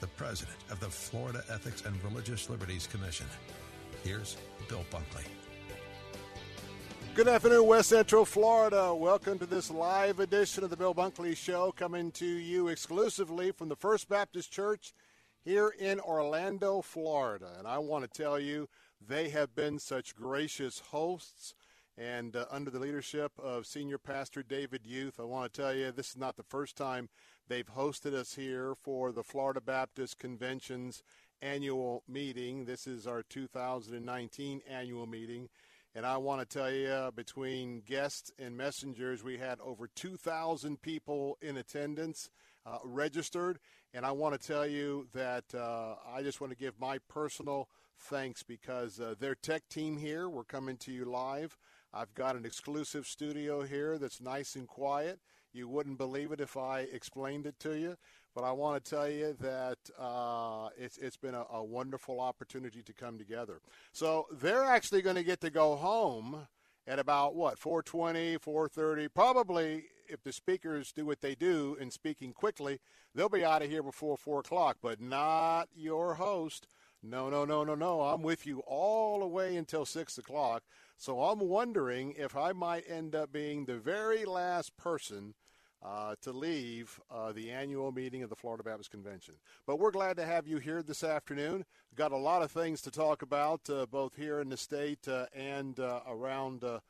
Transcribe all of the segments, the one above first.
the president of the Florida Ethics and Religious Liberties Commission. Here's Bill Bunkley. Good afternoon, West Central Florida. Welcome to this live edition of the Bill Bunkley Show, coming to you exclusively from the First Baptist Church here in Orlando, Florida. And I want to tell you, they have been such gracious hosts. And uh, under the leadership of Senior Pastor David Uth, I want to tell you this is not the first time they've hosted us here for the Florida Baptist Convention's annual meeting. This is our 2019 annual meeting. And I want to tell you, between guests and messengers, we had over 2,000 people in attendance uh, registered. And I want to tell you that uh, I just want to give my personal thanks because uh, their tech team here, we're coming to you live. I've got an exclusive studio here that's nice and quiet. You wouldn't believe it if I explained it to you, but I want to tell you that uh, it's it's been a, a wonderful opportunity to come together. So they're actually going to get to go home at about what 4:20, 4:30, probably if the speakers do what they do in speaking quickly, they'll be out of here before four o'clock. But not your host. No, no, no, no, no. I'm with you all the way until 6 o'clock. So I'm wondering if I might end up being the very last person uh, to leave uh, the annual meeting of the Florida Baptist Convention. But we're glad to have you here this afternoon. Got a lot of things to talk about, uh, both here in the state uh, and uh, around uh,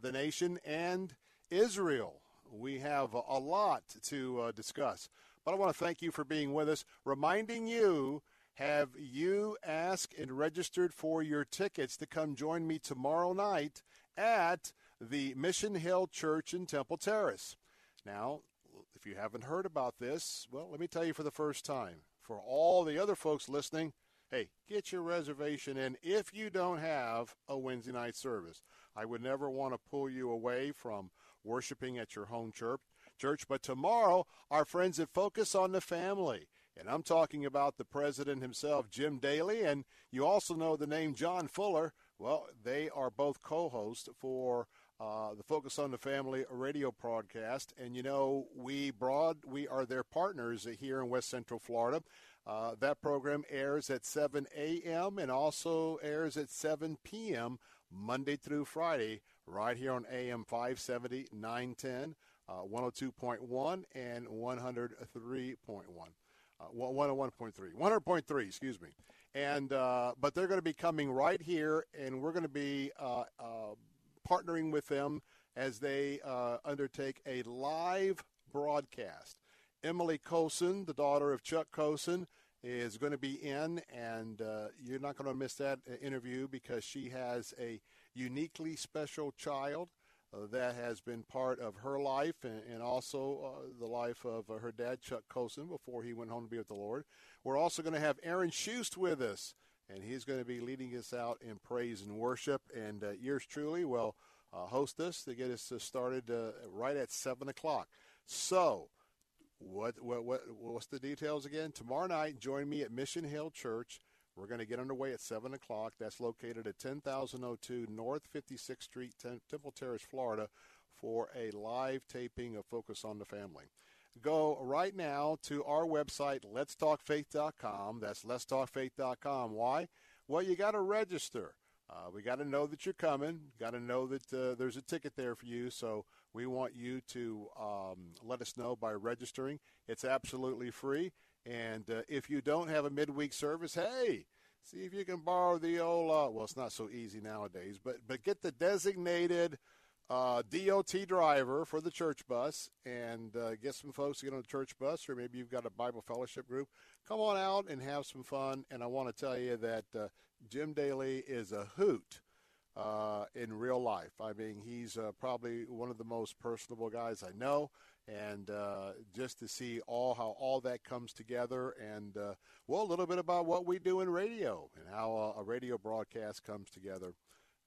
the nation and Israel. We have a lot to discuss. But I want to thank you for being with us, reminding you have you asked and registered for your tickets to come join me tomorrow night at the Mission Hill Church in Temple Terrace? Now, if you haven't heard about this, well, let me tell you for the first time. For all the other folks listening, hey, get your reservation in if you don't have a Wednesday night service. I would never want to pull you away from worshiping at your home church. Church, but tomorrow, our friends at Focus on the Family and I'm talking about the president himself, Jim Daly, and you also know the name John Fuller. Well, they are both co hosts for uh, the Focus on the Family radio broadcast. And you know, we broad we are their partners here in West Central Florida. Uh, that program airs at 7 a.m. and also airs at 7 p.m. Monday through Friday, right here on AM 570, 910, uh, 102.1, and 103.1 uh, 101.3, 100.3, excuse me. And uh, but they're going to be coming right here, and we're going to be uh, uh, partnering with them as they uh, undertake a live broadcast. Emily Colson, the daughter of Chuck Colson, is going to be in, and uh, you're not going to miss that interview because she has a uniquely special child uh, that has been part of her life and, and also uh, the life of uh, her dad, Chuck Colson, before he went home to be with the Lord. We're also going to have Aaron Shust with us, and he's going to be leading us out in praise and worship. And uh, yours truly will uh, host us to get us started right at 7 o'clock. So, what, what, what, what's the details again? Tomorrow night, join me at Mission Hill Church. We're going to get underway at 7 o'clock. That's located at 10002 North 56th Street, Temple Terrace, Florida, for a live taping of Focus on the Family. Go right now to our website, letstalkfaith.com. That's letstalkfaith.com. Why? Well, you got to register. Uh, we got to know that you're coming. Got to know that uh, there's a ticket there for you. So we want you to um, let us know by registering. It's absolutely free. And uh, if you don't have a midweek service, hey, see if you can borrow the old. Uh, well, it's not so easy nowadays, but but get the designated uh, DOT driver for the church bus and uh, get some folks to get on the church bus, or maybe you've got a Bible fellowship group. Come on out and have some fun. And I want to tell you that uh, Jim Daly is a hoot uh, in real life. I mean, he's uh, probably one of the most personable guys I know. And uh, just to see all how all that comes together, and well, a little bit about what we do in radio and how a radio broadcast comes together,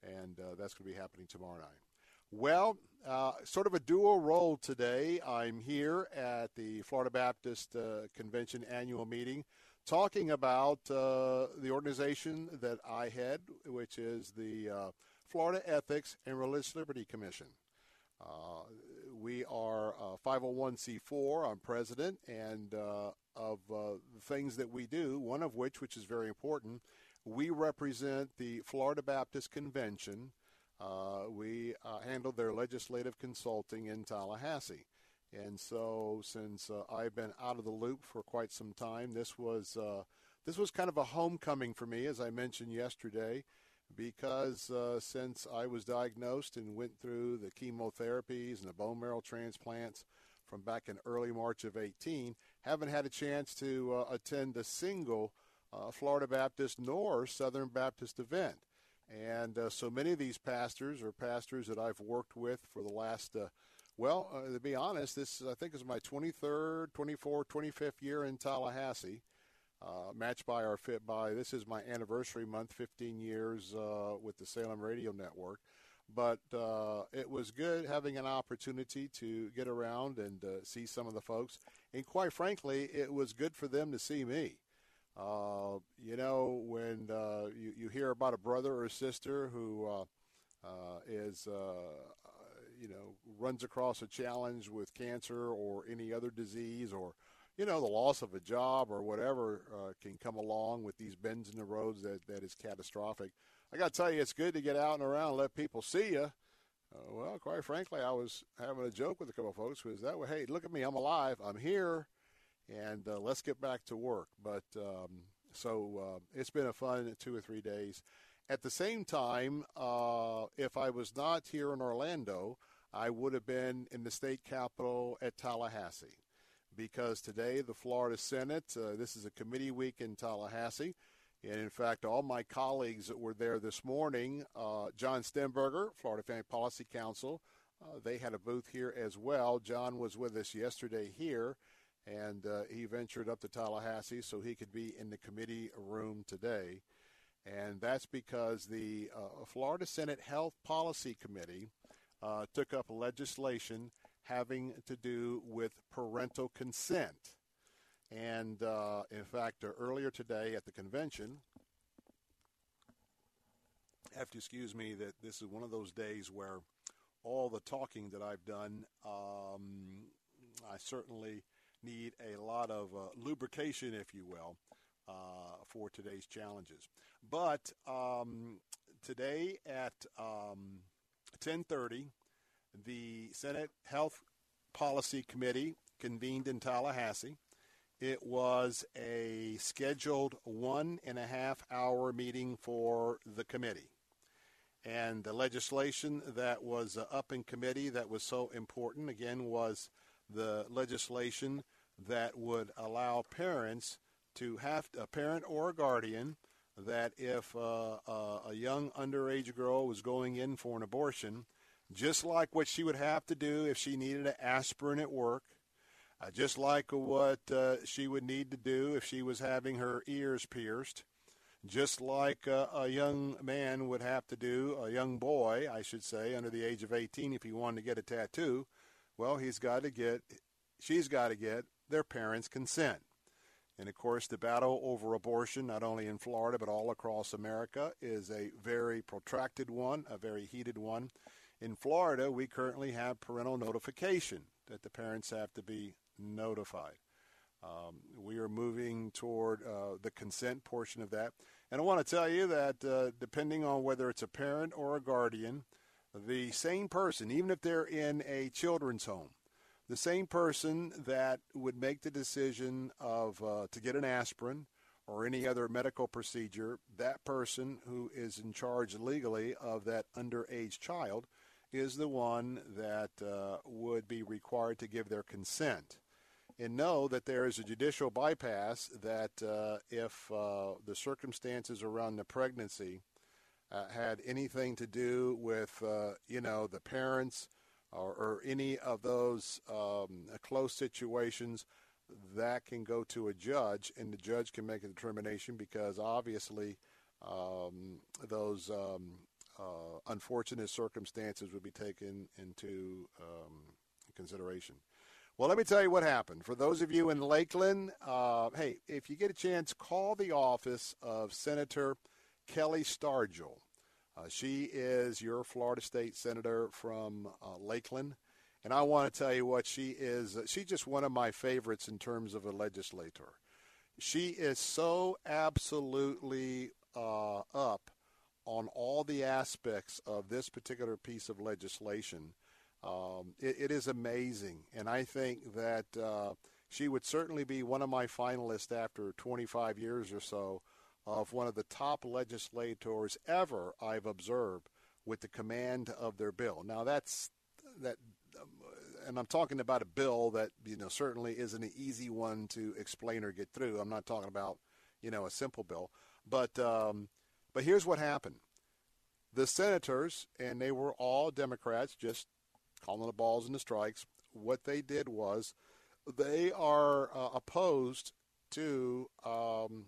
and that's going to be happening tomorrow night. Well, uh, sort of a dual role today. I'm here at the Florida Baptist uh, Convention annual meeting talking about uh, the organization that I head, which is the uh, Florida Ethics and Religious Liberty Commission. Uh, we are 501c4. I'm president, and uh, of the things that we do, one of which, which is very important, we represent the Florida Baptist Convention uh, we uh, handled their legislative consulting in Tallahassee. And so, since uh, I've been out of the loop for quite some time, this was uh, this was kind of a homecoming for me, as I mentioned yesterday, because uh, since I was diagnosed and went through the chemotherapies and the bone marrow transplants from back in early March of 18, haven't had a chance to uh, attend a single Florida Baptist nor Southern Baptist event. And uh, so many of these pastors are pastors that I've worked with for the last, uh, well, uh, to be honest, this I think is my 23rd, 24th, 25th year in Tallahassee. Uh, matched by our fit by this is my anniversary month, 15 years uh, with the Salem Radio Network. But uh, it was good having an opportunity to get around and see some of the folks. And quite frankly, it was good for them to see me. Uh, you know, when uh, you, you hear about a brother or a sister who uh, uh is, uh, you know, runs across a challenge with cancer or any other disease or, you know, the loss of a job or whatever uh, can come along with these bends in the roads that, that is catastrophic. I got to tell you, it's good to get out and around and let people see you. well, quite frankly, I was having a joke with a couple of folks was that way, hey, look at me, I'm alive, I'm here and uh, let's get back to work. But um, so uh, it's been a fun two or three days. At the same time, uh, if I was not here in Orlando, I would have been in the state capitol at Tallahassee because today the Florida Senate, uh, this is a committee week in Tallahassee. And in fact, all my colleagues that were there this morning, uh, John Stemberger, Florida Family Policy Council, uh, they had a booth here as well. John was with us yesterday here and uh, he ventured up to Tallahassee so he could be in the committee room today. And that's because the uh, Florida Senate Health Policy Committee uh, took up legislation having to do with parental consent. And uh, in fact, uh, earlier today at the convention, I have to excuse me that this is one of those days where all the talking that I've done, um, I certainly need a lot of uh, lubrication, if you will, uh, for today's challenges. But um, today at um, 10:30, the Senate Health Policy Committee convened in Tallahassee. It was a scheduled one and a half hour meeting for the committee. And the legislation that was uh, up in committee that was so important, again, was the legislation that would allow parents to have a parent or a guardian that if uh, uh, a young underage girl was going in for an abortion, just like what she would have to do if she needed an aspirin at work, uh, just like what uh, she would need to do if she was having her ears pierced, just like uh, a young man would have to do, a young boy, I should say, under the age of 18, if he wanted to get a tattoo, well, he's got to get, she's got to get their parents' consent. And of course, the battle over abortion, not only in Florida but all across America, is a very protracted one, a very heated one. In Florida, we currently have parental notification that the parents have to be notified. Um, we are moving toward uh, the consent portion of that. And I want to tell you that uh, depending on whether it's a parent or a guardian, the same person, even if they're in a children's home, the same person that would make the decision of uh, to get an aspirin or any other medical procedure, that person who is in charge legally of that underage child is the one that uh, would be required to give their consent. And know that there is a judicial bypass that uh, if uh, the circumstances around the pregnancy uh, had anything to do with, uh, you know, the parents or, or any of those um, close situations, that can go to a judge, and the judge can make a determination because obviously um, those um, uh, unfortunate circumstances would be taken into um, consideration. Well, let me tell you what happened. For those of you in Lakeland, uh, hey, if you get a chance, call the office of Senator Kelli Stargel. Uh, she is your Florida State Senator from uh, Lakeland. And I want to tell you what she is. She's just one of my favorites in terms of a legislator. She is so absolutely uh, up on all the aspects of this particular piece of legislation. Um, it, it is amazing. And I think that uh, she would certainly be one of my finalists after 25 years or so of one of the top legislators ever I've observed with the command of their bill. Now that's that and I'm talking about a bill that you know certainly isn't an easy one to explain or get through. I'm not talking about you know a simple bill, but um, but here's what happened: the senators, and they were all Democrats, just calling the balls and the strikes. What they did was they are uh, opposed to um,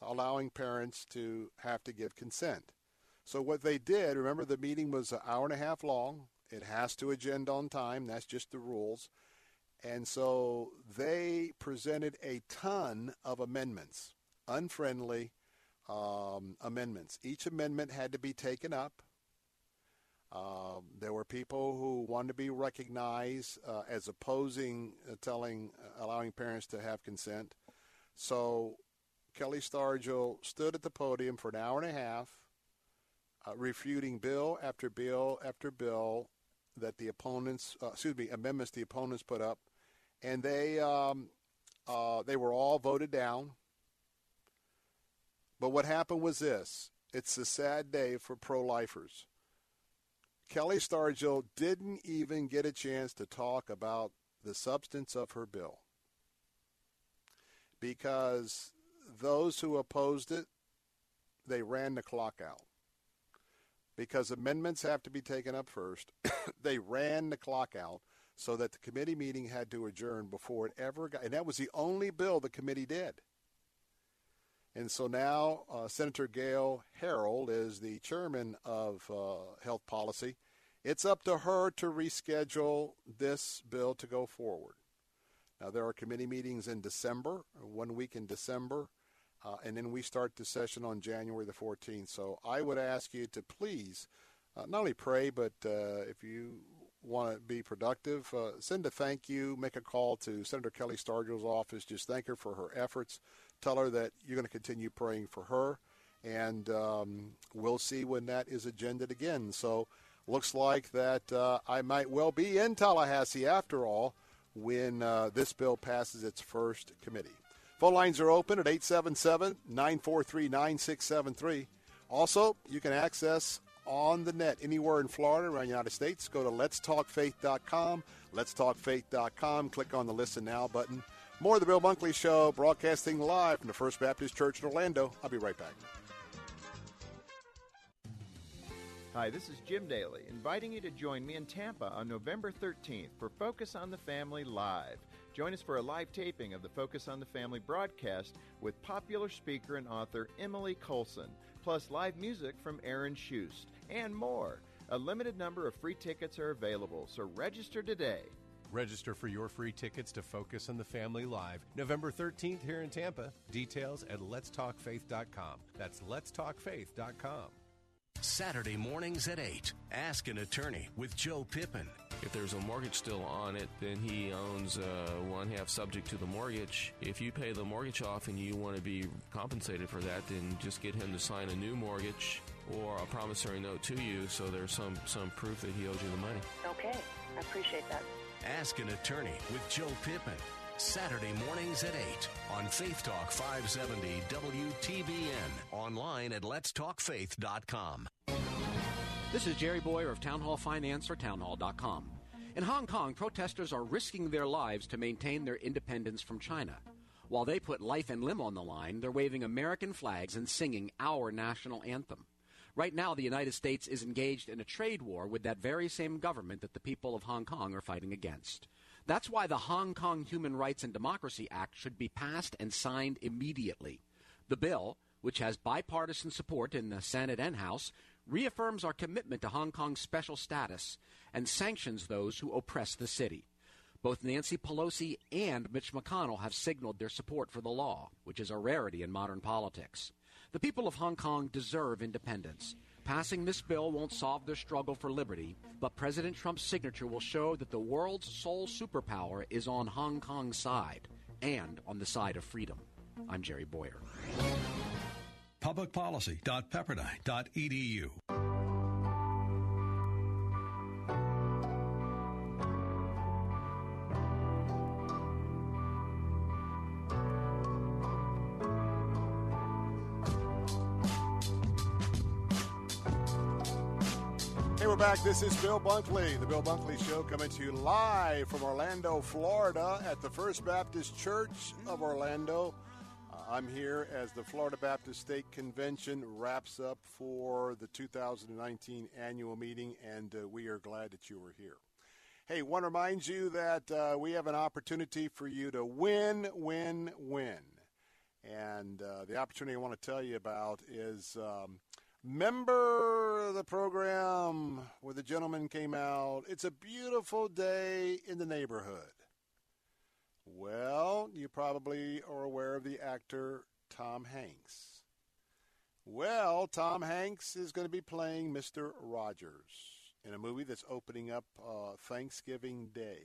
allowing parents to have to give consent. So what they did, remember, the meeting was an hour and a half long. It has to agenda on time. That's just the rules. And so they presented a ton of amendments, unfriendly um, amendments. Each amendment had to be taken up. Uh, there were people who wanted to be recognized uh, as opposing uh, telling, uh, allowing parents to have consent. So Kelli Stargel stood at the podium for an hour and a half, uh, refuting bill after bill after bill that the opponents, uh, excuse me, amendments the opponents put up, and they um, uh, they were all voted down. But what happened was this: it's a sad day for pro-lifers. Kelli Stargel didn't even get a chance to talk about the substance of her bill because those who opposed it, they ran the clock out because amendments have to be taken up first. they ran the clock out so that the committee meeting had to adjourn before it ever got, and that was the only bill the committee did. And so now uh, Senator Gayle Harrell is the chairman of uh, Health Policy. It's up to her to reschedule this bill to go forward. Now, there are committee meetings in December, one week in December. Uh, and then we start the session on January the 14th. So I would ask you to please uh, not only pray, but uh, if you want to be productive, uh, send a thank you, make a call to Senator Kelli Stargel's office. Just thank her for her efforts. Tell her that you're going to continue praying for her. And um, we'll see when that is agendaed again. So looks like that uh, I might well be in Tallahassee after all when uh, this bill passes its first committee. Phone lines are open at 877 943 9673. Also, you can access on the net anywhere in Florida around the United States. Go to letstalkfaith.com. Letstalkfaith.com. Click on the Listen Now button. More of the Bill Bunkley Show, broadcasting live from the First Baptist Church in Orlando. I'll be right back. Hi, this is Jim Daly, inviting you to join me in Tampa on November 13th for Focus on the Family Live. Join us for a live taping of the Focus on the Family broadcast with popular speaker and author Emily Colson, plus live music from Aaron Shust, and more. A limited number of free tickets are available, so register today. Register for your free tickets to Focus on the Family Live November 13th here in Tampa. Details at letstalkfaith.com. That's letstalkfaith.com. Saturday mornings at 8. Ask an attorney with Joe Pippin. If there's a mortgage still on it, then he owns uh, one half subject to the mortgage. If you pay the mortgage off and you want to be compensated for that, then just get him to sign a new mortgage or a promissory note to you so there's some, some proof that he owes you the money. Okay, I appreciate that. Ask an attorney with Joe Pippin. Saturday mornings at 8 on Faith Talk 570 WTBN. Online at letstalkfaith.com. This is Jerry Bowyer of Town Hall Finance or townhall.com. In Hong Kong, protesters are risking their lives to maintain their independence from China. While they put life and limb on the line, they're waving American flags and singing our national anthem. Right now, the United States is engaged in a trade war with that very same government that the people of Hong Kong are fighting against. That's why the Hong Kong Human Rights and Democracy Act should be passed and signed immediately. The bill, which has bipartisan support in the Senate and House, reaffirms our commitment to Hong Kong's special status and sanctions those who oppress the city. Both Nancy Pelosi and Mitch McConnell have signaled their support for the law, which is a rarity in modern politics. The people of Hong Kong deserve independence. Passing this bill won't solve their struggle for liberty, but President Trump's signature will show that the world's sole superpower is on Hong Kong's side and on the side of freedom. I'm Jerry Bowyer. Publicpolicy.pepperdine.edu. back. This is Bill Bunkley, the Bill Bunkley Show, coming to you live from Orlando, Florida, at the First Baptist Church of Orlando. Uh, I'm here as the Florida Baptist State Convention wraps up for the 2019 annual meeting, and uh, we are glad that you are here. Hey, want to remind you that uh, we have an opportunity for you to win, win, win. And uh, the opportunity I want to tell you about is. Um, Remember the program where the gentleman came out? It's a beautiful day in the neighborhood. Well, you probably are aware of the actor Tom Hanks. Well, Tom Hanks is going to be playing Mr. Rogers in a movie that's opening up uh, Thanksgiving Day.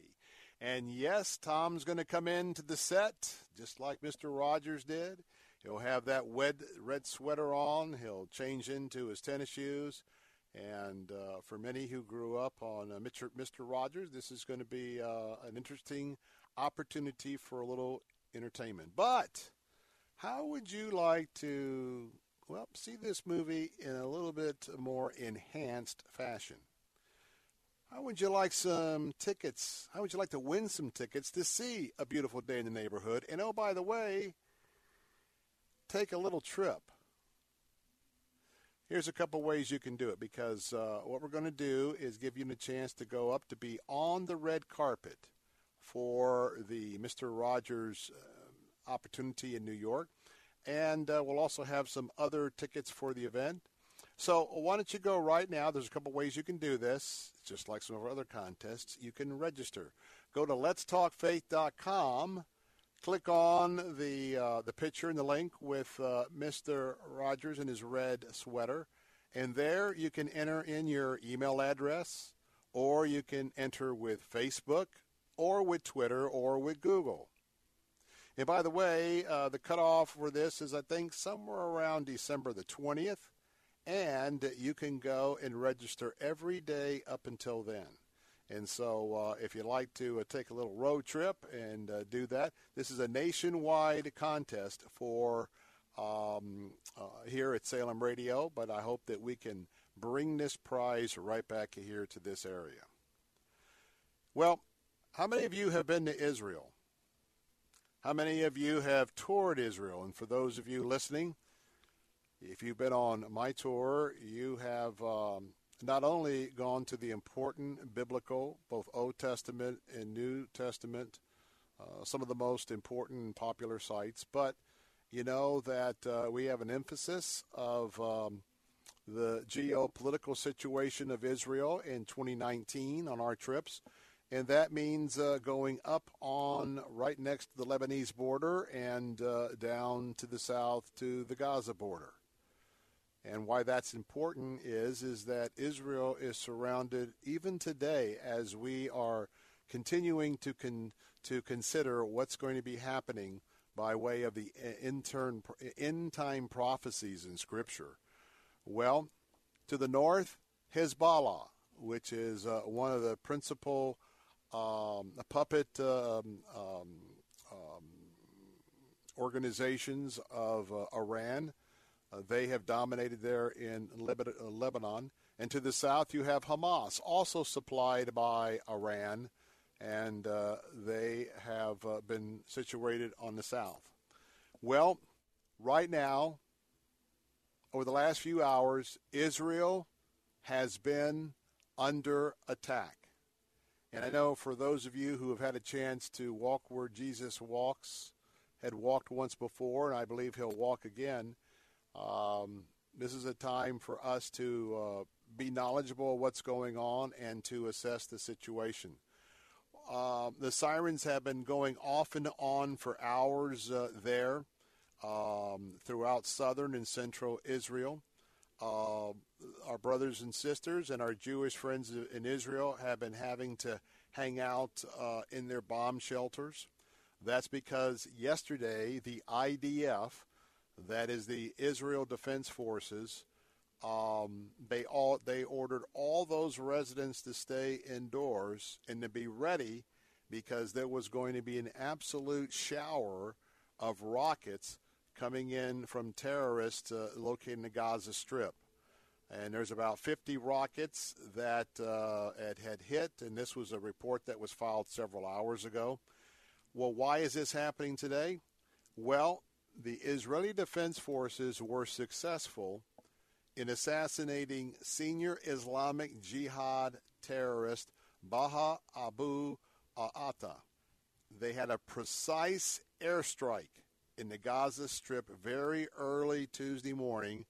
And yes, Tom's going to come into the set just like Mr. Rogers did. He'll have that red, sweater on. He'll change into his tennis shoes. And uh, for many who grew up on uh. Mr. Rogers, this is going to be uh, an interesting opportunity for a little entertainment. But how would you like to, well, see this movie in a little bit more enhanced fashion? How would you like some tickets? How would you like to win some tickets to see A Beautiful Day in the Neighborhood? And oh, by the way, take a little trip. Here's a couple ways you can do it because uh, what we're going to do is give you a chance to go up to be on the red carpet for the Mr. Rogers uh, opportunity in New York. And uh, we'll also have some other tickets for the event. So why don't you go right now? There's a couple ways you can do this, just like some of our other contests. You can register. Go to letstalkfaith.com click on the uh, the picture and the link with uh, Mr. Rogers in his red sweater, and there you can enter in your email address, or you can enter with Facebook, or with Twitter, or with Google. And by the way, uh, the cutoff for this is I think somewhere around December the twentieth, and you can go and register every day up until then. And so, uh, if you'd like to uh, take a little road trip and uh, do that, this is a nationwide contest for um, here at Salem Radio. But I hope that we can bring this prize right back here to this area. Well, how many of you have been to Israel? How many of you have toured Israel? And for those of you listening, if you've been on my tour, you have um, not only gone to the important biblical, both Old Testament and New Testament, uh, some of the most important and popular sites, but you know that uh, we have an emphasis of um, the geopolitical situation of Israel in 2019 on our trips. And that means uh, going up on right next to the Lebanese border and uh, down to the south to the Gaza border. And why that's important is is that Israel is surrounded even today as we are continuing to con, to consider what's going to be happening by way of the intern end time prophecies in Scripture. Well, to the north, Hezbollah, which is uh, one of the principal um, puppet um, um, organizations of uh, Iran. Uh, they have dominated there in Lebanon. And to the south, you have Hamas, also supplied by Iran, and uh, they have uh, been situated on the south. Well, right now, over the last few hours, Israel has been under attack. And I know for those of you who have had a chance to walk where Jesus walks, had walked once before, and I believe he'll walk again, um, this is a time for us to uh, be knowledgeable of what's going on and to assess the situation. Uh, the sirens have been going off and on for hours uh, there um, throughout southern and central Israel. Uh, our brothers and sisters and our Jewish friends in Israel have been having to hang out uh, in their bomb shelters. That's because yesterday the IDF, that is the Israel Defense Forces, um, they all they ordered all those residents to stay indoors and to be ready because there was going to be an absolute shower of rockets coming in from terrorists uh, located in the Gaza Strip. And there's about 50 rockets that uh, had hit, and this was a report that was filed several hours ago. Well, why is this happening today? Well, the Israeli Defense Forces were successful in assassinating senior Islamic Jihad terrorist Baha Abu Aata. They had a precise airstrike in the Gaza Strip very early Tuesday morning,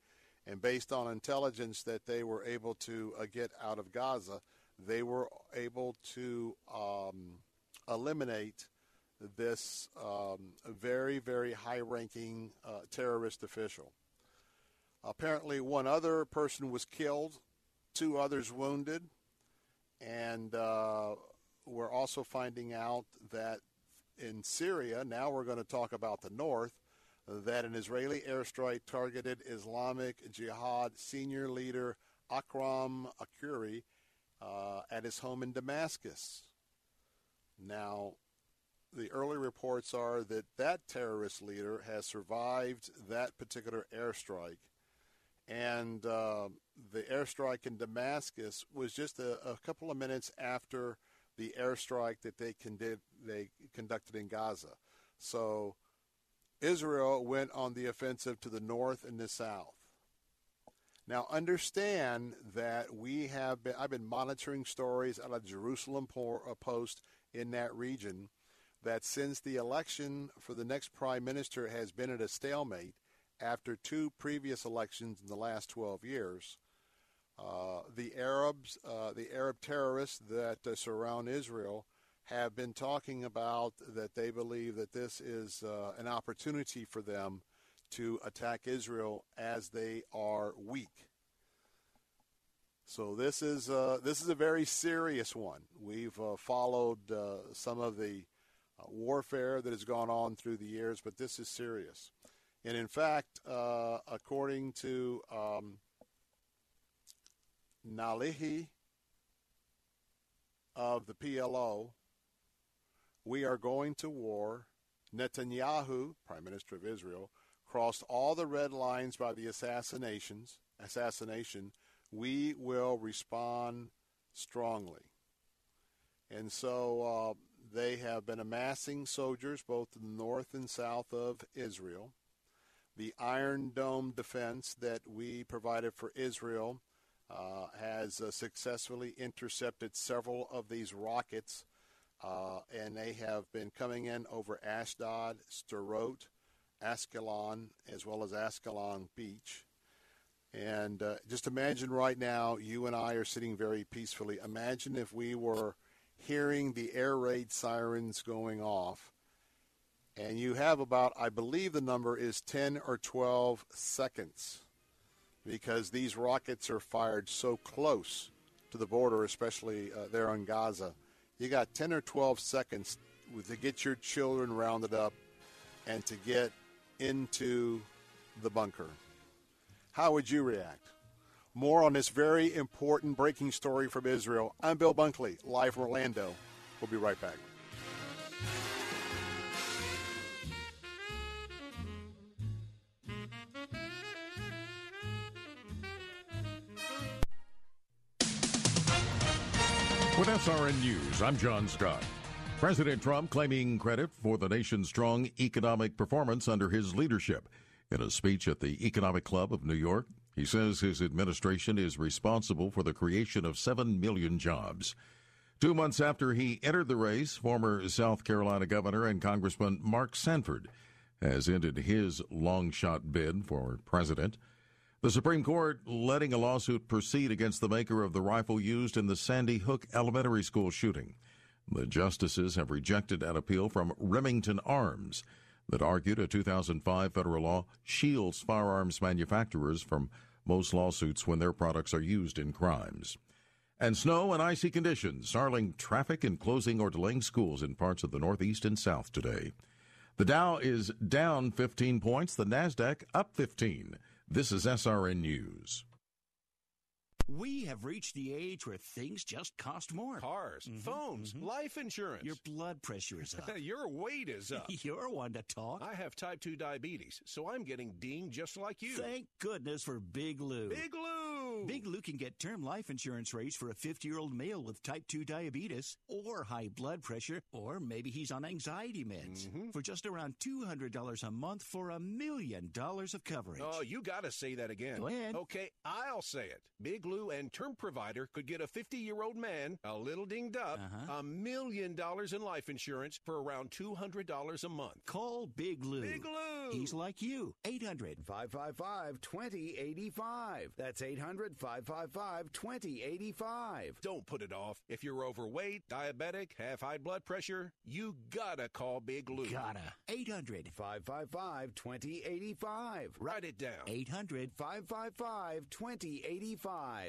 and based on intelligence that they were able to uh, get out of Gaza, they were able to um, eliminate this um, very, very high ranking uh, terrorist official. Apparently, one other person was killed, two others wounded, and uh, we're also finding out that in Syria, now we're going to talk about the north, that an Israeli airstrike targeted Islamic Jihad senior leader Akram Ajouri uh, at his home in Damascus. Now, the early reports are that that terrorist leader has survived that particular airstrike. And uh, the airstrike in Damascus was just a, a couple of minutes after the airstrike that they, they conducted in Gaza. So Israel went on the offensive to the north and the south. Now understand that we have been I've been monitoring stories out of Jerusalem uh, Post in that region that since the election for the next prime minister has been at a stalemate after two previous elections in the last 12 years, uh, the Arabs, uh, the Arab terrorists that uh, surround Israel, have been talking about that they believe that this is uh, an opportunity for them to attack Israel as they are weak. So this is uh, this is a very serious one. We've followed some of the warfare that has gone on through the years, but this is serious. And in fact, according to um, Nalihi of the PLO, we are going to war. Netanyahu, Prime Minister of Israel, crossed all the red lines by the assassinations. Assassination. We will respond strongly. And so uh, they have been amassing soldiers both in the north and south of Israel. The Iron Dome defense that we provided for Israel uh, has uh, successfully intercepted several of these rockets, uh, and they have been coming in over Ashdod, Sderot, Ascalon, as well as Ascalon Beach. And uh, just imagine right now, you and I are sitting very peacefully. Imagine if we were hearing the air raid sirens going off, and you have about, I believe the number is 10 or 12 seconds because these rockets are fired so close to the border, especially uh, there on Gaza. You got 10 or 12 seconds to get your children rounded up and to get into the bunker. How would you react? More on this very important breaking story from Israel. I'm Bill Bunkley, live from Orlando. We'll be right back. With SRN News, I'm John Scott. President Trump claiming credit for the nation's strong economic performance under his leadership. In a speech at the Economic Club of New York, he says his administration is responsible for the creation of 7 million jobs. Two months after he entered the race, former South Carolina Governor and Congressman Mark Sanford has ended his long shot bid for president. The Supreme Court letting a lawsuit proceed against the maker of the rifle used in the Sandy Hook Elementary School shooting. The justices have rejected an appeal from Remington Arms that argued a 2005 federal law shields firearms manufacturers from most lawsuits when their products are used in crimes. And snow and icy conditions snarling traffic and closing or delaying schools in parts of the Northeast and South today. The Dow is down 15 points, the NASDAQ up 15. This is SRN News. We have reached the age where things just cost more. Cars, mm-hmm, phones, mm-hmm. life insurance. Your blood pressure is up. Your weight is up. You're one to talk. I have type 2 diabetes, so I'm getting dinged just like you. Thank goodness for Big Lou. Big Lou! Big Lou can get term life insurance rates for a 50 year old male with type 2 diabetes or high blood pressure, or maybe he's on anxiety meds mm-hmm. for just around $200 a month for a million dollars of coverage. Oh, you got to say that again. Go ahead. Okay, I'll say it. Big Lou and term provider could get a 50 year old man, a little dinged up, a uh-huh. million dollars in life insurance for around $200 a month. Call Big Lou. Big Lou. He's like you. 800 555 2085. That's 800 555 2085. Don't put it off. If you're overweight, diabetic, have high blood pressure, you gotta call Big Lou. Gotta. 800 555 2085. Write it down. 800 555 2085.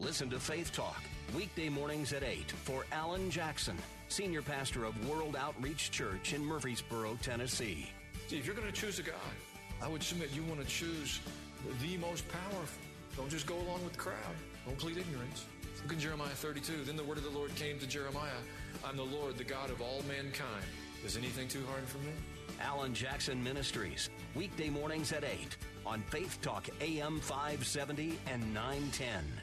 Listen to Faith Talk, weekday mornings at 8 for Alan Jackson, Senior Pastor of World Outreach Church in Murfreesboro, Tennessee. If you're going to choose a God, I would submit you want to choose the most powerful. Don't just go along with the crowd. Don't plead ignorance. Look in Jeremiah 32. Then the word of the Lord came to Jeremiah I'm the Lord, the God of all mankind. Is anything too hard for me? Alan Jackson Ministries, weekday mornings at 8 on Faith Talk AM 570 and 910.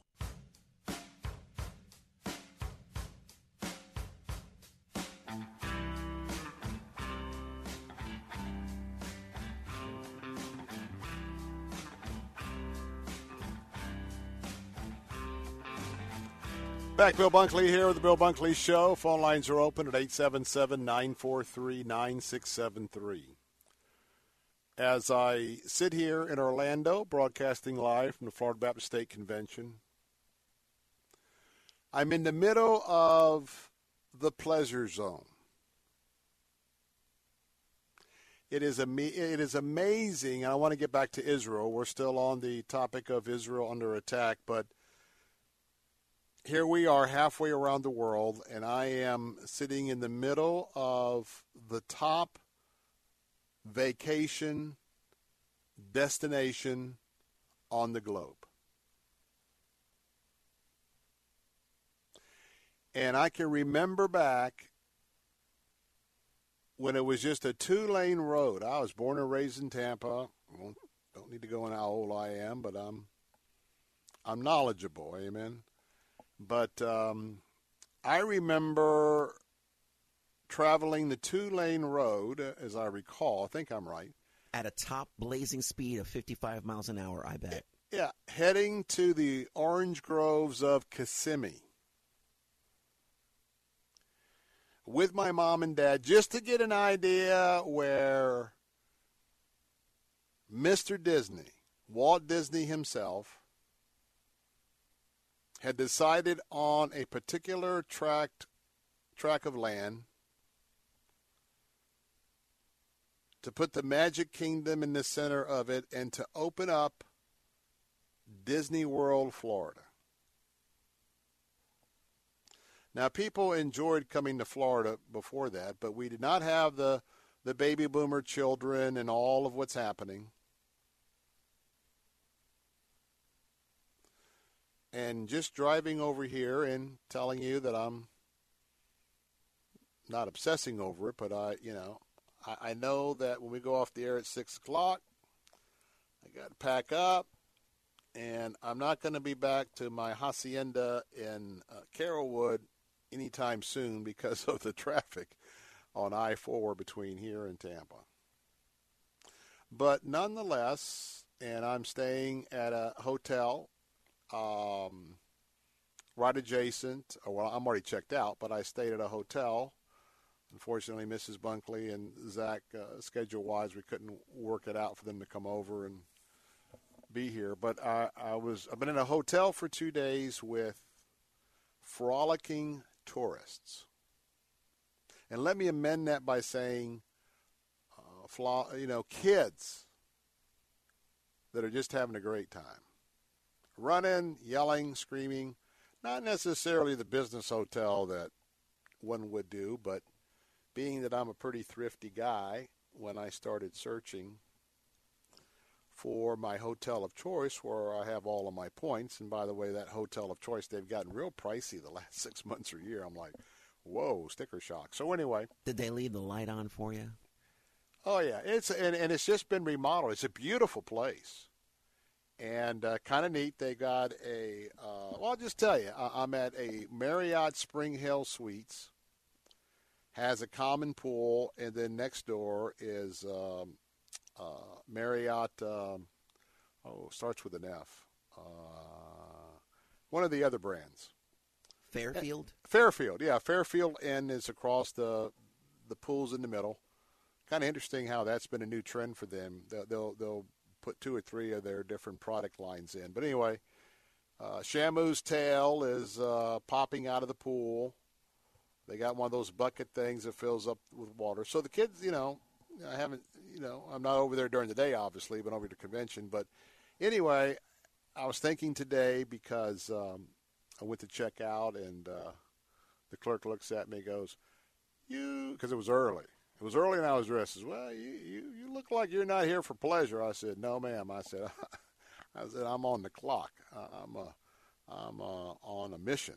Back, Bill Bunkley here with the Bill Bunkley Show. Phone lines are open at 877 943 9673. As I sit here in Orlando, broadcasting live from the Florida Baptist State Convention, I'm in the middle of the pleasure zone. It is, am- it is amazing, and I want to get back to Israel. We're still on the topic of Israel under attack, but – here we are halfway around the world, and I am sitting in the middle of the top vacation destination on the globe. And I can remember back when it was just a two lane road. I was born and raised in Tampa. don't need to go into how old I am, but I'm I'm knowledgeable. Amen. But um, I remember traveling the two lane road, as I recall. I think I'm right. At a top blazing speed of 55 miles an hour, I bet. Yeah, heading to the orange groves of Kissimmee with my mom and dad just to get an idea where Mr. Disney, Walt Disney himself, had decided on a particular tract tract of land to put the Magic Kingdom in the center of it and to open up Disney World, Florida. Now, people enjoyed coming to Florida before that, but we did not have the, the baby boomer children and all of what's happening. And just driving over here and telling you that I'm not obsessing over it, but I, you know, I, I know that when we go off the air at six o'clock, I got to pack up, and I'm not going to be back to my hacienda in uh, Carrollwood anytime soon because of the traffic on I 4 between here and Tampa. But nonetheless, and I'm staying at a hotel um, right adjacent. Well, I'm already checked out, but I stayed at a hotel. Unfortunately, Mrs. Bunkley and Zach, uh, schedule wise, we couldn't work it out for them to come over and be here. But I, I was I've been in a hotel for two days with frolicking tourists. And let me amend that by saying, uh, flaw, you know, kids that are just having a great time. Running, yelling, screaming. Not necessarily the business hotel that one would do, but being that I'm a pretty thrifty guy, when I started searching for my hotel of choice where I have all of my points. And by the way, that hotel of choice, they've gotten real pricey the last six months or year. I'm like, whoa, sticker shock. So anyway. Did they leave the light on for you? Oh, yeah. It's and, and it's just been remodeled. It's a beautiful place. And uh, kind of neat. They got a, uh, well, I'll just tell you, I, I'm at a Marriott Spring Hill Suites. Has a common pool, and then next door is um, uh, Marriott. Um, oh, starts with an F. Uh, one of the other brands. Fairfield. Fairfield, yeah, Fairfield Inn is across the the pools in the middle. Kind of interesting how that's been a new trend for them. They'll they'll, they'll put two or three of their different product lines in. But anyway, uh, Shamu's tail is uh, popping out of the pool. They got one of those bucket things that fills up with water. So the kids, you know, I haven't you know, I'm not over there during the day, obviously, but over the convention. But anyway, I was thinking today because um, I went to check out, and uh, the clerk looks at me goes, "You," because it was early. It was early, and I was dressed as well. You, you, you look like you're not here for pleasure. I said, "No, ma'am." I said, "I said I'm on the clock. I'm a, I'm a, on a mission."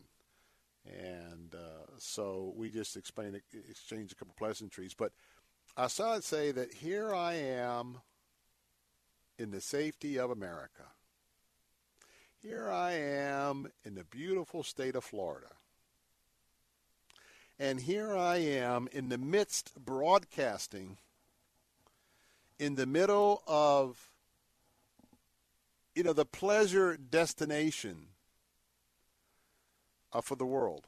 And uh, so we just explained, exchanged a couple pleasantries, but I saw it say that here I am in the safety of America. Here I am in the beautiful state of Florida. And here I am in the midst broadcasting in the middle of you know the pleasure destination uh, for the world.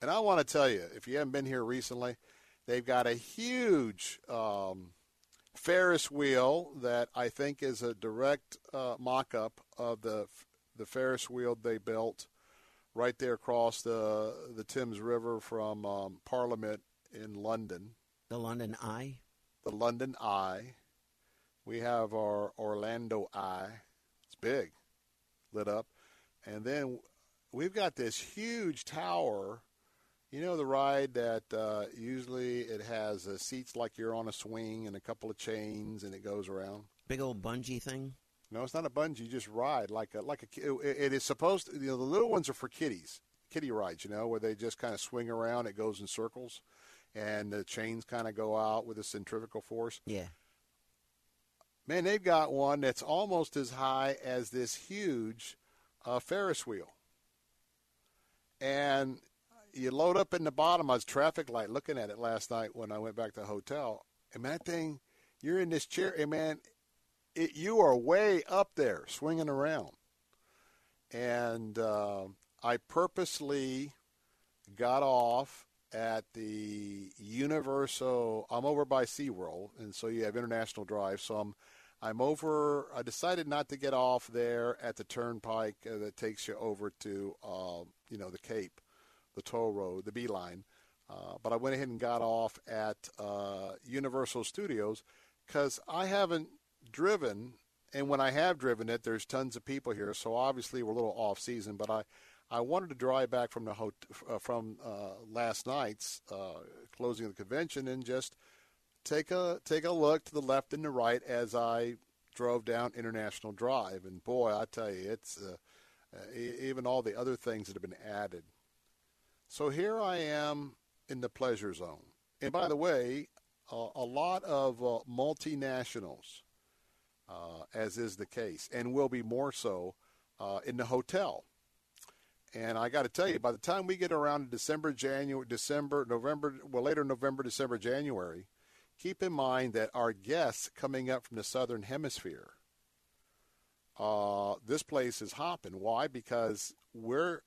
And I want to tell you, if you haven't been here recently, They've got a huge um, Ferris wheel that I think is a direct uh, mock-up of the the Ferris wheel they built right there across the the Thames River from um, Parliament in London. The London Eye. The London Eye. We have our Orlando Eye. It's big, lit up, and then we've got this huge tower you know the ride that uh, usually it has uh, seats like you're on a swing and a couple of chains and it goes around. Big old bungee thing. No, it's not a bungee. You just ride like a like a. It, it is supposed to. You know, the little ones are for kiddies. kiddie rides, you know, where they just kind of swing around. It goes in circles, and the chains kind of go out with a centrifugal force. Yeah. Man, they've got one that's almost as high as this huge uh, Ferris wheel. And you load up in the bottom. I was traffic light looking at it last night when I went back to the hotel. And that thing, you're in this chair, and man, it, you are way up there swinging around. And uh, I purposely got off at the Universal. I'm over by SeaWorld, and so you have International Drive. So I'm I'm over. I decided not to get off there at the turnpike uh, that takes you over to uh, you know the Cape, the toll road, the Beeline. Uh, but I went ahead and got off at uh, Universal Studios because I haven't driven, and when I have driven it, there's tons of people here. So obviously we're a little off season, but I. I wanted to drive back from the hot- uh, from uh, last night's closing of the convention and just take a take a look to the left and the right as I drove down International Drive, and boy, I tell you, it's uh, uh, even all the other things that have been added. So here I am in the pleasure zone, and by the way, uh, a lot of uh, multinationals, uh, as is the case, and will be more so uh, in the hotel. And I got to tell you, by the time we get around to December, January, December, November, well, later November, December, January, keep in mind that our guests coming up from the southern hemisphere, uh, this place is hopping. Why? Because we're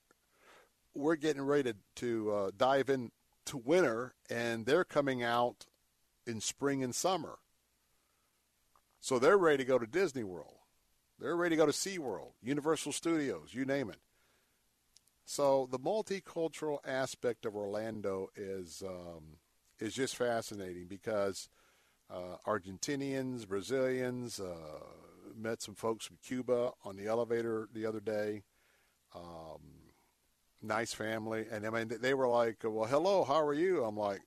we're getting ready to, to uh, dive into winter, and they're coming out in spring and summer. So they're ready to go to Disney World. They're ready to go to SeaWorld, Universal Studios, you name it. So the multicultural aspect of Orlando is um, is just fascinating because uh, Argentinians, Brazilians, uh, met some folks from Cuba on the elevator the other day. Um, nice family, and I mean they were like, "Well, hello, how are you?" I'm like,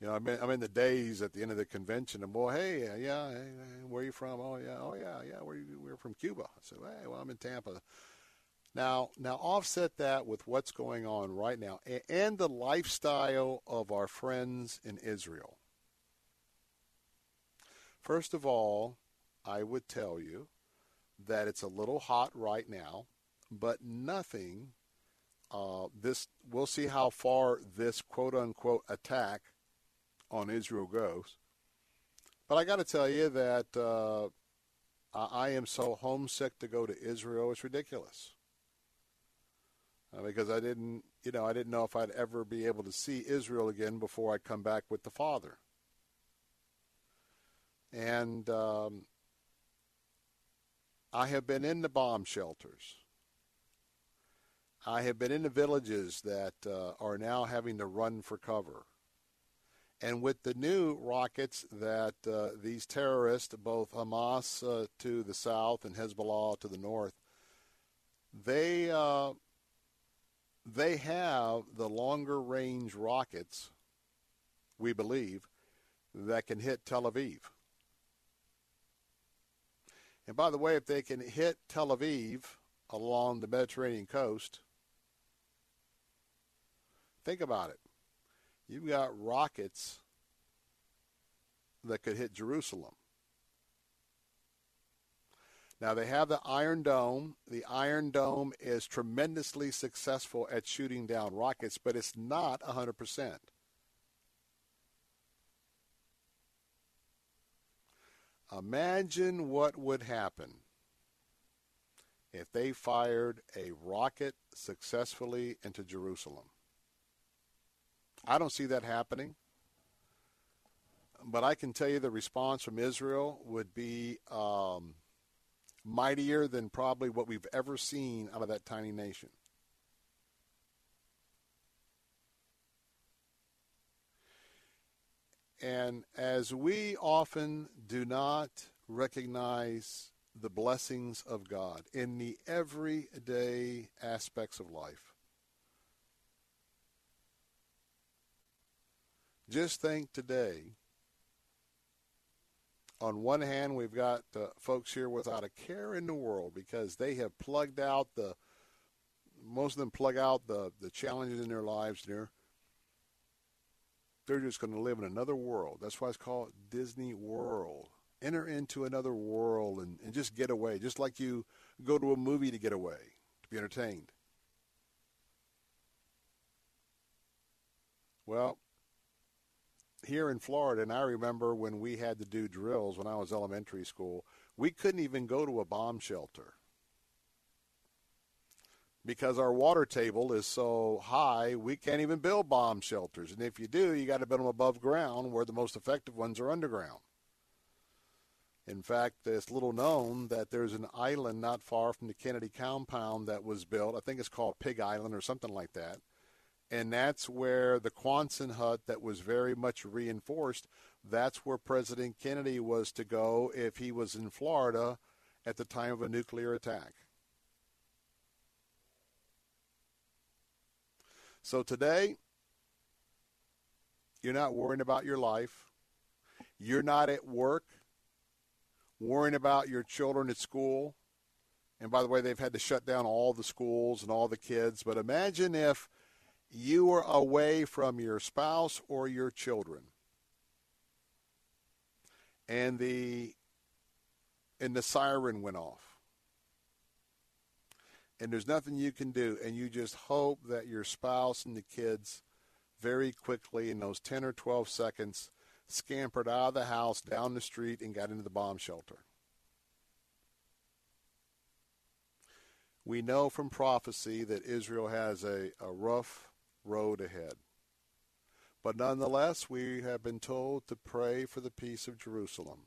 you know, I'm in, I'm in the days at the end of the convention, and well, hey, yeah, hey, where are you from? Oh yeah, oh yeah, yeah, where you, we're from Cuba. I said, hey, well, I'm in Tampa. Now, now offset that with what's going on right now and the lifestyle of our friends in Israel. First of all, I would tell you that it's a little hot right now, but nothing. Uh, this we'll see how far this quote unquote attack on Israel goes. But I got to tell you that uh, I am so homesick to go to Israel. It's ridiculous uh, because I didn't, you know, I didn't know if I'd ever be able to see Israel again before I come back with the Father. And um, I have been in the bomb shelters. I have been in the villages that uh, are now having to run for cover. And with the new rockets that uh, these terrorists, both Hamas uh, to the south and Hezbollah to the north, they uh, they have the longer range rockets, we believe, that can hit Tel Aviv. And by the way, if they can hit Tel Aviv along the Mediterranean coast, think about it. You've got rockets that could hit Jerusalem. Now they have the Iron Dome. The Iron Dome is tremendously successful at shooting down rockets, but it's not 100%. Imagine what would happen if they fired a rocket successfully into Jerusalem. I don't see that happening. But I can tell you the response from Israel would be um, mightier than probably what we've ever seen out of that tiny nation. And as we often do not recognize the blessings of God in the everyday aspects of life, just think today on one hand, we've got uh, folks here without a care in the world because they have plugged out the most of them plug out the, the challenges in their lives there. They're just going to live in another world. That's why it's called Disney World. Enter into another world and, and just get away, just like you go to a movie to get away, to be entertained. Well, here in Florida, and I remember when we had to do drills when I was elementary school, we couldn't even go to a bomb shelter because our water table is so high, we can't even build bomb shelters. And if you do, you got to build them above ground, where the most effective ones are underground. In fact, it's little known that there's an island not far from the Kennedy compound that was built. I think it's called Pig Island or something like that. And that's where the Quonset hut that was very much reinforced, that's where President Kennedy was to go if he was in Florida at the time of a nuclear attack. So today, you're not worrying about your life. You're not at work worrying about your children at school. And by the way, they've had to shut down all the schools and all the kids. But imagine if you were away from your spouse or your children. And the and the siren went off and there's nothing you can do, and you just hope that your spouse and the kids very quickly in those 10 or 12 seconds scampered out of the house, down the street, and got into the bomb shelter. We know from prophecy that Israel has a, a rough road ahead. But nonetheless, we have been told to pray for the peace of Jerusalem.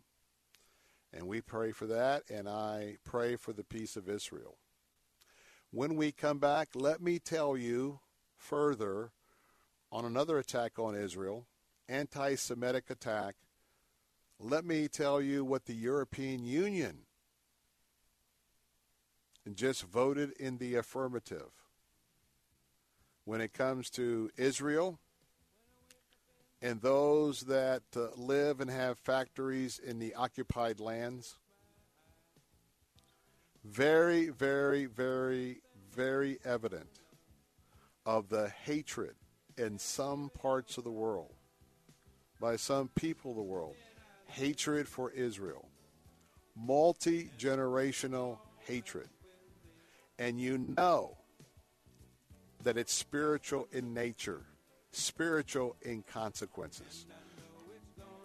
And we pray for that, and I pray for the peace of Israel. When we come back, let me tell you further on another attack on Israel, anti Semitic attack. Let me tell you what the European Union just voted in the affirmative when it comes to Israel and those that uh, live and have factories in the occupied lands very, very, very, very evident of the hatred in some parts of the world by some people of the world. Hatred for Israel. Multi generational hatred. And you know that it's spiritual in nature, spiritual in consequences.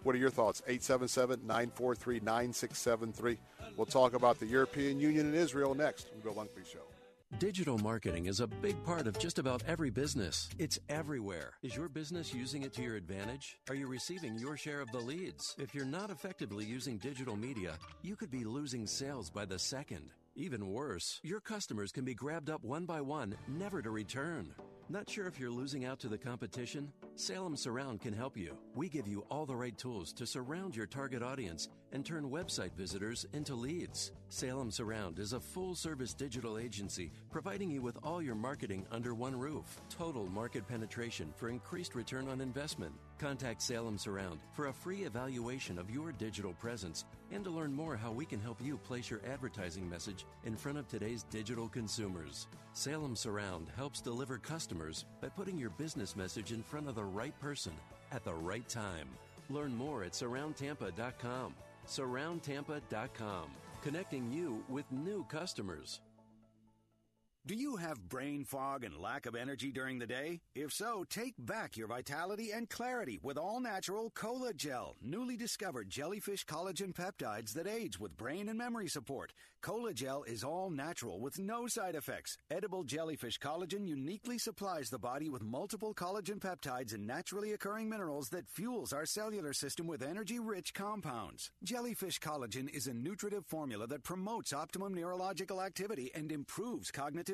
What are your thoughts? 877 943 9673. We'll talk about the European Union and Israel next on Bill Bunkley Show. Digital marketing is a big part of just about every business. It's everywhere. Is your business using it to your advantage? Are you receiving your share of the leads? If you're not effectively using digital media, you could be losing sales by the second. Even worse, your customers can be grabbed up one by one, never to return. Not sure if you're losing out to the competition? Salem Surround can help you. We give you all the right tools to surround your target audience and turn website visitors into leads. Salem Surround is a full service digital agency providing you with all your marketing under one roof. Total market penetration for increased return on investment. Contact Salem Surround for a free evaluation of your digital presence and to learn more how we can help you place your advertising message in front of today's digital consumers. Salem Surround helps deliver customers by putting your business message in front of the right person at the right time. Learn more at surroundtampa.com. Surroundtampa.com, connecting you with new customers. Do you have brain fog and lack of energy during the day? If so, take back your vitality and clarity with all natural Cola Gel, newly discovered jellyfish collagen peptides that aids with brain and memory support. Cola Gel is all natural with no side effects. Edible jellyfish collagen uniquely supplies the body with multiple collagen peptides and naturally occurring minerals that fuels our cellular system with energy-rich compounds. Jellyfish collagen is a nutritive formula that promotes optimum neurological activity and improves cognitive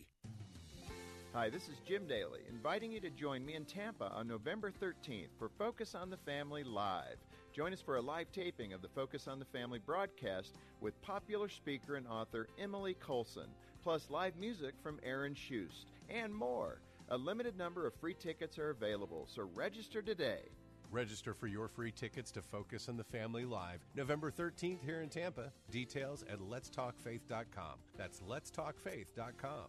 Hi, this is Jim Daly, inviting you to join me in Tampa on November 13th for Focus on the Family Live. Join us for a live taping of the Focus on the Family broadcast with popular speaker and author Emily Colson, plus live music from Aaron Shust, and more. A limited number of free tickets are available, so register today. Register for your free tickets to Focus on the Family Live November 13th here in Tampa. Details at letstalkfaith.com. That's letstalkfaith.com.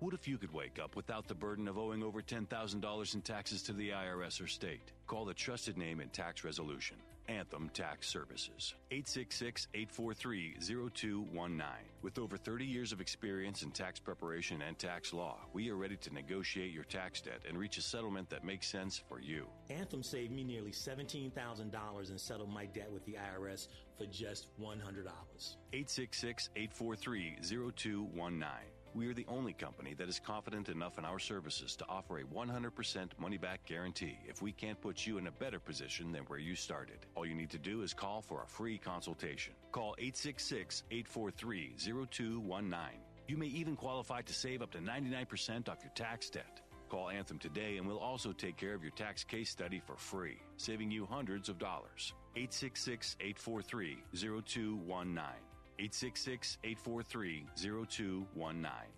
What if you could wake up without the burden of owing over $10,000 in taxes to the IRS or state? Call the trusted name in tax resolution. Anthem Tax Services. 866 843 0219. With over 30 years of experience in tax preparation and tax law, we are ready to negotiate your tax debt and reach a settlement that makes sense for you. Anthem saved me nearly $17,000 and settled my debt with the IRS for just $100. 866 843 0219. We are the only company that is confident enough in our services to offer a 100% money back guarantee if we can't put you in a better position than where you started. All you need to do is call for a free consultation. Call 866 843 0219. You may even qualify to save up to 99% off your tax debt. Call Anthem today and we'll also take care of your tax case study for free, saving you hundreds of dollars. 866 843 0219. 866 843 0219.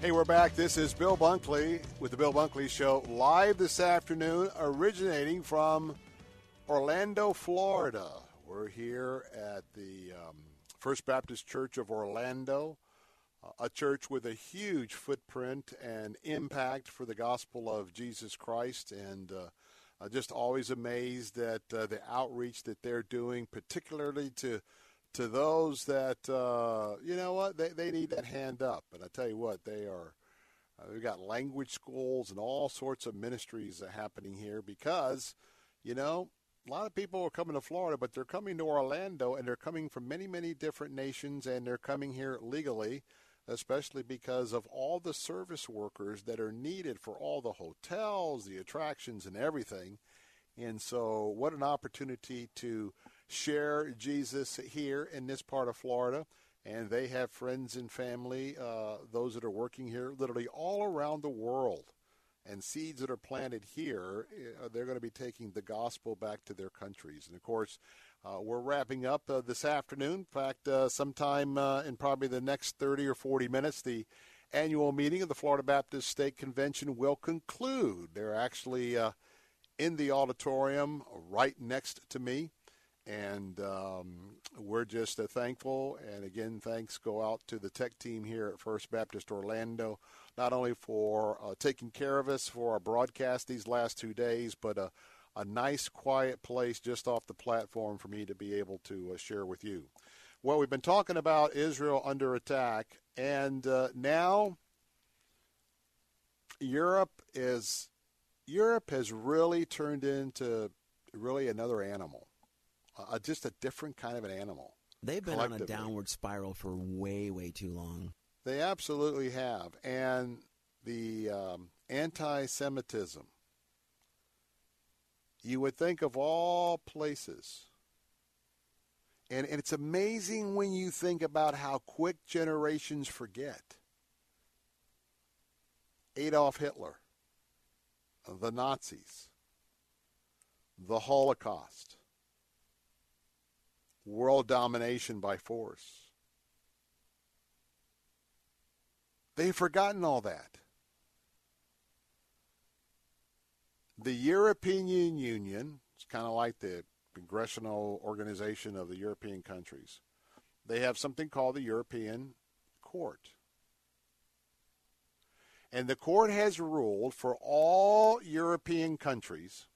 Hey, we're back. This is Bill Bunkley with the Bill Bunkley Show live this afternoon, originating from Orlando, Florida. We're here at the um, First Baptist Church of Orlando, uh, a church with a huge footprint and impact for the gospel of Jesus Christ, and uh, just always amazed at uh, the outreach that they're doing, particularly to to those that uh, you know what they, they need that hand up. And I tell you what, they are. Uh, we've got language schools and all sorts of ministries happening here because, you know, a lot of people are coming to Florida, but they're coming to Orlando and they're coming from many, many different nations and they're coming here legally, especially because of all the service workers that are needed for all the hotels, the attractions, and everything. And so, what an opportunity to share Jesus here in this part of Florida. And they have friends and family, uh, those that are working here, literally all around the world. And seeds that are planted here, uh, they're going to be taking the gospel back to their countries. And of course, uh, we're wrapping up uh, this afternoon. In fact, uh, sometime uh, in probably the next 30 or 40 minutes, the annual meeting of the Florida Baptist State Convention will conclude. They're actually in the auditorium right next to me and um, we're just uh, thankful. And again, thanks go out to the tech team here at First Baptist Orlando, not only for uh, taking care of us for our broadcast these last two days, but a, a nice, quiet place just off the platform for me to be able to uh, share with you. Well, we've been talking about Israel under attack, and uh, now Europe is Europe has really turned into really another animal uh, just a different kind of an animal. They've been on a downward spiral for way, way too long. They absolutely have. And the um, anti Semitism, you would think of all places. And, and it's amazing when you think about how quick generations forget. Adolf Hitler, the Nazis, the Holocaust, world domination by force. They've forgotten all that. The European Union, it's kind of like the congressional organization of the European countries. They have something called the European court. And the court has ruled for all European countries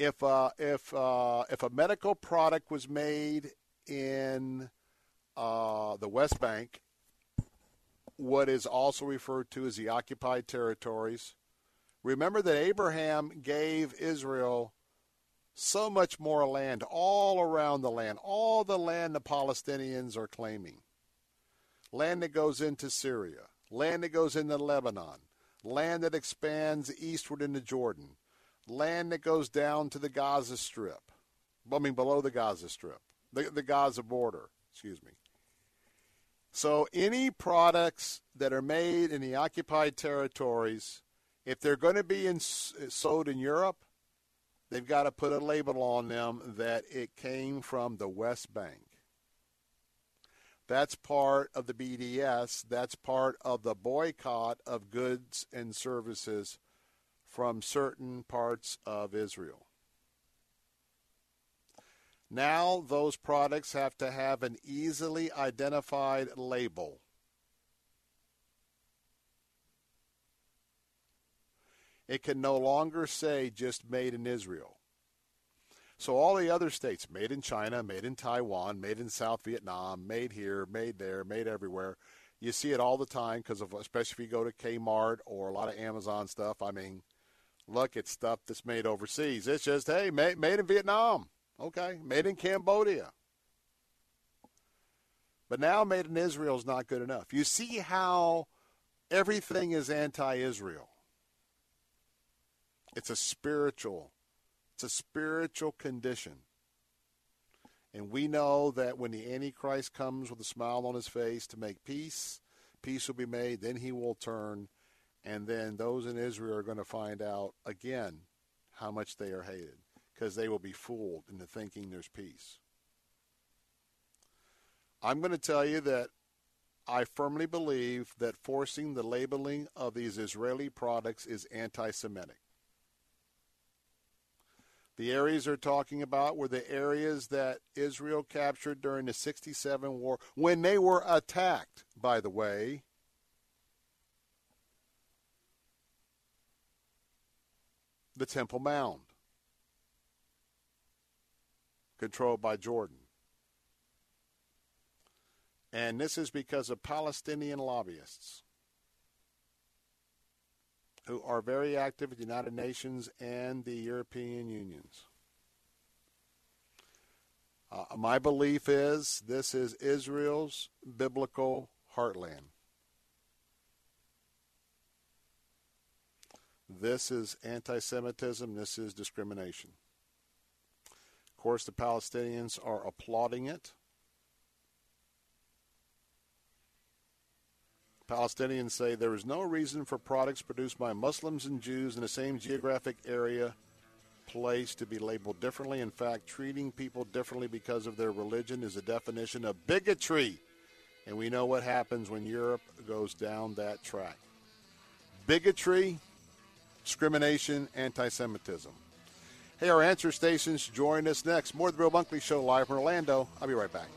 if uh, if uh, if a medical product was made in uh, the West Bank, what is also referred to as the occupied territories. Remember that Abraham gave Israel so much more land all around the land, all the land the Palestinians are claiming. Land that goes into Syria, land that goes into Lebanon, land that expands eastward into Jordan, land that goes down to the Gaza Strip, I mean below the Gaza Strip, the, the Gaza border, excuse me. So any products that are made in the occupied territories, if they're going to be in, sold in Europe, they've got to put a label on them that it came from the West Bank. That's part of the BDS. That's part of the boycott of goods and services from certain parts of Israel. Now, those products have to have an easily identified label. It can no longer say just made in Israel. So, all the other states, made in China, made in Taiwan, made in South Vietnam, made here, made there, made everywhere. You see it all the time because especially if you go to Kmart or a lot of Amazon stuff. I mean, look, at stuff that's made overseas. It's just, hey, made, made in Vietnam. Okay, made in Cambodia. But now made in Israel is not good enough. You see how everything is anti-Israel. It's a spiritual, it's a spiritual condition. And we know that when the Antichrist comes with a smile on his face to make peace, peace will be made, then he will turn, and then those in Israel are going to find out again how much they are hated because they will be fooled into thinking there's peace. I'm going to tell you that I firmly believe that forcing the labeling of these Israeli products is anti Semitic. The areas they're talking about were the areas that Israel captured during the 67 war when they were attacked, by the way. The Temple Mount, controlled by Jordan. And this is because of Palestinian lobbyists who are very active at the United Nations and the European Unions. Uh, my belief is this is Israel's biblical heartland. This is anti Semitism, this is discrimination Of course, the Palestinians are applauding it. Palestinians say there is no reason for products produced by Muslims and Jews in the same geographic area place to be labeled differently. In fact, treating people differently because of their religion is a definition of bigotry. And we know what happens when Europe goes down that track. Bigotry, discrimination, anti Semitism. Hey, our answer stations join us next. More of the Bill Bunkley Show live from Orlando. I'll be right back.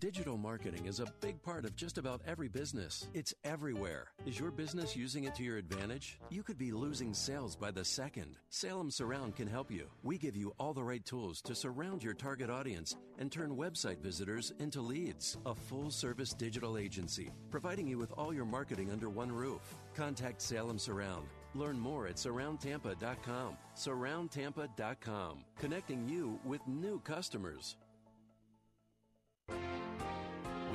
Digital marketing is a big part of just about every business. It's everywhere. Is your business using it to your advantage? You could be losing sales by the second. Salem Surround can help you. We give you all the right tools to surround your target audience and turn website visitors into leads. A full service digital agency, providing you with all your marketing under one roof. Contact Salem Surround. Learn more at surroundtampa.com. Surroundtampa.com, connecting you with new customers.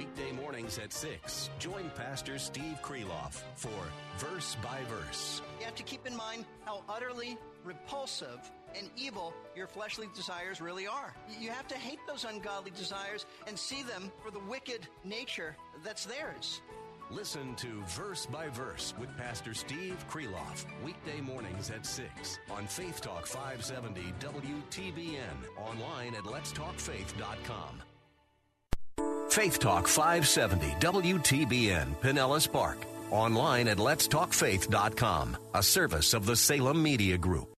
Weekday mornings at 6. Join Pastor Steve Kreloff for Verse by Verse. You have to keep in mind how utterly repulsive and evil your fleshly desires really are. You have to hate those ungodly desires and see them for the wicked nature that's theirs. Listen to Verse by Verse with Pastor Steve Kreloff, weekday mornings at 6 on Faith Talk 570 WTBN, online at letstalkfaith.com. Faith Talk 570 WTBN Pinellas Park. Online at letstalkfaith.com, a service of the Salem Media Group.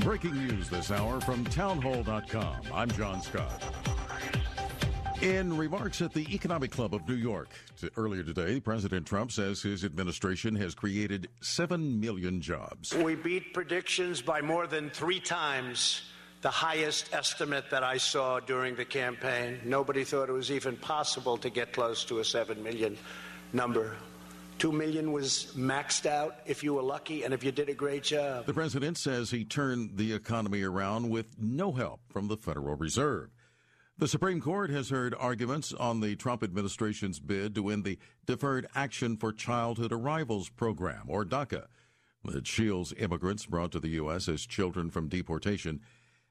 Breaking news this hour from townhall.com. I'm John Scott. In remarks at the Economic Club of New York earlier today, President Trump says his administration has created 7 million jobs. We beat predictions by more than three times the highest estimate that I saw during the campaign. Nobody thought it was even possible to get close to a 7 million number. Two million was maxed out if you were lucky and if you did a great job. The president says he turned the economy around with no help from the Federal Reserve. The Supreme Court has heard arguments on the Trump administration's bid to end the Deferred Action for Childhood Arrivals program, or DACA, that shields immigrants brought to the U.S. as children from deportation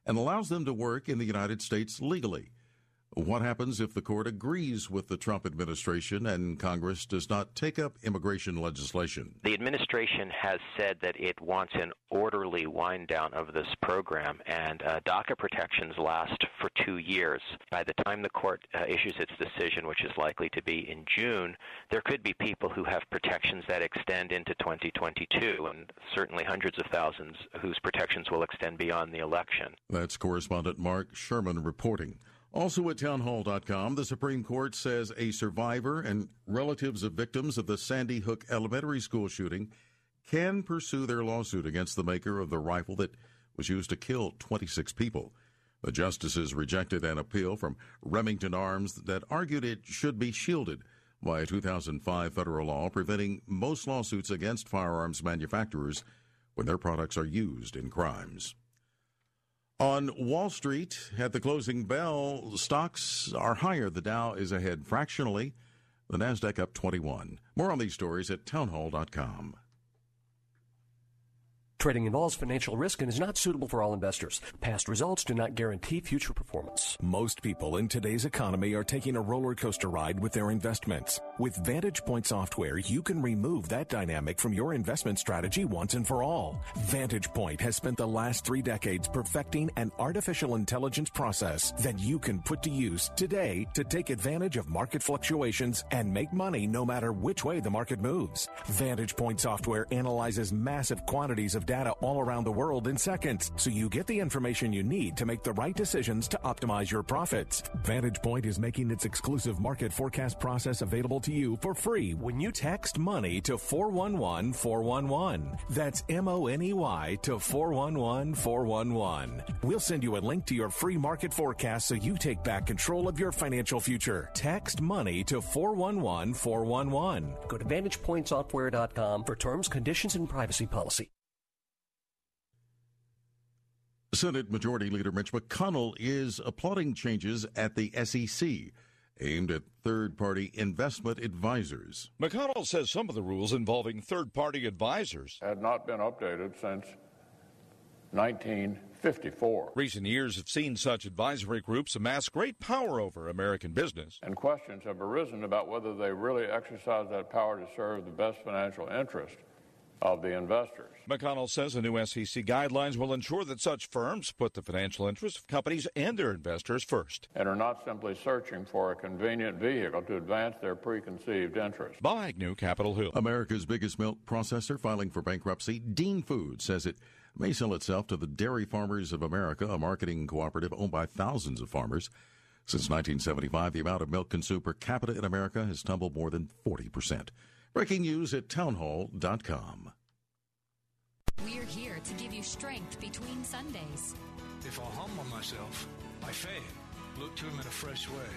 and allows them to work in the United States legally. What happens if the court agrees with the Trump administration and Congress does not take up immigration legislation? The administration has said that it wants an orderly wind down of this program, and uh, DACA protections last for two years. By the time the court uh, issues its decision, which is likely to be in June, there could be people who have protections that extend into 2022, and certainly hundreds of thousands whose protections will extend beyond the election. That's correspondent Mark Sherman reporting. Also at townhall.com, the Supreme Court says a survivor and relatives of victims of the Sandy Hook Elementary School shooting can pursue their lawsuit against the maker of the rifle that was used to kill 26 people. The justices rejected an appeal from Remington Arms that argued it should be shielded by a 2005 federal law preventing most lawsuits against firearms manufacturers when their products are used in crimes. On Wall Street, at the closing bell, stocks are higher. The Dow is ahead fractionally, the NASDAQ up 21. More on these stories at townhall.com. Trading involves financial risk and is not suitable for all investors. Past results do not guarantee future performance. Most people in today's economy are taking a roller coaster ride with their investments. With Vantage Point software, you can remove that dynamic from your investment strategy once and for all. Vantage Point has spent the last three decades perfecting an artificial intelligence process that you can put to use today to take advantage of market fluctuations and make money no matter which way the market moves. Vantage Point software analyzes massive quantities of data all around the world in seconds, so you get the information you need to make the right decisions to optimize your profits. Vantage Point is making its exclusive market forecast process available to you for free when you text money to 411 411. That's M O N E Y to 411 411. We'll send you a link to your free market forecast so you take back control of your financial future. Text money to 411 411. Go to VantagePointSoftware.com for terms, conditions, and privacy policy. Senate Majority Leader Mitch McConnell is applauding changes at the SEC aimed at third party investment advisors. McConnell says some of the rules involving third party advisors had not been updated since 1954. Recent years have seen such advisory groups amass great power over American business. And questions have arisen about whether they really exercise that power to serve the best financial interest of the investors. McConnell says the new SEC guidelines will ensure that such firms put the financial interests of companies and their investors first. And are not simply searching for a convenient vehicle to advance their preconceived interests. Bob Agnew, Capitol Hill. America's biggest milk processor filing for bankruptcy, Dean Foods, says it may sell itself to the Dairy Farmers of America, a marketing cooperative owned by thousands of farmers. Since 1975, the amount of milk consumed per capita in America has tumbled more than 40 percent. Breaking news at townhall.com. We're here to give you strength between Sundays. If I'll humble myself by faith, look to Him in a fresh way.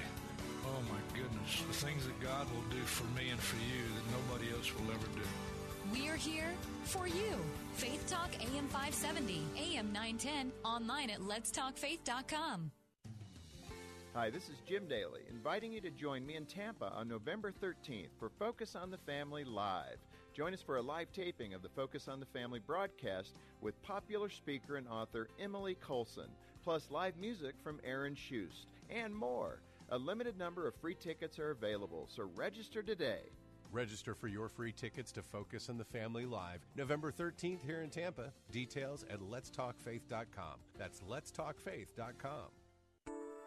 Oh my goodness, the things that God will do for me and for you that nobody else will ever do. We're here for you. Faith Talk AM 570, AM 910, online at letstalkfaith.com. Hi, this is Jim Daly, inviting you to join me in Tampa on November 13th for Focus on the Family Live. Join us for a live taping of the Focus on the Family broadcast with popular speaker and author Emily Colson, plus live music from Aaron Shust, and more. A limited number of free tickets are available, so register today. Register for your free tickets to Focus on the Family Live November 13th here in Tampa. Details at letstalkfaith.com. That's letstalkfaith.com.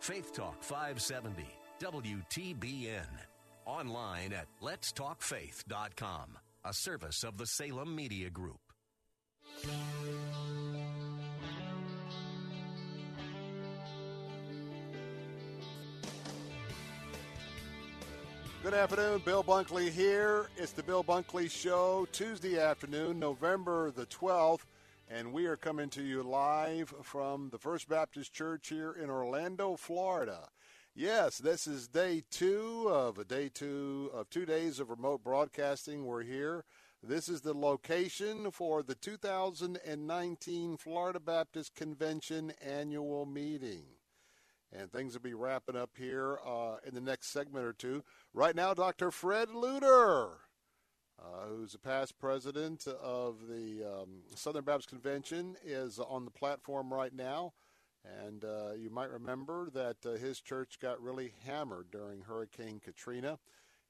Faith Talk 570, WTBN. Online at letstalkfaith.com, a service of the Salem Media Group. Good afternoon, Bill Bunkley here. It's the Bill Bunkley Show, Tuesday afternoon, November the 12th and we are coming to you live from the First Baptist Church here in Orlando, Florida. Yes, this is day two of a day two of two days of remote broadcasting. We're here. This is the location for the 2019 Florida Baptist Convention annual meeting and things will be wrapping up here uh, in the next segment or two. Right now, Dr. Fred Luter, uh, who's a past president of the um, Southern Baptist Convention, is on the platform right now. And uh, you might remember that uh, his church got really hammered during Hurricane Katrina.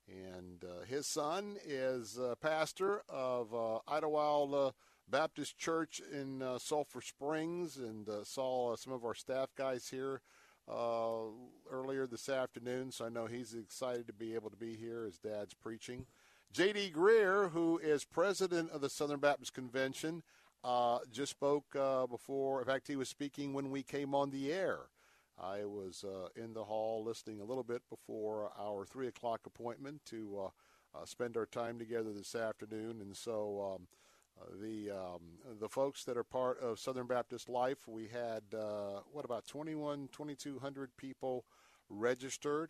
And uh, his son is pastor of uh, Idlewild Baptist Church in Sulphur Springs and saw some of our staff guys here uh, earlier this afternoon, so I know he's excited to be able to be here. His dad's preaching. J.D. Greear, who is president of the Southern Baptist Convention, uh, just spoke uh, before. In fact, he was speaking when we came on the air. I was uh, in the hall listening a little bit before our 3 o'clock appointment to uh, uh, spend our time together this afternoon. And so um, uh, the um, the folks that are part of Southern Baptist Life, we had what about 21, 2200 people registered.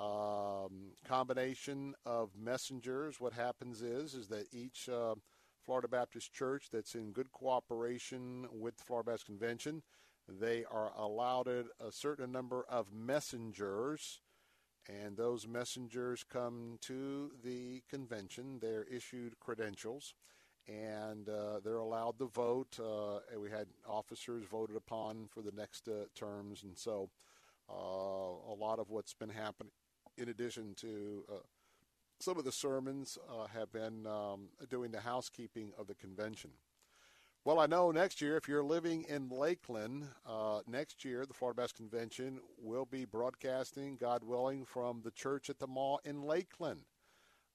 Um, combination of messengers. What happens is is that each uh, Florida Baptist Church that's in good cooperation with the Florida Baptist Convention, they are allowed a certain number of messengers and those messengers come to the convention. They're issued credentials, and uh, they're allowed to vote. Uh, we had officers voted upon for the next uh, terms, and so uh, a lot of what's been happening, in addition to uh, some of the sermons, uh, have been um, doing the housekeeping of the convention. Well, I know next year, if you're living in Lakeland, next year the Florida Baptist Convention will be broadcasting, God willing, from the church at the mall in Lakeland.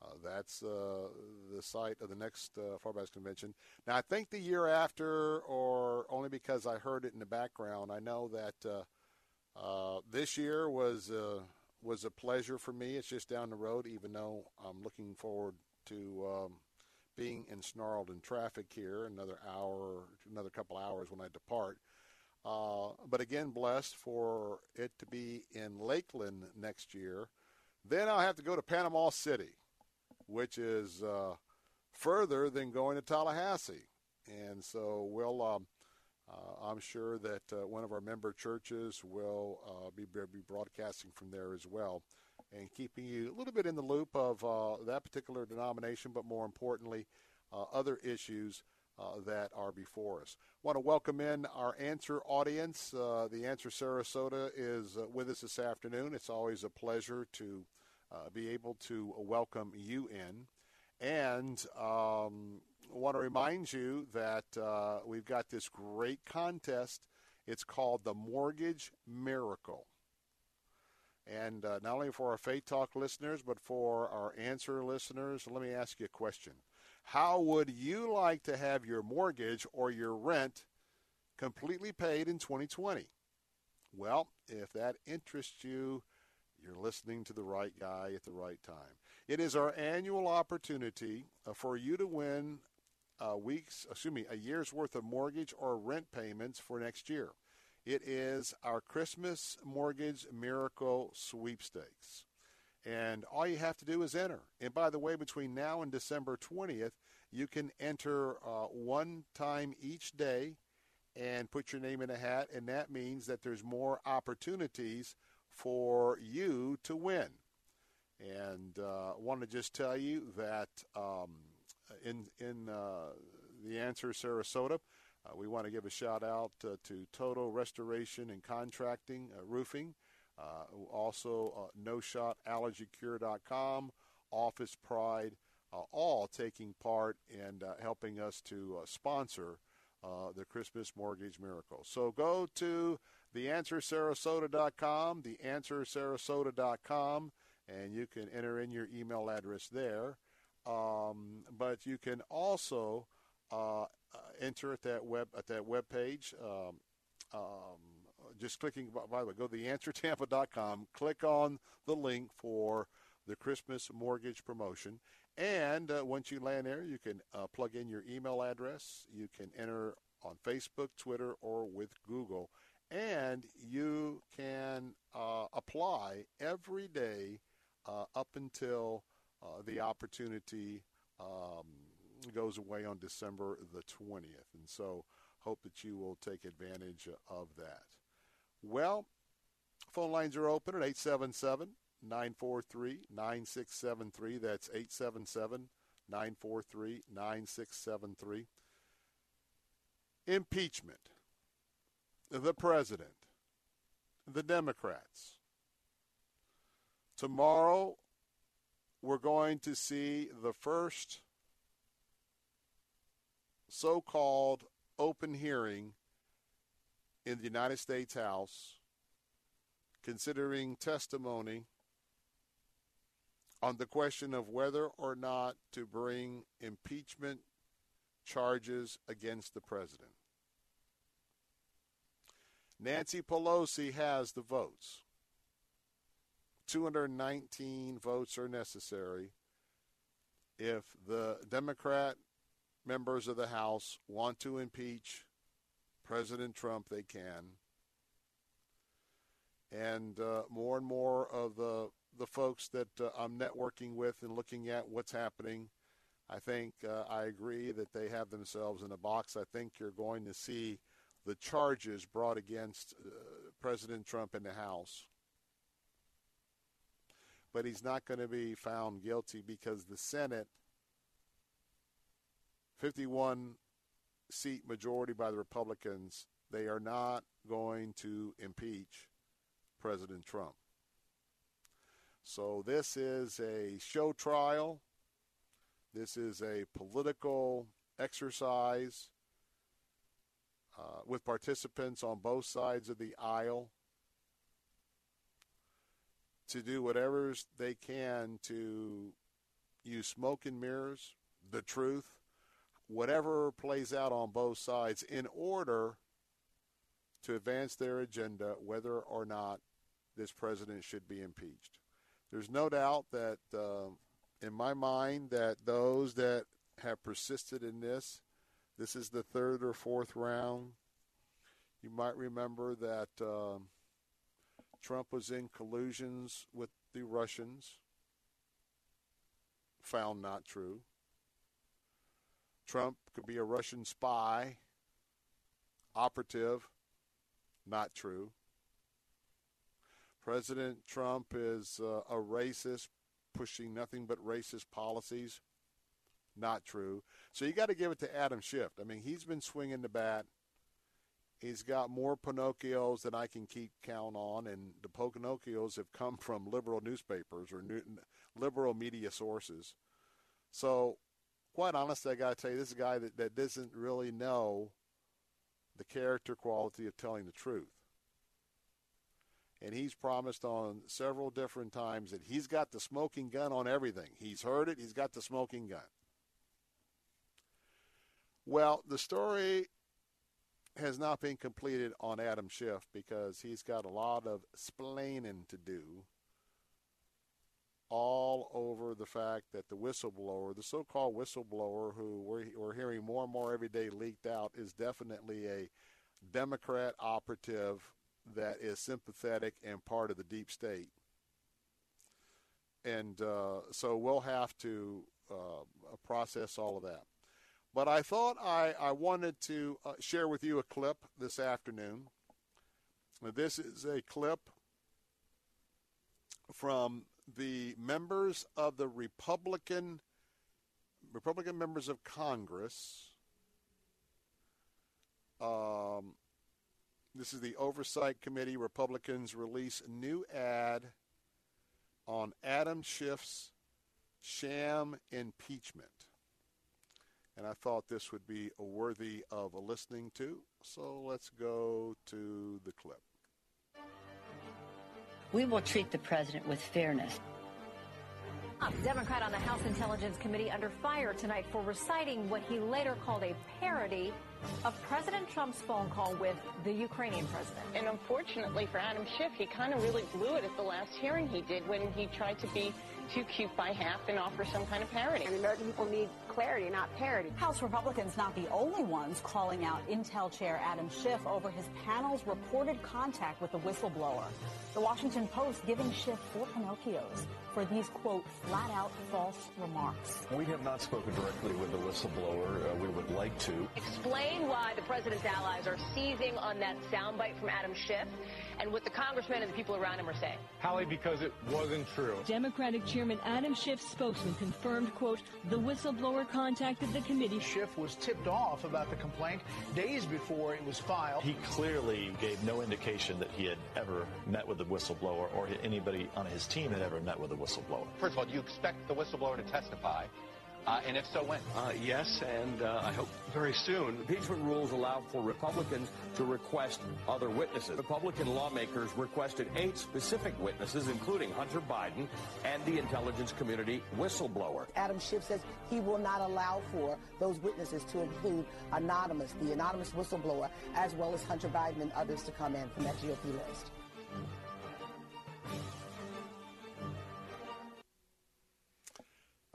Uh, that's uh, the site of the next uh, Florida Baptist Convention. Now, I think the year after, or only because I heard it in the background, I know that uh, uh, this year was uh, was a pleasure for me. It's just down the road, even though I'm looking forward to um, being ensnarled in traffic here another hour, another couple hours when I depart. but again, blessed for it to be in Lakeland next year. Then I'll have to go to Panama City which is uh, further than going to Tallahassee. And so we'll, um, uh, I'm sure that uh, one of our member churches will uh, be, be broadcasting from there as well and keeping you a little bit in the loop of uh, that particular denomination, but more importantly, uh, other issues uh, that are before us. Want to welcome in our Answer audience. The Answer Sarasota is with us this afternoon. It's always a pleasure to be able to welcome you in. And um, want to remind you that uh, we've got this great contest. It's called the Mortgage Miracle. And uh, not only for our Faith Talk listeners, but for our Answer listeners, let me ask you a question. How would you like to have your mortgage or your rent completely paid in 2020? Well, if that interests you, you're listening to the right guy at the right time. It is our annual opportunity uh, for you to win uh, weeks, excuse me, a year's worth of mortgage or rent payments for next year. It is our Christmas Mortgage Miracle Sweepstakes. And all you have to do is enter. And by the way, between now and December 20th, you can enter uh, one time each day and put your name in a hat. And that means that there's more opportunities for you to win. And uh, I want to just tell you that um, in in uh, the answer Sarasota, uh, we want to give a shout out uh, to Total Restoration and Contracting uh, Roofing, uh, also No Shot AllergyCure.com, Office Pride, all taking part in helping us to sponsor the Christmas Mortgage Miracle. So go to theanswersarasota.com, theanswersarasota.com, and you can enter in your email address there. Um, but you can also uh, uh, enter at that web at that web page. Um, um, just clicking, by the way, go to theanswertampa.com, click on the link for the Christmas mortgage promotion. And uh, once you land there, you can uh, plug in your email address. You can enter on Facebook, Twitter, or with Google. And you can uh, apply every day uh, up until uh, the opportunity um, goes away on December the 20th. And so hope that you will take advantage of that. Well, phone lines are open at 877 943 9673. That's 877 943 9673. Impeachment. The president. The Democrats. Tomorrow, we're going to see the first so called open hearing in the United States House considering testimony on the question of whether or not to bring impeachment charges against the president. Nancy Pelosi has the votes. 219 votes are necessary if the Democrat members of the House want to impeach President Trump, they can. And uh, more and more of the the folks that uh, I'm networking with and looking at what's happening, I think uh, I agree that they have themselves in a box. I think you're going to see the charges brought against uh, President Trump in the House. But he's not going to be found guilty because the Senate – 51 seat majority by the Republicans, they are not going to impeach President Trump. So this is a show trial. This is a political exercise uh, with participants on both sides of the aisle to do whatever they can to use smoke and mirrors, the truth, whatever plays out on both sides in order to advance their agenda, whether or not this president should be impeached. There's no doubt that, uh, in my mind, that those that have persisted in this, this is the third or fourth round. You might remember that uh, Trump was in collusions with the Russians, found not true. Trump could be a Russian spy, operative, not true. President Trump is uh, a racist, pushing nothing but racist policies, not true. So you got to give it to Adam Schiff. I mean, he's been swinging the bat. He's got more Pinocchios than I can keep count on, and the Pinocchios have come from liberal newspapers or new, liberal media sources. So quite honestly, I got to tell you, this is a guy that, that doesn't really know the character quality of telling the truth. And he's promised on several different times that he's got the smoking gun on everything. He's heard it, he's got the smoking gun. Well, the story has not been completed on Adam Schiff because he's got a lot of splaining to do all over the fact that the whistleblower, the so-called whistleblower, who we're, we're hearing more and more every day leaked out, is definitely a Democrat operative that is sympathetic and part of the deep state. And uh, so we'll have to uh, process all of that. But I thought I, I wanted to uh, share with you a clip this afternoon. This is a clip from the members of the Republican Republican members of Congress. Um, this is the Oversight Committee. Republicans release new ad on Adam Schiff's sham impeachment. And I thought this would be worthy of a listening to. So let's go to the clip. We will treat the president with fairness. A Democrat on the House Intelligence Committee under fire tonight for reciting what he later called a parody of President Trump's phone call with the Ukrainian president. And unfortunately for Adam Schiff, he kind of really blew it at the last hearing he did when he tried to be too cute by half and offer some kind of parity. And American people need clarity, not parity. House Republicans not the only ones calling out Intel chair Adam Schiff over his panel's reported contact with the whistleblower. The Washington Post giving Schiff four Pinocchios for these, quote, flat out false remarks. We have not spoken directly with the whistleblower. Uh, we would like to. Explain why the president's allies are seizing on that soundbite from Adam Schiff and what the congressmen and the people around him are saying. Hallie, because it wasn't true. Democratic Chairman Adam Schiff's spokesman confirmed, quote, the whistleblower contacted the committee. Schiff was tipped off about the complaint days before it was filed. He clearly gave no indication that he had ever met with the whistleblower or anybody on his team had ever met with the whistleblower. First of all, do you expect the whistleblower to testify? Uh, and if so, when? Uh, yes, and uh, I hope very soon. Impeachment rules allow for Republicans to request other witnesses. Republican lawmakers requested eight specific witnesses, including Hunter Biden and the intelligence community whistleblower. Adam Schiff says he will not allow for those witnesses to include anonymous, the anonymous whistleblower, as well as Hunter Biden and others to come in from that GOP list.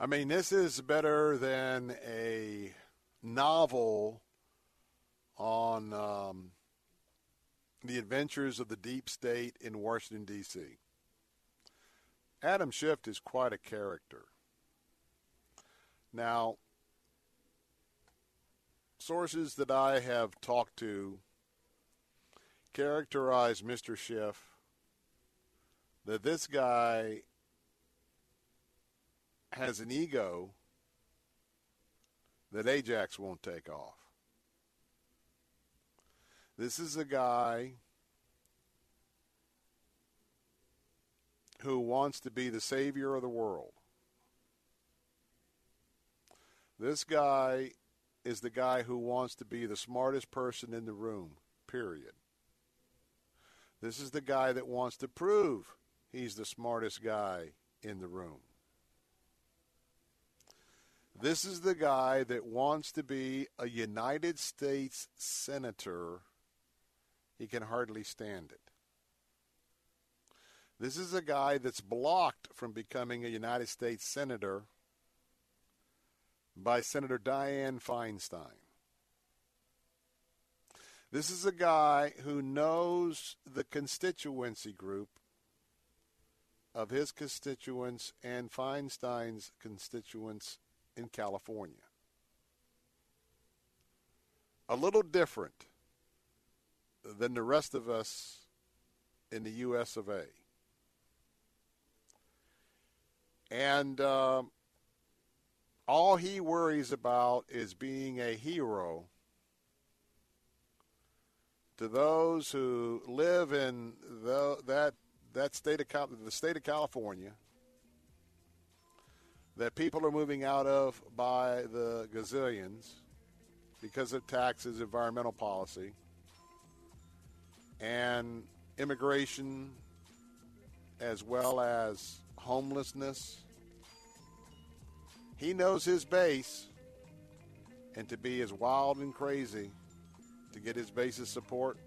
I mean, this is better than a novel on um, the adventures of the deep state in Washington, D.C. Adam Schiff is quite a character. Now, sources that I have talked to characterize Mr. Schiff that this guy has an ego that Ajax won't take off. This is a guy who wants to be the savior of the world. This guy is the guy who wants to be the smartest person in the room, period. This is the guy that wants to prove he's the smartest guy in the room. This is the guy that wants to be a United States Senator. He can hardly stand it. This is a guy that's blocked from becoming a United States Senator by Senator Dianne Feinstein. This is a guy who knows the constituency group of his constituents and Feinstein's constituents in California. A little different than the rest of us in the U.S. of A. And uh, all he worries about is being a hero to those who live in the, that that state of the state of California that people are moving out of by the gazillions because of taxes, environmental policy, and immigration, as well as homelessness. He knows his base, and to be as wild and crazy to get his base's support,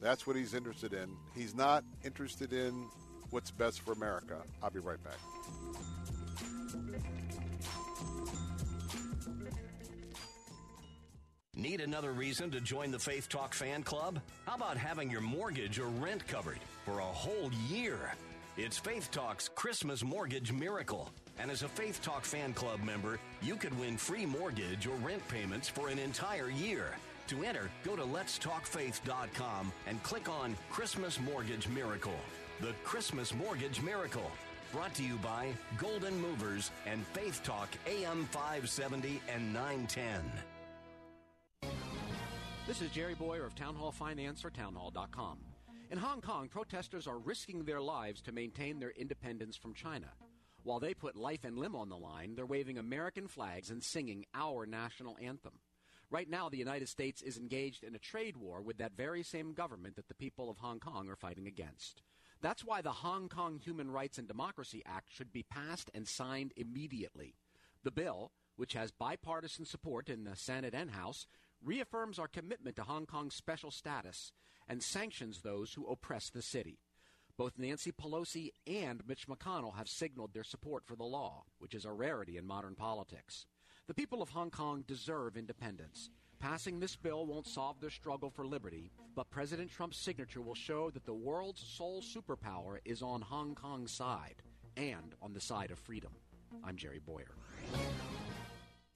that's what he's interested in. He's not interested in what's best for America. I'll be right back. Need another reason to join the Faith Talk fan club? How about having your mortgage or rent covered for a whole year? It's Faith Talk's Christmas Mortgage Miracle. And as a Faith Talk fan club member, you could win free mortgage or rent payments for an entire year. To enter, go to letstalkfaith.com and click on Christmas Mortgage Miracle. The Christmas Mortgage Miracle. Brought to you by Golden Movers and Faith Talk AM 570 and 910. This is Jerry Bowyer of Town Hall Finance for townhall.com. In Hong Kong, protesters are risking their lives to maintain their independence from China. While they put life and limb on the line, they're waving American flags and singing our national anthem. Right now, the United States is engaged in a trade war with that very same government that the people of Hong Kong are fighting against. That's why the Hong Kong Human Rights and Democracy Act should be passed and signed immediately. The bill, which has bipartisan support in the Senate and House, reaffirms our commitment to Hong Kong's special status and sanctions those who oppress the city. Both Nancy Pelosi and Mitch McConnell have signaled their support for the law, which is a rarity in modern politics. The people of Hong Kong deserve independence. Passing this bill won't solve their struggle for liberty, but President Trump's signature will show that the world's sole superpower is on Hong Kong's side and on the side of freedom. I'm Jerry Bowyer.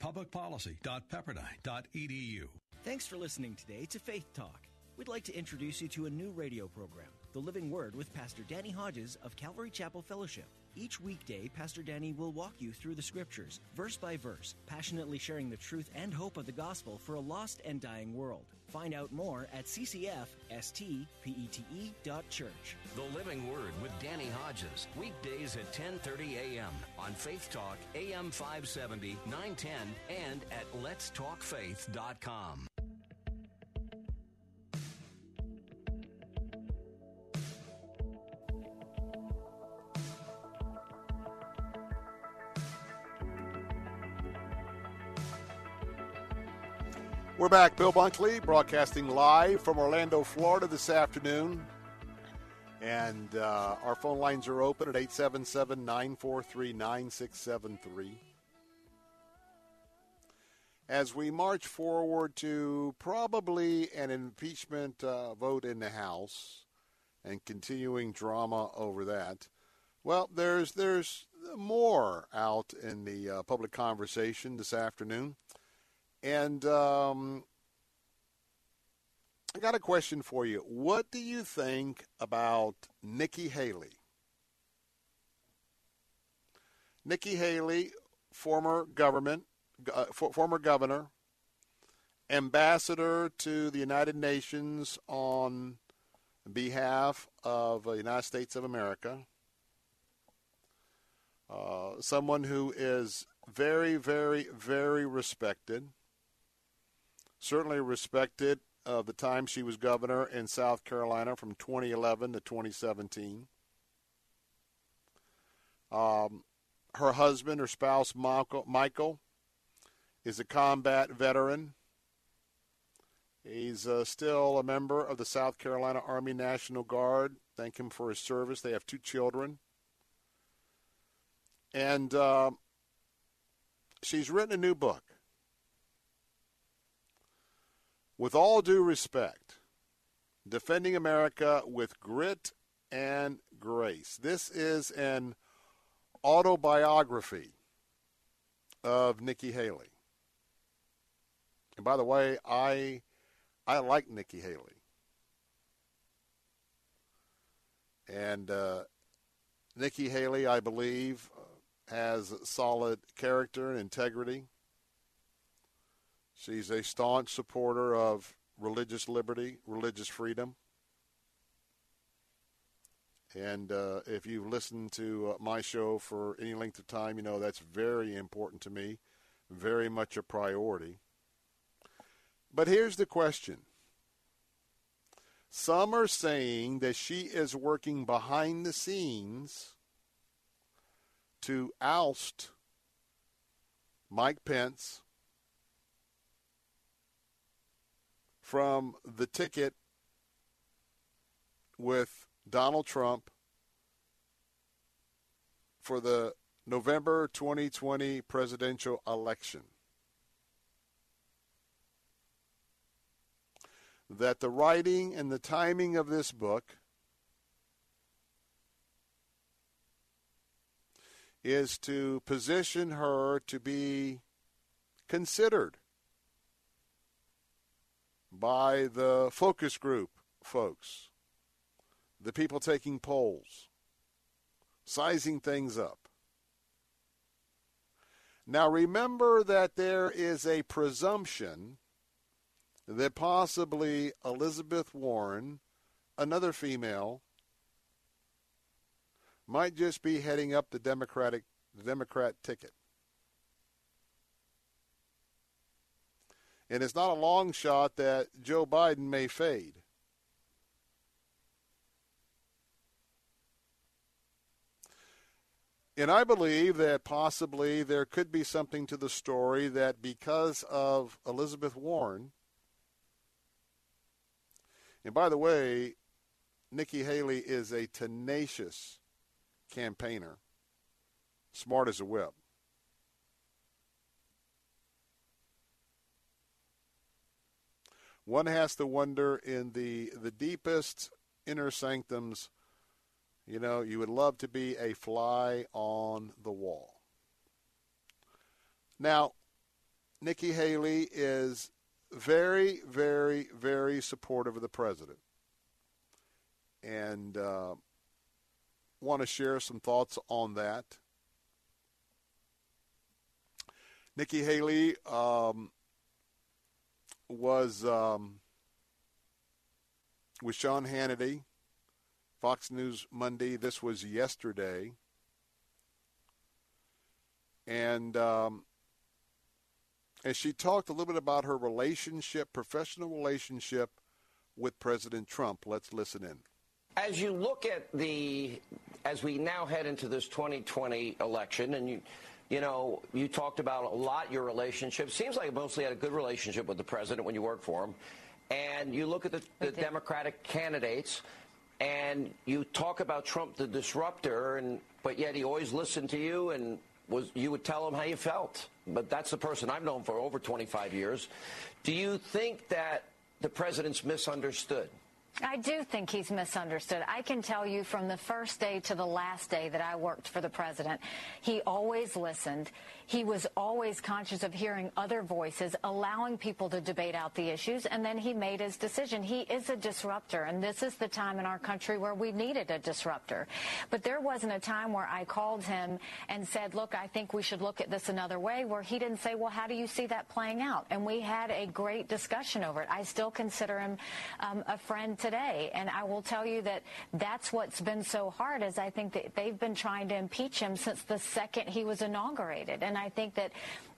Publicpolicy.pepperdine.edu. Thanks for listening today to Faith Talk. We'd like to introduce you to a new radio program, The Living Word with Pastor Danny Hodges of Calvary Chapel Fellowship. Each weekday, Pastor Danny will walk you through the scriptures, verse by verse, passionately sharing the truth and hope of the gospel for a lost and dying world. Find out more at ccfstpete.church. The Living Word with Danny Hodges, weekdays at 10:30 a.m. on Faith Talk AM 570, 910 and at letstalkfaith.com. We're back. Bill Bunkley broadcasting live from Orlando, Florida this afternoon. And uh, our phone lines are open at 877 943 9673. As we march forward to probably an impeachment uh, vote in the House and continuing drama over that, well, there's, there's more out in the uh, public conversation this afternoon. And um, I got a question for you. What do you think about Nikki Haley? Nikki Haley, former government, uh, for, former governor, ambassador to the United Nations on behalf of the United States of America, uh, someone who is very, very, very respected certainly respected of the time she was governor in South Carolina from 2011 to 2017. Um, her husband, her spouse, Michael, Michael, is a combat veteran. He's uh, still a member of the South Carolina Army National Guard. Thank him for his service. They have two children. And uh, she's written a new book with all due respect, defending America with grit and grace. This is an autobiography of Nikki Haley. And by the way, I I like Nikki Haley. And uh, Nikki Haley, I believe, has solid character and integrity. She's a staunch supporter of religious liberty, religious freedom. And uh, if you've listened to uh, my show for any length of time, you know that's very important to me, very much a priority. But here's the question some are saying that she is working behind the scenes to oust Mike Pence from the ticket with Donald Trump for the November 2020 presidential election. That the writing and the timing of this book is to position her to be considered by the focus group folks, the people taking polls, sizing things up. Now remember that there is a presumption that possibly Elizabeth Warren, another female, might just be heading up the Democratic the Democrat ticket. And it's not a long shot that Joe Biden may fade. And I believe that possibly there could be something to the story that because of Elizabeth Warren, and by the way, Nikki Haley is a tenacious campaigner, smart as a whip. One has to wonder in the the deepest inner sanctums, you know, you would love to be a fly on the wall. Now, Nikki Haley is very, very, very supportive of the president. And uh, want to share some thoughts on that. Nikki Haley um, was um, with Sean Hannity, Fox News Monday. This was yesterday. And um, and she talked a little bit about her relationship, professional relationship with President Trump. Let's listen in. As you look at the, as we now head into this 2020 election, and you, you know, you talked about a lot your relationship. Seems like you mostly had a good relationship with the president when you worked for him. And you look at the, the Democratic candidates, and you talk about Trump, the disruptor, and but yet he always listened to you and was you would tell him how you felt. But that's the person I've known for over 25 years. Do you think that the president's misunderstood? I do think he's misunderstood. I can tell you from the first day to the last day that I worked for the president, he always listened. He was always conscious of hearing other voices, allowing people to debate out the issues, and then he made his decision. He is a disruptor, and this is the time in our country where we needed a disruptor. But there wasn't a time where I called him and said, look, I think we should look at this another way, where he didn't say, well, how do you see that playing out? And we had a great discussion over it. I still consider him um, a friend today, and I will tell you that that's what's been so hard is I think that they've been trying to impeach him since the second he was inaugurated. And I think that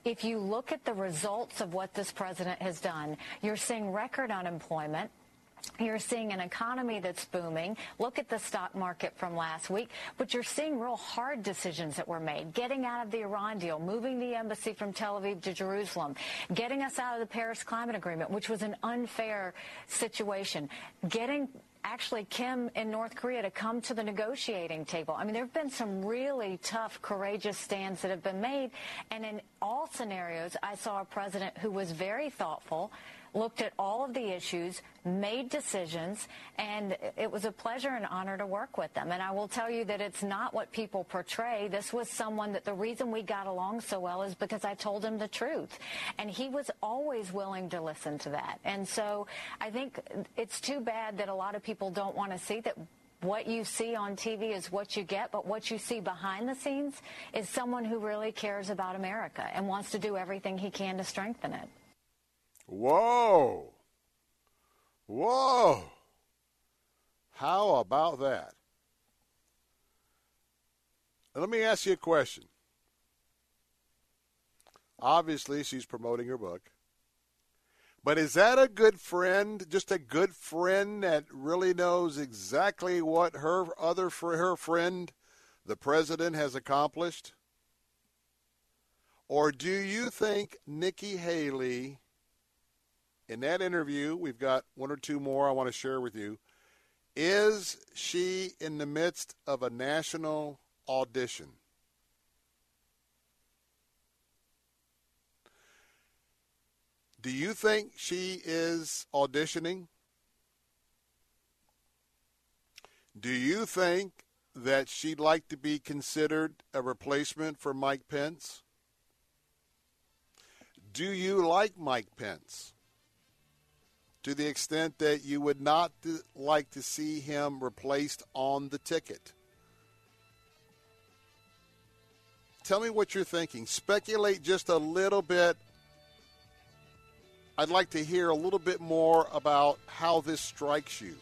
if you look at the results of what this president has done, you're seeing record unemployment. You're seeing an economy that's booming. Look at the stock market from last week. But you're seeing real hard decisions that were made. Getting out of the Iran deal, moving the embassy from Tel Aviv to Jerusalem, getting us out of the Paris Climate Agreement, which was an unfair situation, getting actually Kim in North Korea to come to the negotiating table. I mean, there have been some really tough, courageous stands that have been made. And in all scenarios, I saw a president who was very thoughtful, looked at all of the issues, made decisions, and it was a pleasure and honor to work with them. And I will tell you that it's not what people portray. This was someone that the reason we got along so well is because I told him the truth. And he was always willing to listen to that. And so I think it's too bad that a lot of people don't want to see that what you see on TV is what you get, but what you see behind the scenes is someone who really cares about America and wants to do everything he can to strengthen it. Whoa. Whoa. How about that? Let me ask you a question. Obviously, she's promoting her book. But is that a good friend, just a good friend that really knows exactly what her other her friend, the president, has accomplished? Or do you think Nikki Haley in that interview, we've got one or two more I want to share with you. Is she in the midst of a national audition? Do you think she is auditioning? Do you think that she'd like to be considered a replacement for Mike Pence? Do you like Mike Pence? To the extent that you would not like to see him replaced on the ticket? Tell me what you're thinking. Speculate just a little bit I'd like to hear a little bit more about how this strikes you.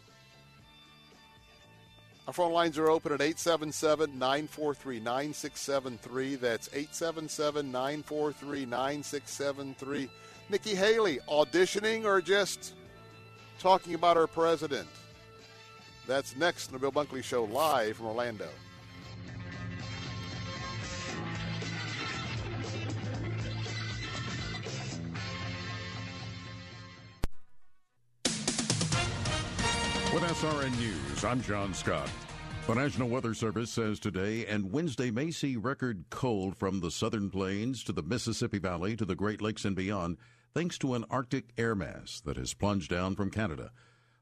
Our phone lines are open at 877 943 9673. That's 877 943 9673. Nikki Haley, auditioning or just talking about our president. That's next on the Bill Bunkley Show live from Orlando. With SRN News, I'm John Scott. The National Weather Service says today and Wednesday may see record cold from the southern plains to the Mississippi Valley to the Great Lakes and beyond thanks to an Arctic air mass that has plunged down from Canada.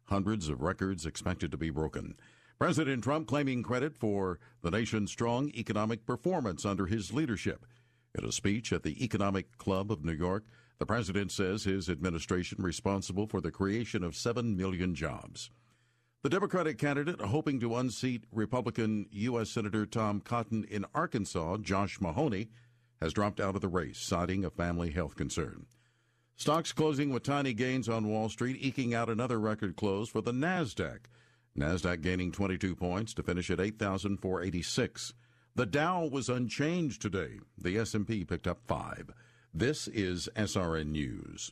Hundreds of records expected to be broken. President Trump claiming credit for the nation's strong economic performance under his leadership. In a speech at the Economic Club of New York, the president says his administration responsible for the creation of 7 million jobs. The Democratic candidate hoping to unseat Republican U.S. Senator Tom Cotton in Arkansas, Josh Mahony, has dropped out of the race, citing a family health concern. Stocks closing with tiny gains on Wall Street, eking out another record close for the Nasdaq. Nasdaq gaining 22 points to finish at 8,486. The Dow was unchanged today. The S&P picked up 5. This is SRN News.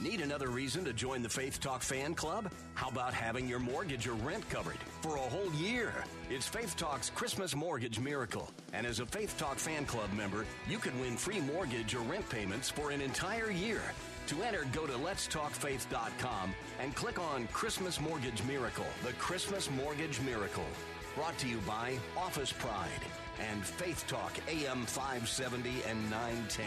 Need another reason to join the Faith Talk fan club? How about having your mortgage or rent covered for a whole year? It's Faith Talk's Christmas Mortgage Miracle. And as a Faith Talk fan club member, you can win free mortgage or rent payments for an entire year. To enter, go to letstalkfaith.com and click on Christmas Mortgage Miracle, the Christmas Mortgage Miracle. Brought to you by Office Pride and Faith Talk AM 570 and 910.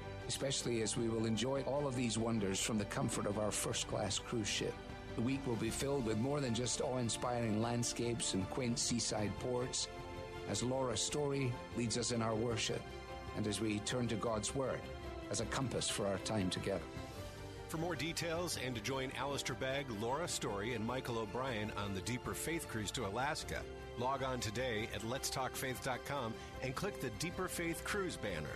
especially as we will enjoy all of these wonders from the comfort of our first class cruise ship. The week will be filled with more than just awe inspiring landscapes and quaint seaside ports, as Laura Story leads us in our worship, and as we turn to God's Word as a compass for our time together. For more details and to join Alistair Begg, Laura Story, and Michael O'Brien on the Deeper Faith Cruise to Alaska, log on today at letstalkfaith.com and click the Deeper Faith Cruise banner.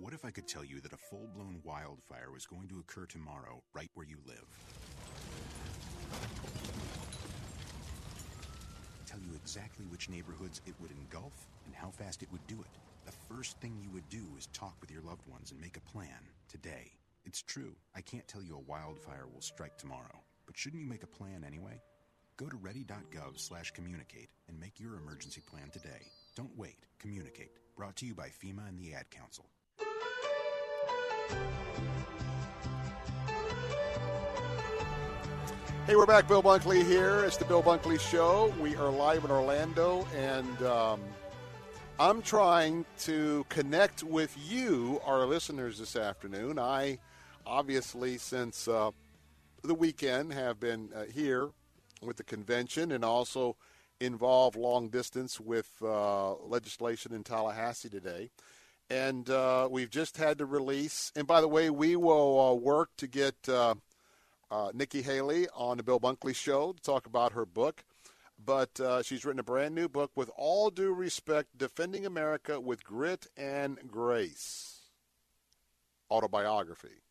What if I could tell you that a full blown wildfire was going to occur tomorrow right where you live? Tell you exactly which neighborhoods it would engulf and how fast it would do it. The first thing you would do is talk with your loved ones and make a plan today. It's true, I can't tell you a wildfire will strike tomorrow, but shouldn't you make a plan anyway? Go to ready.gov slash communicate and make your emergency plan today. Don't wait. Communicate. Brought to you by FEMA and the Ad Council. Hey, we're back. Bill Bunkley here. It's the Bill Bunkley Show. We are live in Orlando, and um, I'm trying to connect with you, our listeners, this afternoon. I obviously, since uh, the weekend, have been uh, here with the convention and also involved long distance with uh, legislation in Tallahassee today. And uh, we've just had to release, and by the way, we will uh, work to get uh, uh, Nikki Haley on the Bill Bunkley Show to talk about her book. But uh, she's written a brand new book with all due respect, Defending America with Grit and Grace autobiography.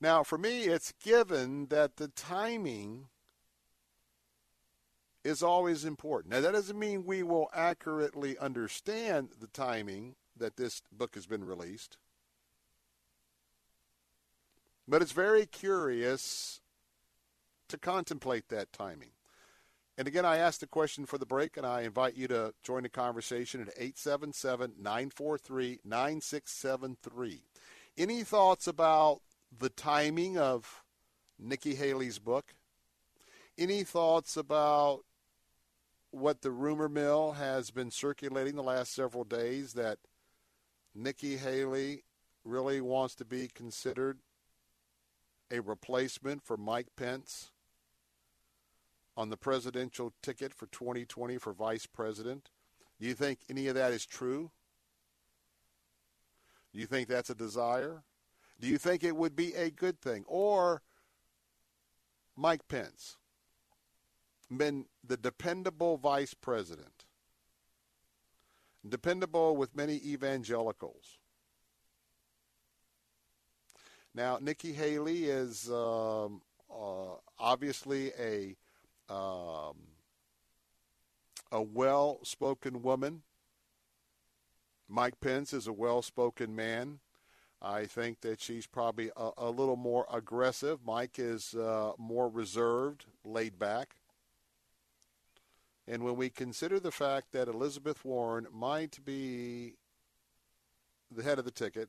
Now, for me, it's given that the timing is always important. Now, that doesn't mean we will accurately understand the timing that this book has been released. But it's very curious to contemplate that timing. And again, I asked the question for the break, and I invite you to join the conversation at 877 943 9673. Any thoughts about the timing of Nikki Haley's book? Any thoughts about what the rumor mill has been circulating the last several days that Nikki Haley really wants to be considered a replacement for Mike Pence on the presidential ticket for 2020 for vice president? Do you think any of that is true? Do you think that's a desire? Do you think it would be a good thing? Or Mike Pence, been the dependable vice president, dependable with many evangelicals. Now, Nikki Haley is um, uh, obviously a um, a well-spoken woman. Mike Pence is a well-spoken man. I think that she's probably a, a little more aggressive. Mike is uh, more reserved, laid back. And when we consider the fact that Elizabeth Warren might be the head of the ticket,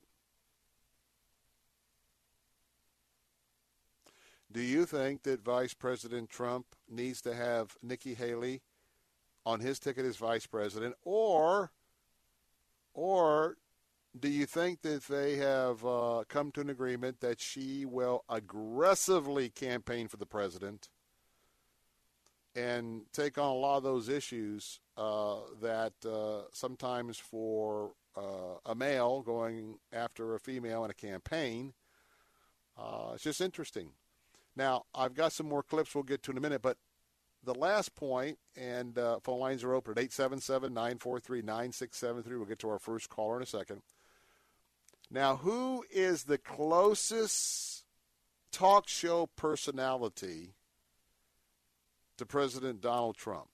do you think that Vice President Trump needs to have Nikki Haley on his ticket as vice president, or, or do you think that they have uh, come to an agreement that she will aggressively campaign for the president? And take on a lot of those issues uh, that uh, sometimes for uh, a male going after a female in a campaign, uh, it's just interesting. Now, I've got some more clips we'll get to in a minute, but the last point, and uh, phone lines are open at 877 943 9673. We'll get to our first caller in a second. Now, who is the closest talk show personality to President Donald Trump?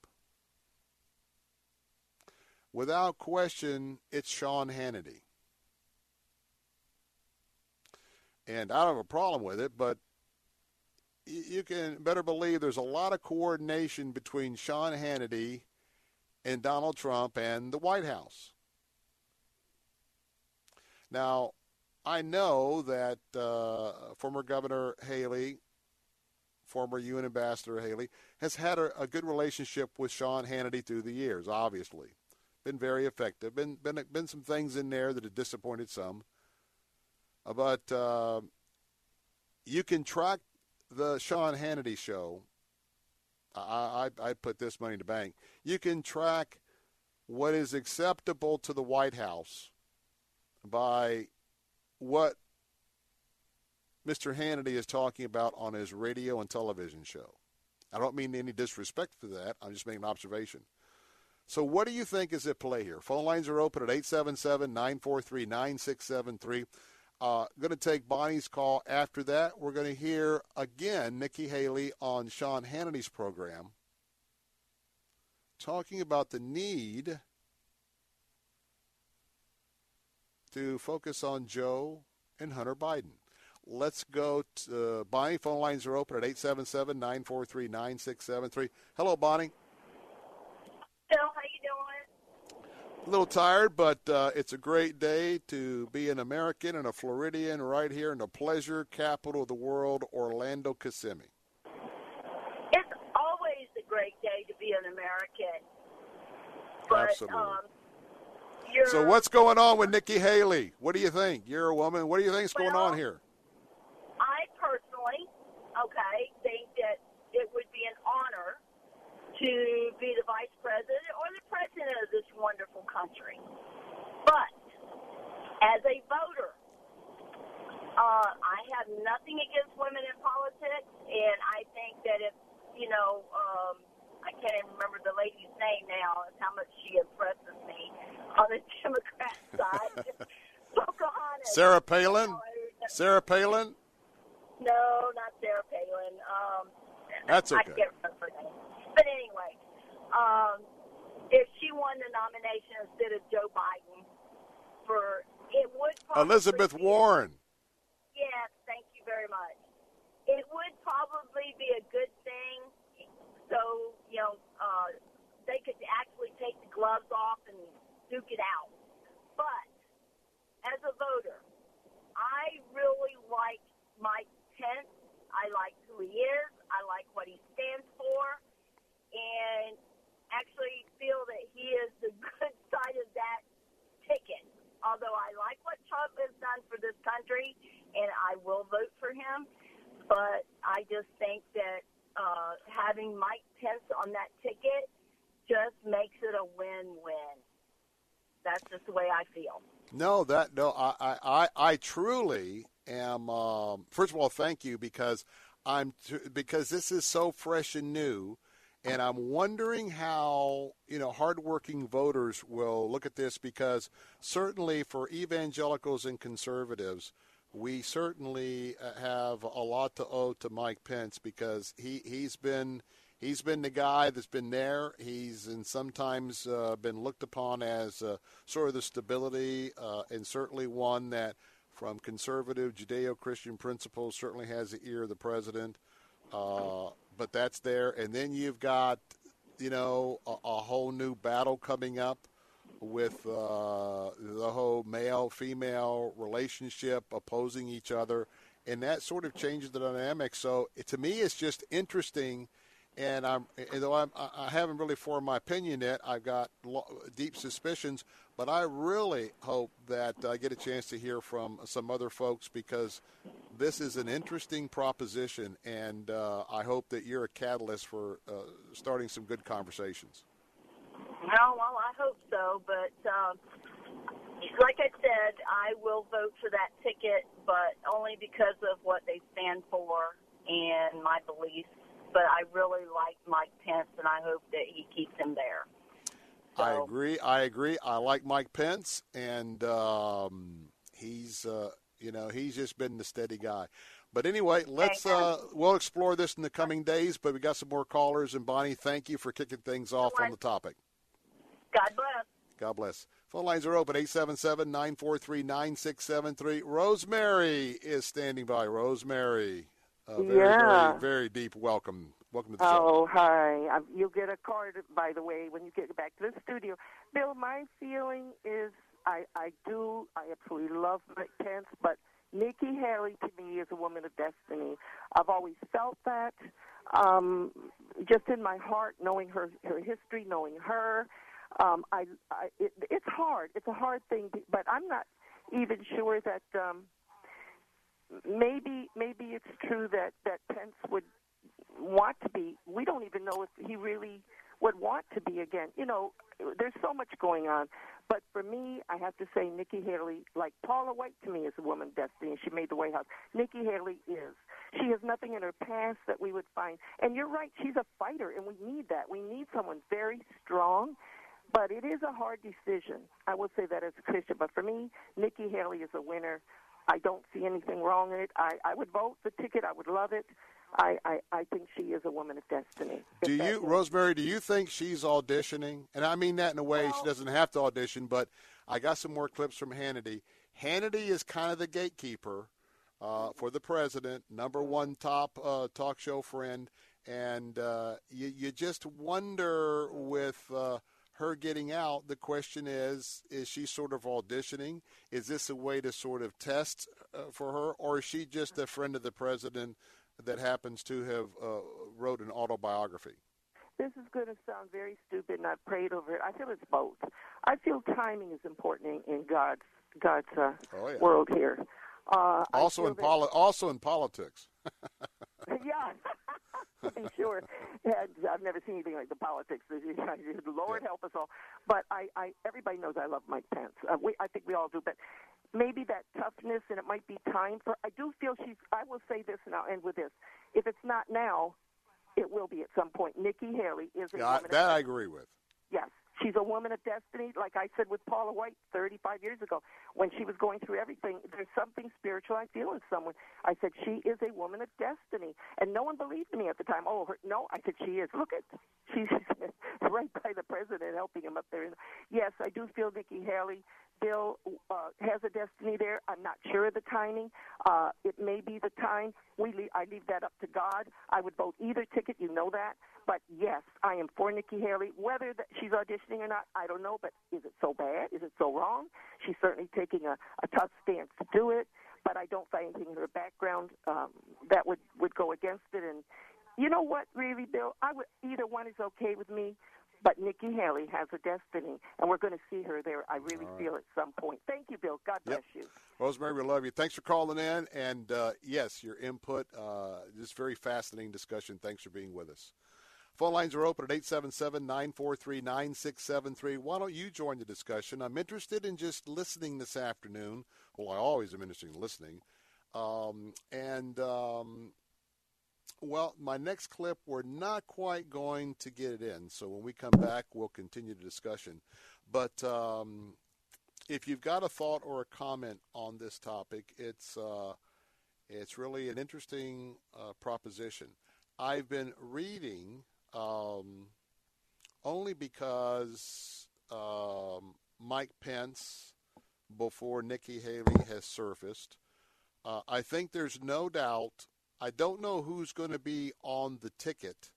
Without question, it's Sean Hannity. And I don't have a problem with it, but you can better believe there's a lot of coordination between Sean Hannity and Donald Trump and the White House. Now, I know that uh, former Governor Haley, former UN Ambassador Haley, has had a, a, good relationship with Sean Hannity through the years. Obviously, been very effective. Been been been some things in there that have disappointed some, uh, but uh, you can track the Sean Hannity show. I, I I put this money to bank. You can track what is acceptable to the White House by what Mr. Hannity is talking about on his radio and television show. I don't mean any disrespect for that. I'm just making an observation. So, what do you think is at play here? Phone lines are open at 877 943 9673. Uh, going to take Bonnie's call after that. We're going to hear again Nikki Haley on Sean Hannity's program talking about the need to focus on Joe and Hunter Biden. Let's go to uh, Bonnie. Phone lines are open at 877 943 9673. Hello, Bonnie. Phil, how you doing? A little tired, but uh, it's a great day to be an American and a Floridian right here in the pleasure capital of the world, Orlando, Kissimmee. It's always a great day to be an American. But, Absolutely. Um, so what's going on with Nikki Haley? What do you think? You're a woman. What do you think's well, going on here? I personally, okay, think that it would be an honor to be the vice president or the president of this wonderful country. But as a voter, uh, I have nothing against women in politics, and I think that if you know, um, I can't even remember the lady's name now. It's how much she impresses me on the Democrat side. Pocahontas. Sarah Palin. Sarah Palin. No, not Sarah Palin. Um, That's I okay. can't remember her name. But anyway, um, if she won the nomination instead of Joe Biden for it would probably Elizabeth be, Warren. Yes, thank you very much. It would probably be a good thing, so you know uh, they could actually take the gloves off and duke it out. But as a voter, I really like Mike Pence. I like who he is. I like what he stands for and actually feel that he is the good side of that ticket. Although I like what Trump has done for this country, and I will vote for him, but I just think that uh, having Mike Pence on that ticket just makes it a win-win. That's just the way I feel. No, that no, I I, I, truly am. Um, first of all, thank you because I'm t- because this is so fresh and new, and I'm wondering how you know hardworking voters will look at this because certainly for evangelicals and conservatives, we certainly uh, have a lot to owe to Mike Pence because he he's been he's been the guy that's been there. He's and sometimes uh, been looked upon as uh, sort of the stability, uh, and certainly one that, from conservative Judeo-Christian principles, certainly has the ear of the president. But that's there, and then you've got, you know, a, a whole new battle coming up with uh, the whole male-female relationship opposing each other, and that sort of changes the dynamic. So to me, it's just interesting and I'm though I'm, I haven't really formed my opinion yet. I've got deep suspicions, but I really hope that I get a chance to hear from some other folks because this is an interesting proposition, and uh, I hope that you're a catalyst for uh, starting some good conversations. No, well, I hope so, but um, like I said, I will vote for that ticket, but only because of what they stand for and my beliefs but I really like Mike Pence, and I hope that he keeps him there. So, I agree. I agree. I like Mike Pence, and um, he's uh, you know he's just been the steady guy. But anyway, let's uh, we'll explore this in the coming days. But we got some more callers, and Bonnie, thank you for kicking things off on the topic. God bless. God bless. Phone lines are open 877 943 9673. Rosemary is standing by. Rosemary. Uh, very, Yeah. very, very deep welcome. Welcome to the Oh, hi. Um, you'll get a card, by the way, when you get back to the studio. Bill, my feeling is I, I do, I absolutely love Mike Pence, but Nikki Haley to me is a woman of destiny. I've always felt that, um, just in my heart, knowing her, her history, knowing her. Um, I, I, it, it's hard. It's a hard thing, but I'm not even sure that. Um, maybe maybe it's true that that Pence would want to be. We don't even know if he really would want to be again. You know, there's so much going on. But for me, I have to say, Nikki Haley, like Paula White to me, is a woman destiny, and she made the White House. Nikki Haley is. She has nothing in her past that we would find. And you're right, she's a fighter, and we need that. We need someone very strong. But it is a hard decision. I will say that as a Christian. But for me, Nikki Haley is a winner. I don't see anything wrong in it. I, I would vote the ticket. I would love it. I, I, I think she is a woman of destiny. Do you, Rosemary? Do you think she's auditioning? And I mean that in a way she doesn't have to audition. But I got some more clips from Hannity. Hannity is kind of the gatekeeper uh, for the president, number one top uh, talk show friend, and uh, you, you just wonder with uh, her getting out. The question is: Is she sort of auditioning? Is this a way to sort of test uh, for her, or is she just a friend of the president? That happens to have uh, wrote an autobiography? This is going to sound very stupid, and I've prayed over it. I feel it's both. I feel timing is important in, in God's God's uh, oh, yeah. world here. Uh, also in poli- also in politics. yeah, I'm sure. And I've never seen anything like the politics. Lord help us all. But I, I everybody knows I love Mike Pence. Uh, we, I think we all do. But maybe that toughness, and it might be time for. I do feel she's. I will say this, and I'll end with this. If it's not now, it will be at some point. Nikki Haley is a Yeah, I- woman. that I agree with. Yes, she's a woman of destiny. Like I said with Paula White 35 years ago, when she was going through everything, there's something spiritual I feel in someone. I said she is a woman of destiny, and no one believed me at the time. Oh, her, no, I said she is. Look at she's right by the president, helping him up there. Yes, I do feel Nikki Haley. Bill uh, has a destiny there. I'm not sure of the timing. Uh, it may be the time. We leave, I leave that up to God. I would vote either ticket. You know that. But yes, I am for Nikki Haley. Whether that she's auditioning or not, I don't know. But is it so bad? Is it so wrong? She's certainly taking a, a tough stance to do it. But I don't find anything in her background um, that would would go against it. And you know what, really, Bill? I would either one is okay with me. But Nikki Haley has a destiny, and we're going to see her there. I really All right. feel at some point. Thank you, Bill. God bless Yep. you. Rosemary, we love you. Thanks for calling in. And uh, yes, your input, uh, this very fascinating discussion. Thanks for being with us. Phone lines are open at 877 943 9673. Why don't you join the discussion? I'm interested in just listening this afternoon. Well, I always am interested in listening. Um, and, um, well, my next clip, we're not quite going to get it in. So when we come back, we'll continue the discussion. But um, if you've got a thought or a comment on this topic, it's uh, it's really an interesting uh, proposition. I've been reading um, only because um, Mike Pence, before Nikki Haley has surfaced. Uh, I think there's no doubt. I don't know who's going to be on the ticket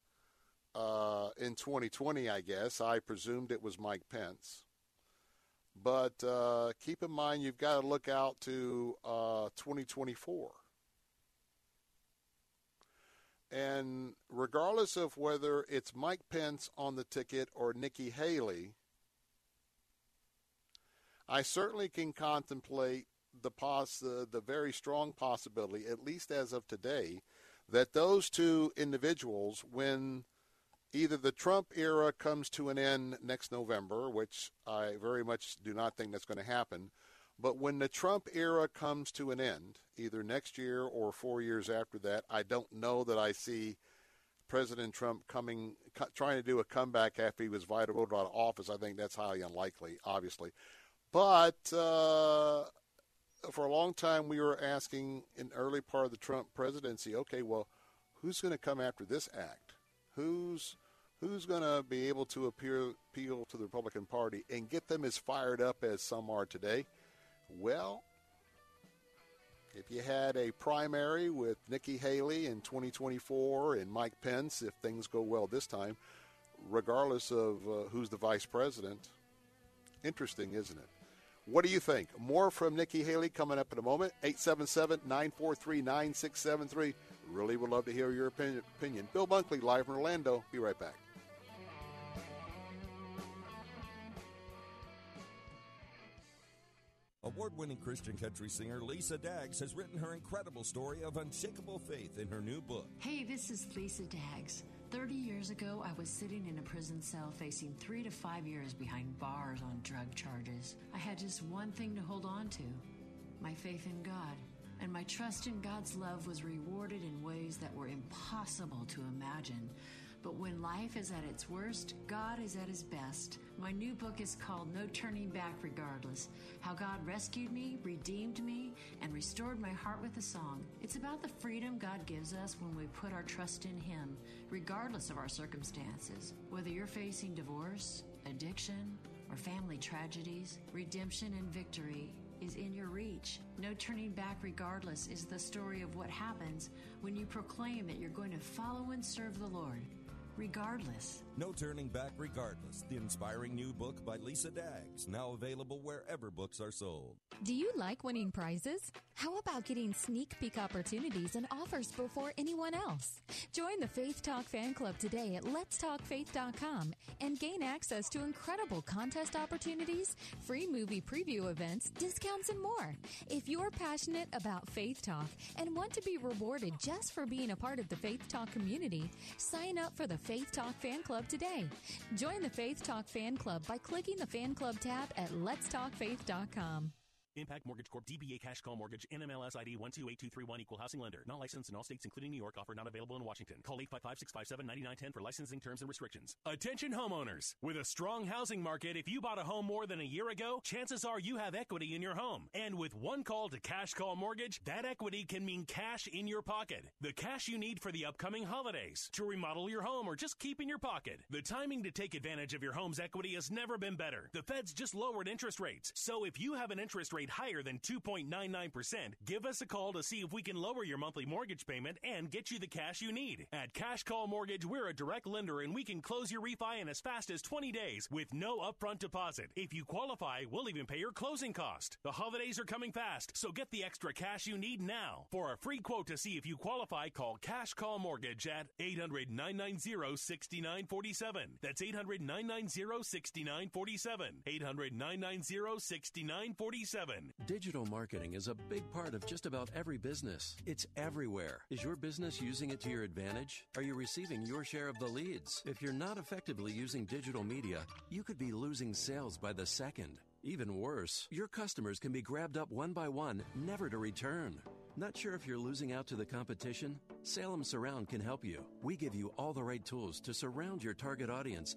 uh, in 2020. I guess I presumed it was Mike Pence. But uh, keep in mind, you've got to look out to uh, 2024. And regardless of whether it's Mike Pence on the ticket or Nikki Haley, I certainly can contemplate the poss- the, the very strong possibility, at least as of today, that those two individuals, when either the Trump era comes to an end next November, which I very much do not think that's going to happen, but when the Trump era comes to an end, either next year or four years after that, I don't know that I see President Trump coming, co- trying to do a comeback after he was voted out of office. I think that's highly unlikely, obviously. But uh, for a long time, we were asking in early part of the Trump presidency, okay, well, who's going to come after this act? Who's who's going to be able to appeal, appeal to the Republican Party and get them as fired up as some are today? Well, if you had a primary with Nikki Haley in 2024 and Mike Pence, if things go well this time, regardless of uh, who's the vice president, interesting, isn't it? What do you think? More from Nikki Haley coming up in a moment. 877 943 9673. Really would love to hear your opinion. opinion. Bill Bunkley, live from Orlando. Be right back. Award winning Christian country singer Lisa Daggs has written her incredible story of unshakable faith in her new book. Hey, this is Lisa Daggs. 30 years ago, I was sitting in a prison cell facing three to five years behind bars on drug charges. Had just one thing to hold on to my faith in God. And my trust in God's love was rewarded in ways that were impossible to imagine. But when life is at its worst, God is at his best. My new book is called No Turning Back Regardless How God Rescued Me, Redeemed Me, and Restored My Heart with a Song. It's about the freedom God gives us when we put our trust in Him, regardless of our circumstances. Whether you're facing divorce, addiction, or family tragedies, redemption and victory is in your reach. No turning back, regardless, is the story of what happens when you proclaim that you're going to follow and serve the Lord, regardless. No Turning Back Regardless, the inspiring new book by Lisa Daggs, now available wherever books are sold. Do you like winning prizes? How about getting sneak peek opportunities and offers before anyone else? Join the Faith Talk fan club today at letstalkfaith.com and gain access to incredible contest opportunities, free movie preview events, discounts, and more. If you're passionate about Faith Talk and want to be rewarded just for being a part of the Faith Talk community, sign up for the Faith Talk fan club today. Join the Faith Talk fan club by clicking the fan club tab at letstalkfaith.com. Impact Mortgage Corp. DBA Cash Call Mortgage. NMLS ID 128231. Equal housing lender. Not licensed in all states, including New York. Offer not available in Washington. Call 855-657-9910 for licensing terms and restrictions. Attention homeowners. With a strong housing market, if you bought a home more than a year ago, chances are you have equity in your home. And with one call to Cash Call Mortgage, that equity can mean cash in your pocket. The cash you need for the upcoming holidays, to remodel your home, or just keep in your pocket. The timing to take advantage of your home's equity has never been better. The Fed's just lowered interest rates. So if you have an interest rate higher than 2.99%, give us a call to see if we can lower your monthly mortgage payment and get you the cash you need. At Cash Call Mortgage, we're a direct lender and we can close your refi in as fast as 20 days with no upfront deposit. If you qualify, we'll even pay your closing cost. The holidays are coming fast, so get the extra cash you need now. For a free quote to see if you qualify, call Cash Call Mortgage at 800 990 6947. That's 800 990 6947. 800 990 6947. Digital marketing is a big part of just about every business. It's everywhere. Is your business using it to your advantage? Are you receiving your share of the leads? If you're not effectively using digital media, you could be losing sales by the second. Even worse, your customers can be grabbed up one by one, never to return. Not sure if you're losing out to the competition? Salem Surround can help you. We give you all the right tools to surround your target audience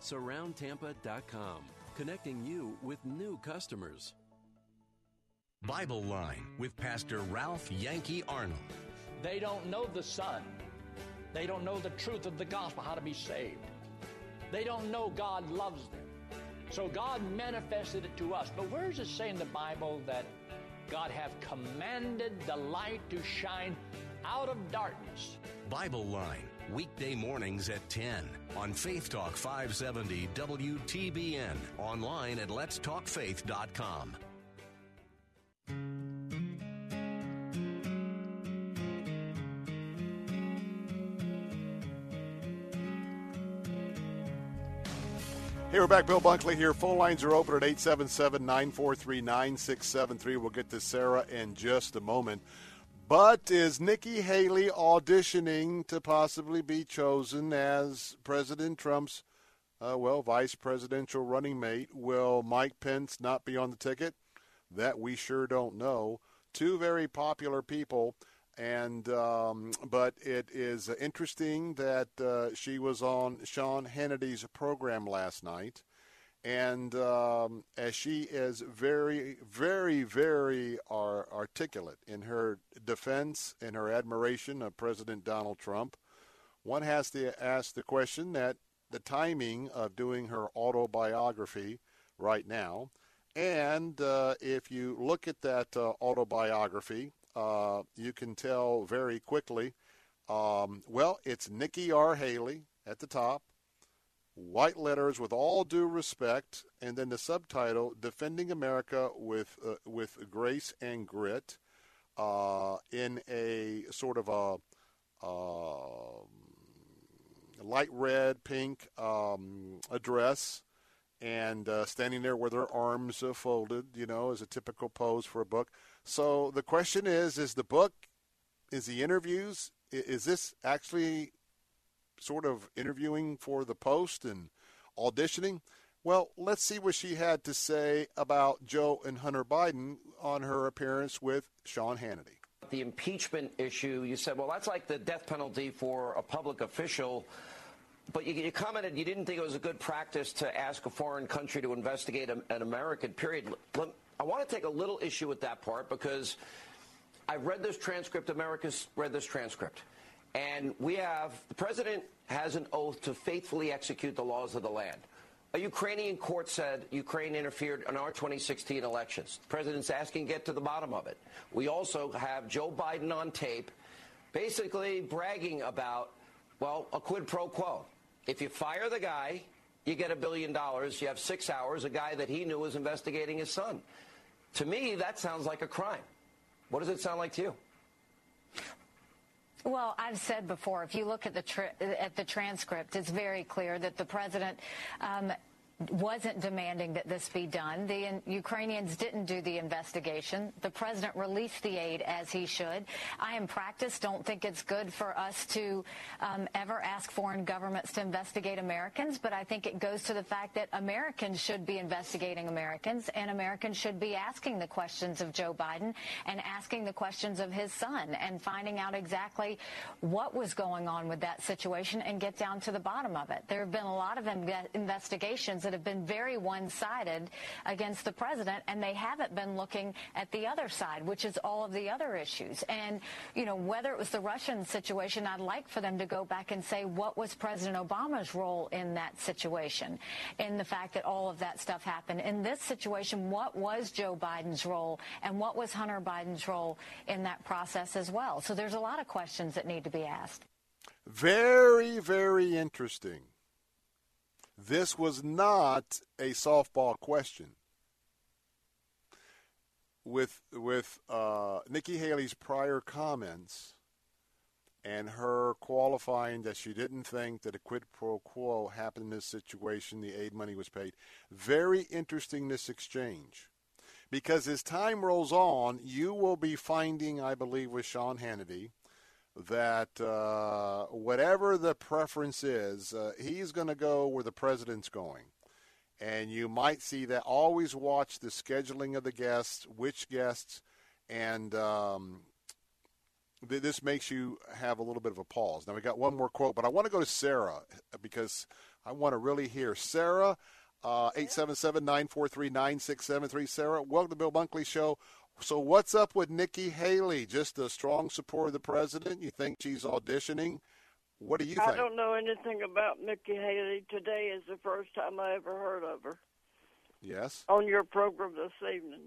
Surroundtampa.com, connecting you with new customers. Bible Line with Pastor Ralph Yankee Arnold. They don't know the Son. They don't know the truth of the gospel, how to be saved. They don't know God loves them. So God manifested it to us. But where does it say in the Bible that God have commanded the light to shine out of darkness? Bible Line, weekday mornings at 10 on Faith Talk 570 WTBN, online at letstalkfaith.com. Hey, we're back. Bill Bunkley here. Phone lines are open at 877 943 9673. We'll get to Sarah in just a moment. But is Nikki Haley auditioning to possibly be chosen as President Trump's, uh, well, vice presidential running mate? Will Mike Pence not be on the ticket? That we sure don't know. Two very popular people and um, but it is interesting that uh, she was on Sean Hannity's program last night, and um, as she is very, very, very ar- articulate in her defense and her admiration of President Donald Trump, one has to ask the question that the timing of doing her autobiography right now. And uh, if you look at that uh, autobiography, uh, you can tell very quickly. Um, well, it's Nikki R. Haley at the top, white letters with all due respect, and then the subtitle "Defending America with uh, with Grace and Grit," uh, in a sort of a uh, light red, pink um, address. And uh, standing there with her arms uh, folded, you know, is a typical pose for a book. So the question is: Is the book, is the interviews, is this actually sort of interviewing for the Post and auditioning? Well, let's see what she had to say about Joe and Hunter Biden on her appearance with Sean Hannity. The impeachment issue, you said, well, that's like the death penalty for a public official. But you, you commented you didn't think it was a good practice to ask a foreign country to investigate a, an American, period. I want to take a little issue with that part because I've read this transcript. America's read this transcript. And we have the president has an oath to faithfully execute the laws of the land. A Ukrainian court said Ukraine interfered in our 2016 elections. The president's asking get to the bottom of it. We also have Joe Biden on tape basically bragging about, well, a quid pro quo. If you fire the guy, you get a billion dollars. You have six hours, a guy that he knew was investigating his son. To me, that sounds like a crime. What does it sound like to you? Well, I've said before, if you look at the at the transcript, it's very clear that the president um, wasn't demanding that this be done. The Ukrainians didn't do the investigation. The president released the aid as he should. I, in practice, don't think it's good for us to um, ever ask foreign governments to investigate Americans, but I think it goes to the fact that Americans should be investigating Americans, and Americans should be asking the questions of Joe Biden and asking the questions of his son and finding out exactly what was going on with that situation and get down to the bottom of it. There have been a lot of investigations that have been very one-sided against the president, and they haven't been looking at the other side, which is all of the other issues. And, you know, whether it was the Russian situation, I'd like for them to go back and say what was President Obama's role in that situation, in the fact that all of that stuff happened. In this situation, what was Joe Biden's role, and what was Hunter Biden's role in that process as well? So there's a lot of questions that need to be asked. Very, very interesting. This was not a softball question. With with uh, Nikki Haley's prior comments and her qualifying that she didn't think that a quid pro quo happened in this situation, the aid money was paid. Very interesting this exchange. Because as time rolls on, you will be finding, I believe, with Sean Hannity, that uh, whatever the preference is, uh, he's going to go where the president's going. And you might see that. Always watch the scheduling of the guests, which guests, and um, th- this makes you have a little bit of a pause. Now, we got one more quote, but I want to go to Sarah because I want to really hear. Sarah, uh, 877 943 9673. Sarah, welcome to Bill Bunkley Show. So what's up with Nikki Haley? Just a strong supporter of the president? You think she's auditioning? What do you think? I don't know anything about Nikki Haley. Today is the first time I ever heard of her. Yes. On your program this evening.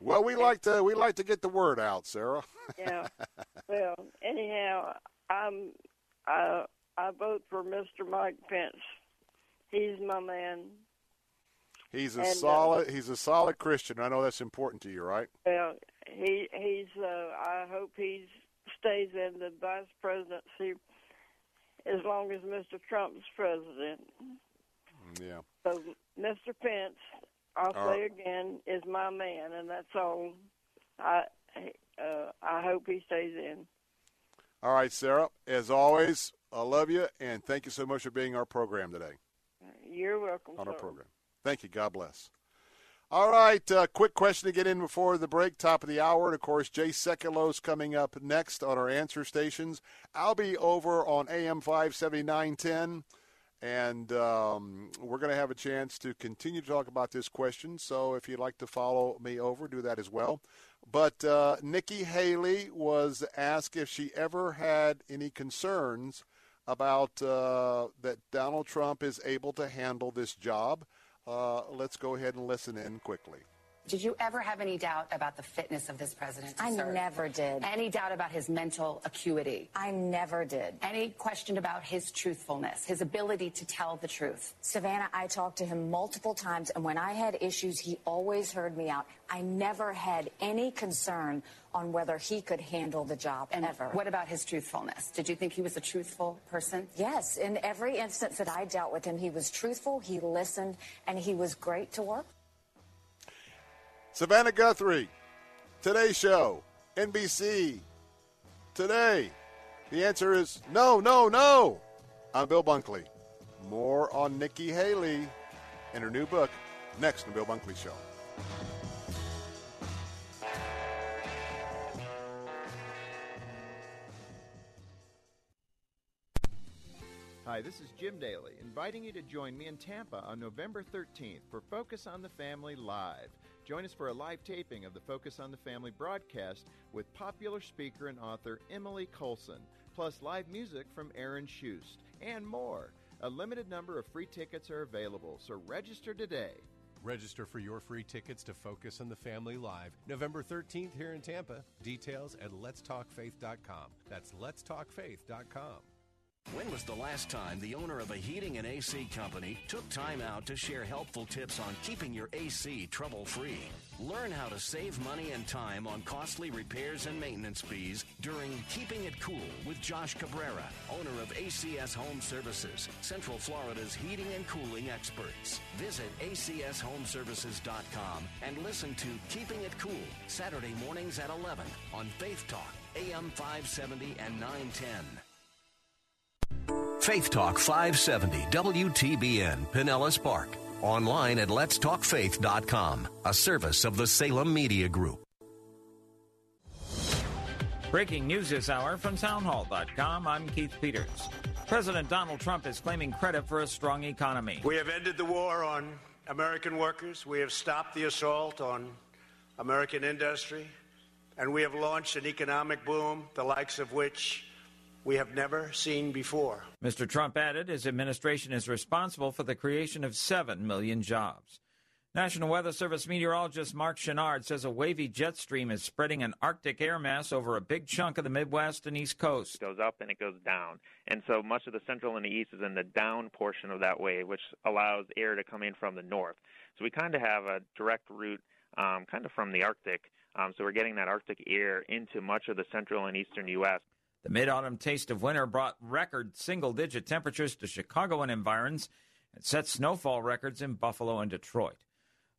Well, we like to we like to get the word out, Sarah. yeah. Well, anyhow, I'm I I vote for Mr. Mike Pence. He's my man. He's a And, uh, solid. he's a solid Christian. I know that's important to you, right? Well, he he's. Uh, I hope he stays in the vice presidency as long as Mr. Trump's president. Yeah. So Mr. Pence, I'll All say right. again, is my man, and that's all. I uh, I hope he stays in. All right, Sarah. As always, I love you and thank you so much for being our program today. You're welcome. on our program. Thank you. God bless. All right, uh, quick question to get in before the break, top of the hour. And of course, Jay Sekulow's coming up next on our answer stations. I'll be over on AM 57910, and um, we're going to have a chance to continue to talk about this question. So if you'd like to follow me over, do that as well. But uh, Nikki Haley was asked if she ever had any concerns about uh, that Donald Trump is able to handle this job. Uh, let's go ahead and listen in quickly. Did you ever have any doubt about the fitness of this president? to I serve? never did. Any doubt about his mental acuity? I never did. Any question about his truthfulness, his ability to tell the truth? Savannah, I talked to him multiple times, and when I had issues, he always heard me out. I never had any concern on whether he could handle the job And ever. what about his truthfulness? Did you think he was a truthful person? Yes, in every instance that I dealt with him, he was truthful, he listened, and he was great to work. Savannah Guthrie, Today Show, NBC, Today. The answer is no, no, no. I'm Bill Bunkley. More on Nikki Haley and her new book next on the Bill Bunkley Show. Hi, this is Jim Daly, inviting you to join me in Tampa on November 13th for Focus on the Family Live. Join us for a live taping of the Focus on the Family broadcast with popular speaker and author Emily Colson, plus live music from Aaron Shust, and more. A limited number of free tickets are available, so register today. Register for your free tickets to Focus on the Family Live November 13th here in Tampa. Details at letstalkfaith.com. That's letstalkfaith.com. When was the last time the owner of a heating and AC company took time out to share helpful tips on keeping your AC trouble free? Learn how to save money and time on costly repairs and maintenance fees during Keeping It Cool with Josh Cabrera, owner of ACS Home Services, Central Florida's heating and cooling experts. Visit acshomeservices.com and listen to Keeping It Cool Saturday mornings at 11 on Faith Talk, AM 570 and 910. Faith Talk 570 WTBN Pinellas Park. Online at letstalkfaith.com, a service of the Salem Media Group. Breaking news this hour from townhall.com. I'm Keith Peters. President Donald Trump is claiming credit for a strong economy. We have ended the war on American workers. We have stopped the assault on American industry. And we have launched an economic boom, the likes of which we have never seen before. Mr. Trump added his administration is responsible for the creation of 7 million jobs. National Weather Service meteorologist Mark Chenard says a wavy jet stream is spreading an Arctic air mass over a big chunk of the Midwest and East Coast. It goes up and it goes down. And so much of the central and the east is in the down portion of that wave, which allows air to come in from the north. So we kind of have a direct route um, kind of from the Arctic. Um, so we're getting that Arctic air into much of the central and eastern U.S. The mid autumn taste of winter brought record single digit temperatures to Chicago and environs and set snowfall records in Buffalo and Detroit.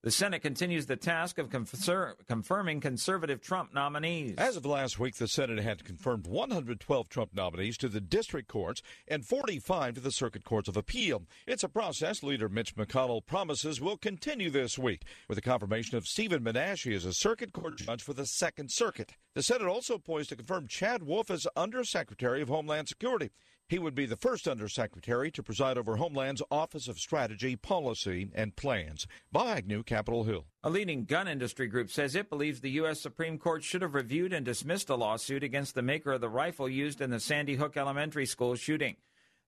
The Senate continues the task of confirming conservative Trump nominees. As of last week, the Senate had confirmed 112 Trump nominees to the district courts and 45 to the circuit courts of appeal. It's a process leader Mitch McConnell promises will continue this week with the confirmation of Steven Menashi as a circuit court judge for the Second Circuit. The Senate also poised to confirm Chad Wolf as Undersecretary of Homeland Security. He would be the first undersecretary to preside over Homeland's Office of Strategy, Policy, and Plans. Bob Agnew, Capitol Hill. A leading gun industry group says it believes the U.S. Supreme Court should have reviewed and dismissed a lawsuit against the maker of the rifle used in the Sandy Hook Elementary School shooting.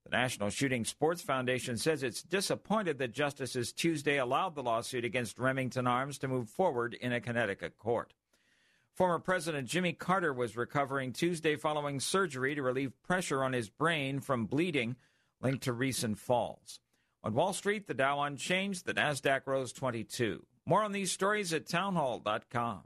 The National Shooting Sports Foundation says it's disappointed that justices Tuesday allowed the lawsuit against Remington Arms to move forward in a Connecticut court. Former President Jimmy Carter was recovering Tuesday following surgery to relieve pressure on his brain from bleeding linked to recent falls. On Wall Street, the Dow unchanged, the Nasdaq rose 22. More on these stories at townhall.com.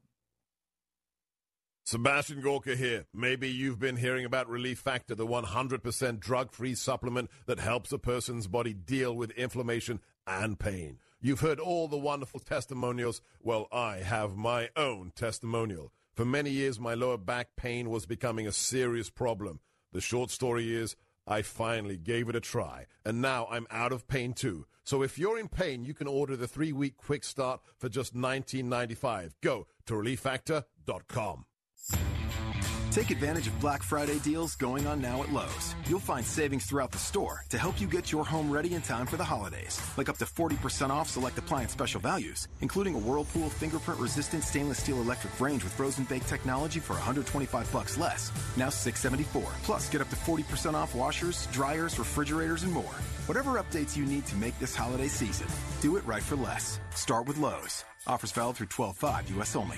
Sebastian Gorka here. Maybe you've been hearing about Relief Factor, the 100% drug-free supplement that helps a person's body deal with inflammation and pain. You've heard all the wonderful testimonials. Well, I have my own testimonial. For many years, my lower back pain was becoming a serious problem. The short story is, I finally gave it a try, and now I'm out of pain too. So if you're in pain, you can order the three-week quick start for just $19.95. Go to relieffactor.com. Take advantage of Black Friday deals going on now at Lowe's. You'll find savings throughout the store to help you get your home ready in time for the holidays. Like up to 40% off select appliance special values, including a Whirlpool fingerprint resistant stainless steel electric range with frozen bake technology for 125 bucks less. Now 674. Plus get up to 40% off washers, dryers, refrigerators, and more. Whatever updates you need to make this holiday season, do it right for less. Start with Lowe's. Offers valid through 12-5 US only.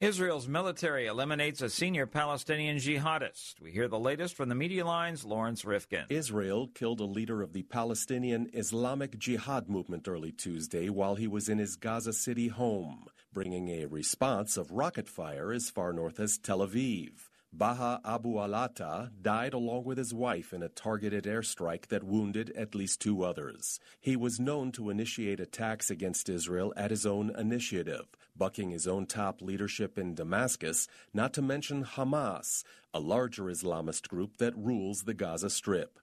Israel's military eliminates a senior Palestinian jihadist. We hear the latest from the media lines, Lawrence Rifkin. Israel killed a leader of the Palestinian Islamic Jihad movement early Tuesday while he was in his Gaza City home, bringing a response of rocket fire as far north as Tel Aviv. Baha Abu Alata died along with his wife in a targeted airstrike that wounded at least two others. He was known to initiate attacks against Israel at his own initiative, bucking his own top leadership in Damascus, not to mention Hamas, a larger Islamist group that rules the Gaza Strip.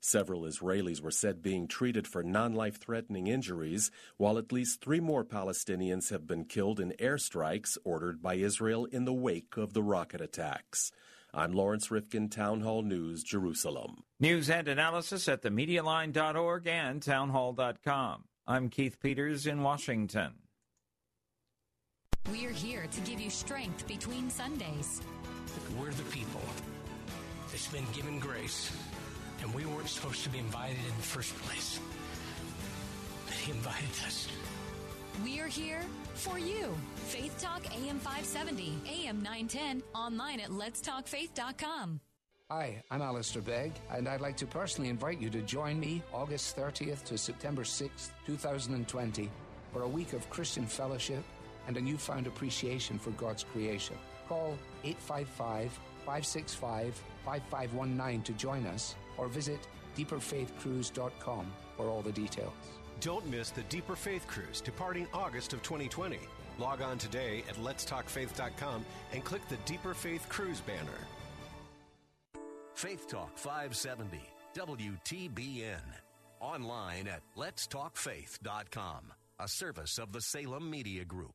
Several Israelis were said being treated for non life threatening injuries, while at least three more Palestinians have been killed in airstrikes ordered by Israel in the wake of the rocket attacks. I'm Lawrence Rifkin, Town Hall News, Jerusalem. News and analysis at themedialine.org and townhall.com. I'm Keith Peters in Washington. We're here to give you strength between Sundays. We're the people that's been given grace and we weren't supposed to be invited in the first place. But he invited us. We're here for you. Faith Talk AM 570, AM 910, online at letstalkfaith.com. Hi, I'm Alistair Begg, and I'd like to personally invite you to join me August 30th to September 6th, 2020, for a week of Christian fellowship and a newfound appreciation for God's creation. Call 855 565 5519 to join us, or visit deeperfaithcruise.com for all the details. Don't miss the Deeper Faith Cruise departing August of 2020. Log on today at letstalkfaith.com and click the Deeper Faith Cruise banner. Faith Talk 570, WTBN. Online at letstalkfaith.com, a service of the Salem Media Group.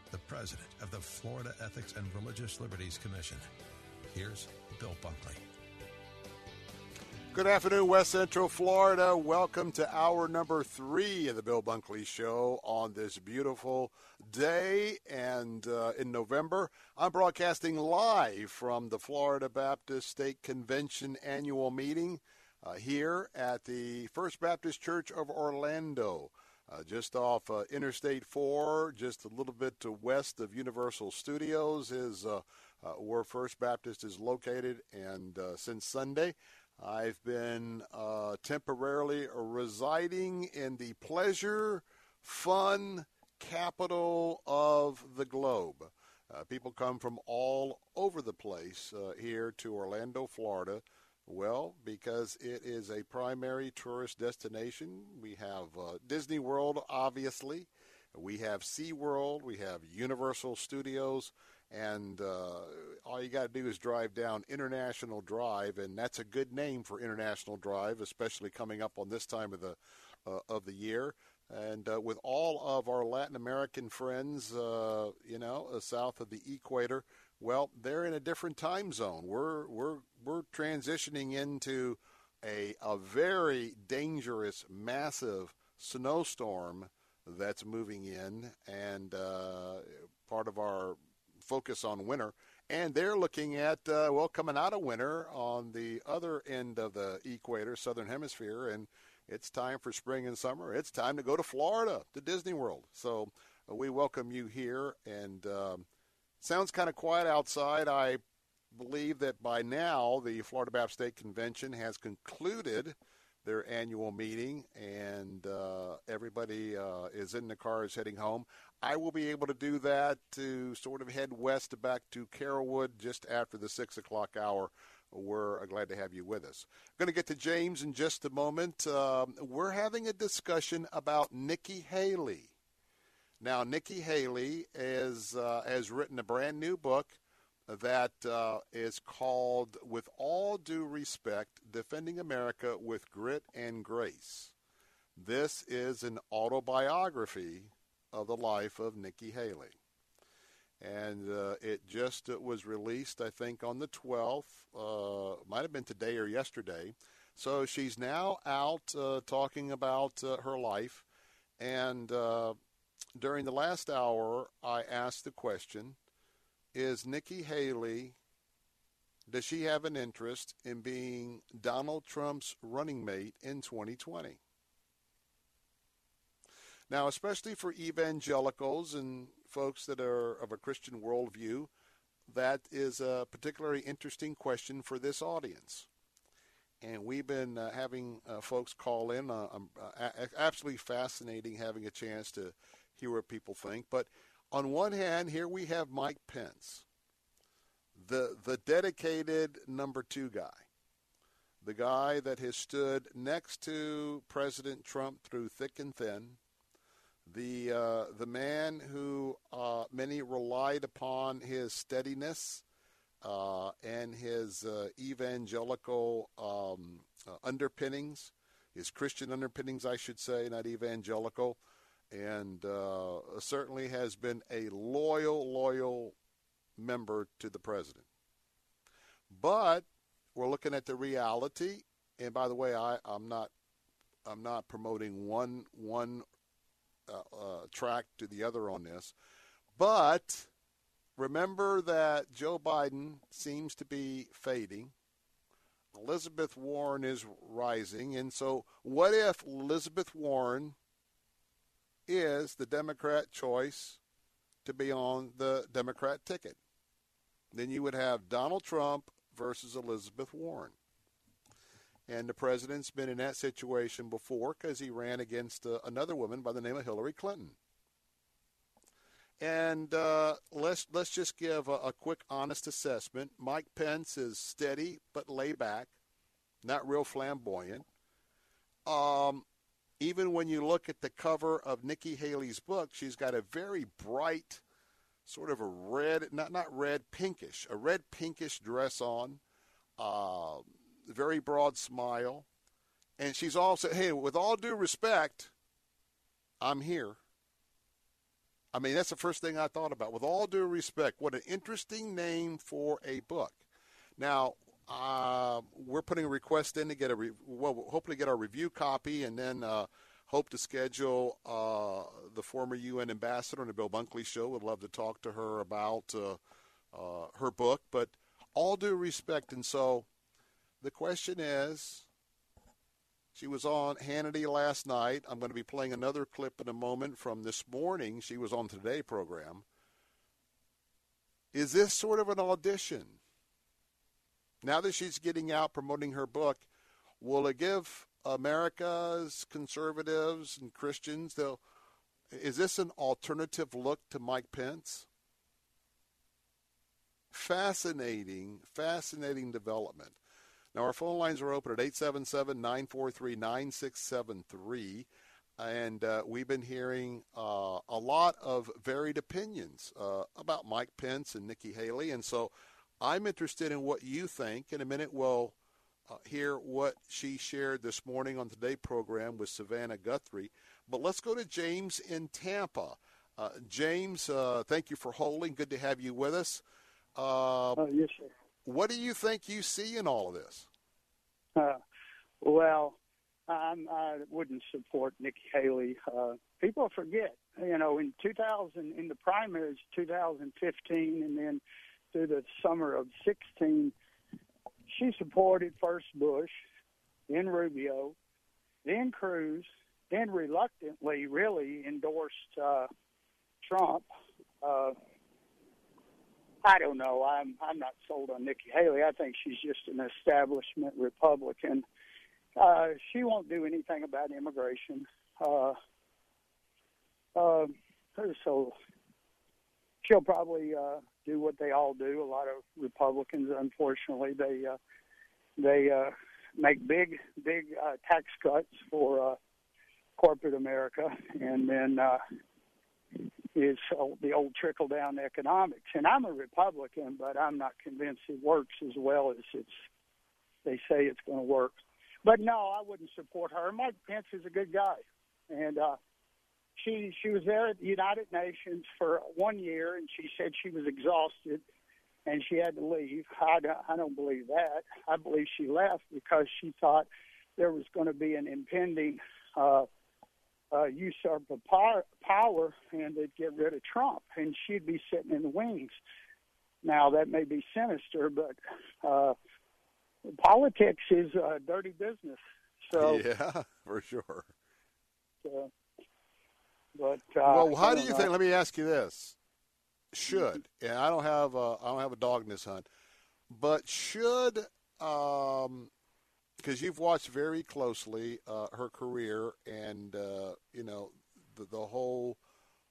the president of the Florida Ethics and Religious Liberties Commission. Here's Bill Bunkley. Good afternoon, West Central Florida. Welcome to hour number three of the Bill Bunkley Show on this beautiful day and uh, in November. I'm broadcasting live from the Florida Baptist State Convention annual meeting uh, here at the First Baptist Church of Orlando. Uh, just off uh, Interstate 4, just a little bit to west of Universal Studios, is uh, uh, where First Baptist is located. And since Sunday, I've been uh, temporarily residing in the pleasure, fun capital of the globe. Uh, people come from all over the place uh, here to Orlando, Florida. Well, because it is a primary tourist destination. We have uh, Disney World, obviously. We have SeaWorld. We have Universal Studios. And uh, all you got to do is drive down International Drive, and that's a good name for International Drive, especially coming up on this time of the uh, of the year. And uh, with all of our Latin American friends, uh, you know, uh, south of the equator, well, they're in a different time zone. We're we're we're transitioning into a a very dangerous, massive snowstorm that's moving in, and uh, part of our focus on winter. And they're looking at, uh, well, coming out of winter on the other end of the equator, southern hemisphere, and it's time for spring and summer. It's time to go to Florida, to Disney World. So uh, we welcome you here. And um, sounds kind of quiet outside. I believe that by now the Florida Baptist State Convention has concluded their annual meeting, and uh, everybody uh, is in the cars heading home. I will be able to do that to sort of head west back to Carrollwood just after the 6 o'clock hour. We're glad to have you with us. I'm going to get to James in just a moment. Um, we're having a discussion about Nikki Haley. Now, Nikki Haley is, uh, has written a brand new book that uh, is called With All Due Respect Defending America with Grit and Grace. This is an autobiography of the life of Nikki Haley. And uh, it just uh, was released, I think, on the 12th. Uh, might have been today or yesterday. So she's now out uh, talking about uh, her life. And during the last hour, I asked the question Is Nikki Haley, does she have an interest in being Donald Trump's running mate in 2020? Now, especially for evangelicals and folks that are of a Christian worldview, that is a particularly interesting question for this audience. And we've been uh, having uh, folks call in. Uh, um, uh absolutely fascinating having a chance to hear what people think. But on one hand, here we have Mike Pence, the the dedicated number two guy. the guy that has stood next to President Trump through thick and thin, the uh, the man who uh, many relied upon his steadiness uh, and his uh, evangelical um, uh, underpinnings, his Christian underpinnings, I should say, not evangelical, and uh, certainly has been a loyal, loyal member to the president. But we're looking at the reality, and by the way, I, I'm not I'm not promoting one one uh, uh, track to the other on this, but remember that Joe Biden seems to be fading. Elizabeth Warren is rising, and so what if Elizabeth Warren is the Democrat choice to be on the Democrat ticket? Then you would have Donald Trump versus Elizabeth Warren. And the president's been in that situation before because he ran against uh, another woman by the name of Hillary Clinton. And uh, let's let's just give a, a, quick, honest assessment. Mike Pence is steady but laid back, not real flamboyant. Um, even when you look at the cover of Nikki Haley's book, she's got a very bright sort of a red, not not red, pinkish, a red pinkish dress on, uh, very broad smile, and she's also, hey, with all due respect, I'm here. I mean, that's the first thing I thought about. With all due respect, what an interesting name for a book. Now, uh, we're putting a request in to get a re- well, hopefully get our review copy, and then uh, hope to schedule uh, the former UN ambassador on the Bill Bunkley show. Would love to talk to her about uh, uh, her book, but all due respect, and so the question is. She was on Hannity last night. I'm going to be playing another clip in a moment from this morning. She was on Today program. Is this sort of an audition? Now that she's getting out promoting her book, will it give America's conservatives and Christians, though, is this an alternative look to Mike Pence? Fascinating, fascinating development. Now, our phone lines are open at 877 943 9673. And uh, we've been hearing uh, a lot of varied opinions uh, about Mike Pence and Nikki Haley. And so I'm interested in what you think. In a minute, we'll uh, hear what she shared this morning on today's program with Savannah Guthrie. But let's go to James in Tampa. Uh, James, uh, thank you for holding. Good to have you with us. Uh, yes, sir. What do you think you see in all of this? Uh, well, I'm, I wouldn't support Nikki Haley. Uh, people forget, you know, in 2000, in the primaries, 2015, and then through the summer of 16, she supported first Bush, then Rubio, then Cruz, then reluctantly really endorsed uh, Trump. Uh, I don't know. I'm I'm not sold on Nikki Haley. I think she's just an establishment Republican. Uh, she won't do anything about immigration. Uh, uh, so she'll probably uh, do what they all do. A lot of Republicans, unfortunately, they uh, they uh, make big big uh, tax cuts for uh, corporate America, and then uh, is the old trickle down economics. And I'm a Republican, but I'm not convinced it works as well as it's they say it's going to work. But no, I wouldn't support her. Mike Pence is a good guy, and uh, she she was there at the United Nations for one year, and she said she was exhausted, and she had to leave. I don't, I don't believe that. I believe she left because she thought there was going to be an impending. Uh, uh, usurp of power, power and they'd get rid of Trump, and she'd be sitting in the wings. Now that may be sinister, but uh, politics is a dirty business. So yeah, for sure. Uh, but uh, well, how do you know. think? Let me ask you this: Should and I don't have a, I don't have a dog in this hunt, but should um, because you've watched very closely uh, her career and uh, you know the, the, whole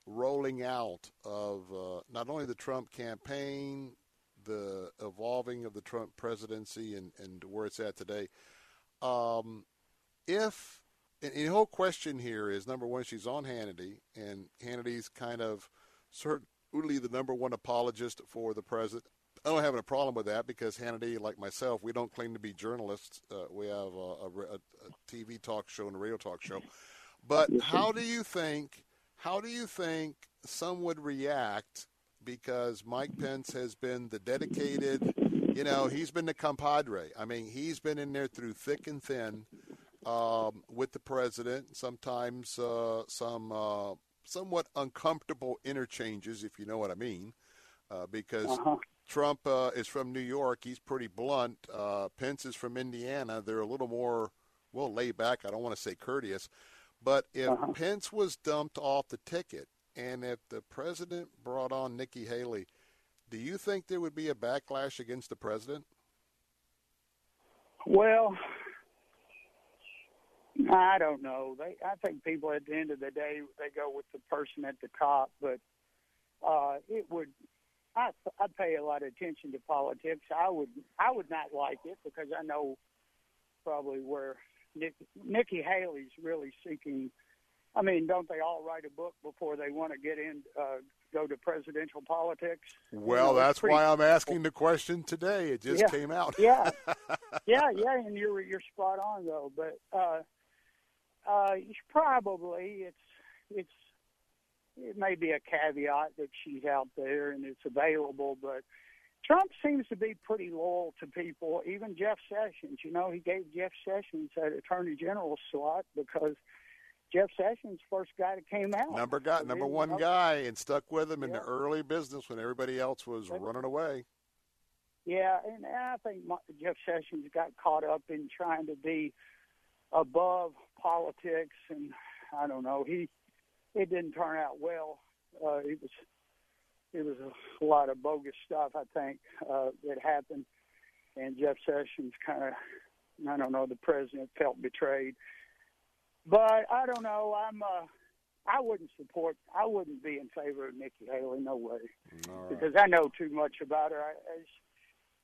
rolling out of uh, not only the Trump campaign, the evolving of the Trump presidency, and, and where it's at today. um, if and the whole question here is number one, she's on Hannity, and Hannity's kind of certainly the number one apologist for the president. I don't have a problem with that because Hannity, like myself, we don't claim to be journalists. Uh, we have a, a, a, TV talk show and a radio talk show. But how do you think? How do you think some would react because Mike Pence has been the dedicated, you know, he's been the compadre. I mean, he's been in there through thick and thin um, with the president. Sometimes uh, some uh, somewhat uncomfortable interchanges, if you know what I mean, uh, because uh-huh. Trump uh, is from New York. He's pretty blunt. Uh, Pence is from Indiana. They're a little more well laid back. I don't want to say courteous, but if uh-huh. Pence was dumped off the ticket, and if the president brought on Nikki Haley, do you think there would be a backlash against the president? Well, I don't know. They, I think people at the end of the day they go with the person at the top, but uh, it would. I I pay a lot of attention to politics. I would I would not like it because I know probably where Nick, Nikki Haley's really seeking. I mean, don't they all write a book before they want to get in, uh, go to presidential politics? Well, you know, that's why I'm asking the question today. It just yeah, came out. yeah, yeah, yeah, and you're you're spot on though. But uh, uh, probably it's it's it may be a caveat that she's out there and it's available, but Trump seems to be pretty loyal to people. Even Jeff Sessions, you know, he gave Jeff Sessions that Attorney General slot because Jeff Sessions first guy that came out. Number guy, number one guy, and stuck with him yeah. in the early business when everybody else was but, running away. Yeah, and I think Jeff Sessions got caught up in trying to be above politics, and I don't know. He it didn't turn out well. Uh, it was it was a lot of bogus stuff. I think uh, that happened, and Jeff Sessions kind of I don't know. The president felt betrayed, but I don't know. I'm. Uh, I wouldn't support. I wouldn't be in favor of Nikki Haley. No way, right. because I know too much about her. I, as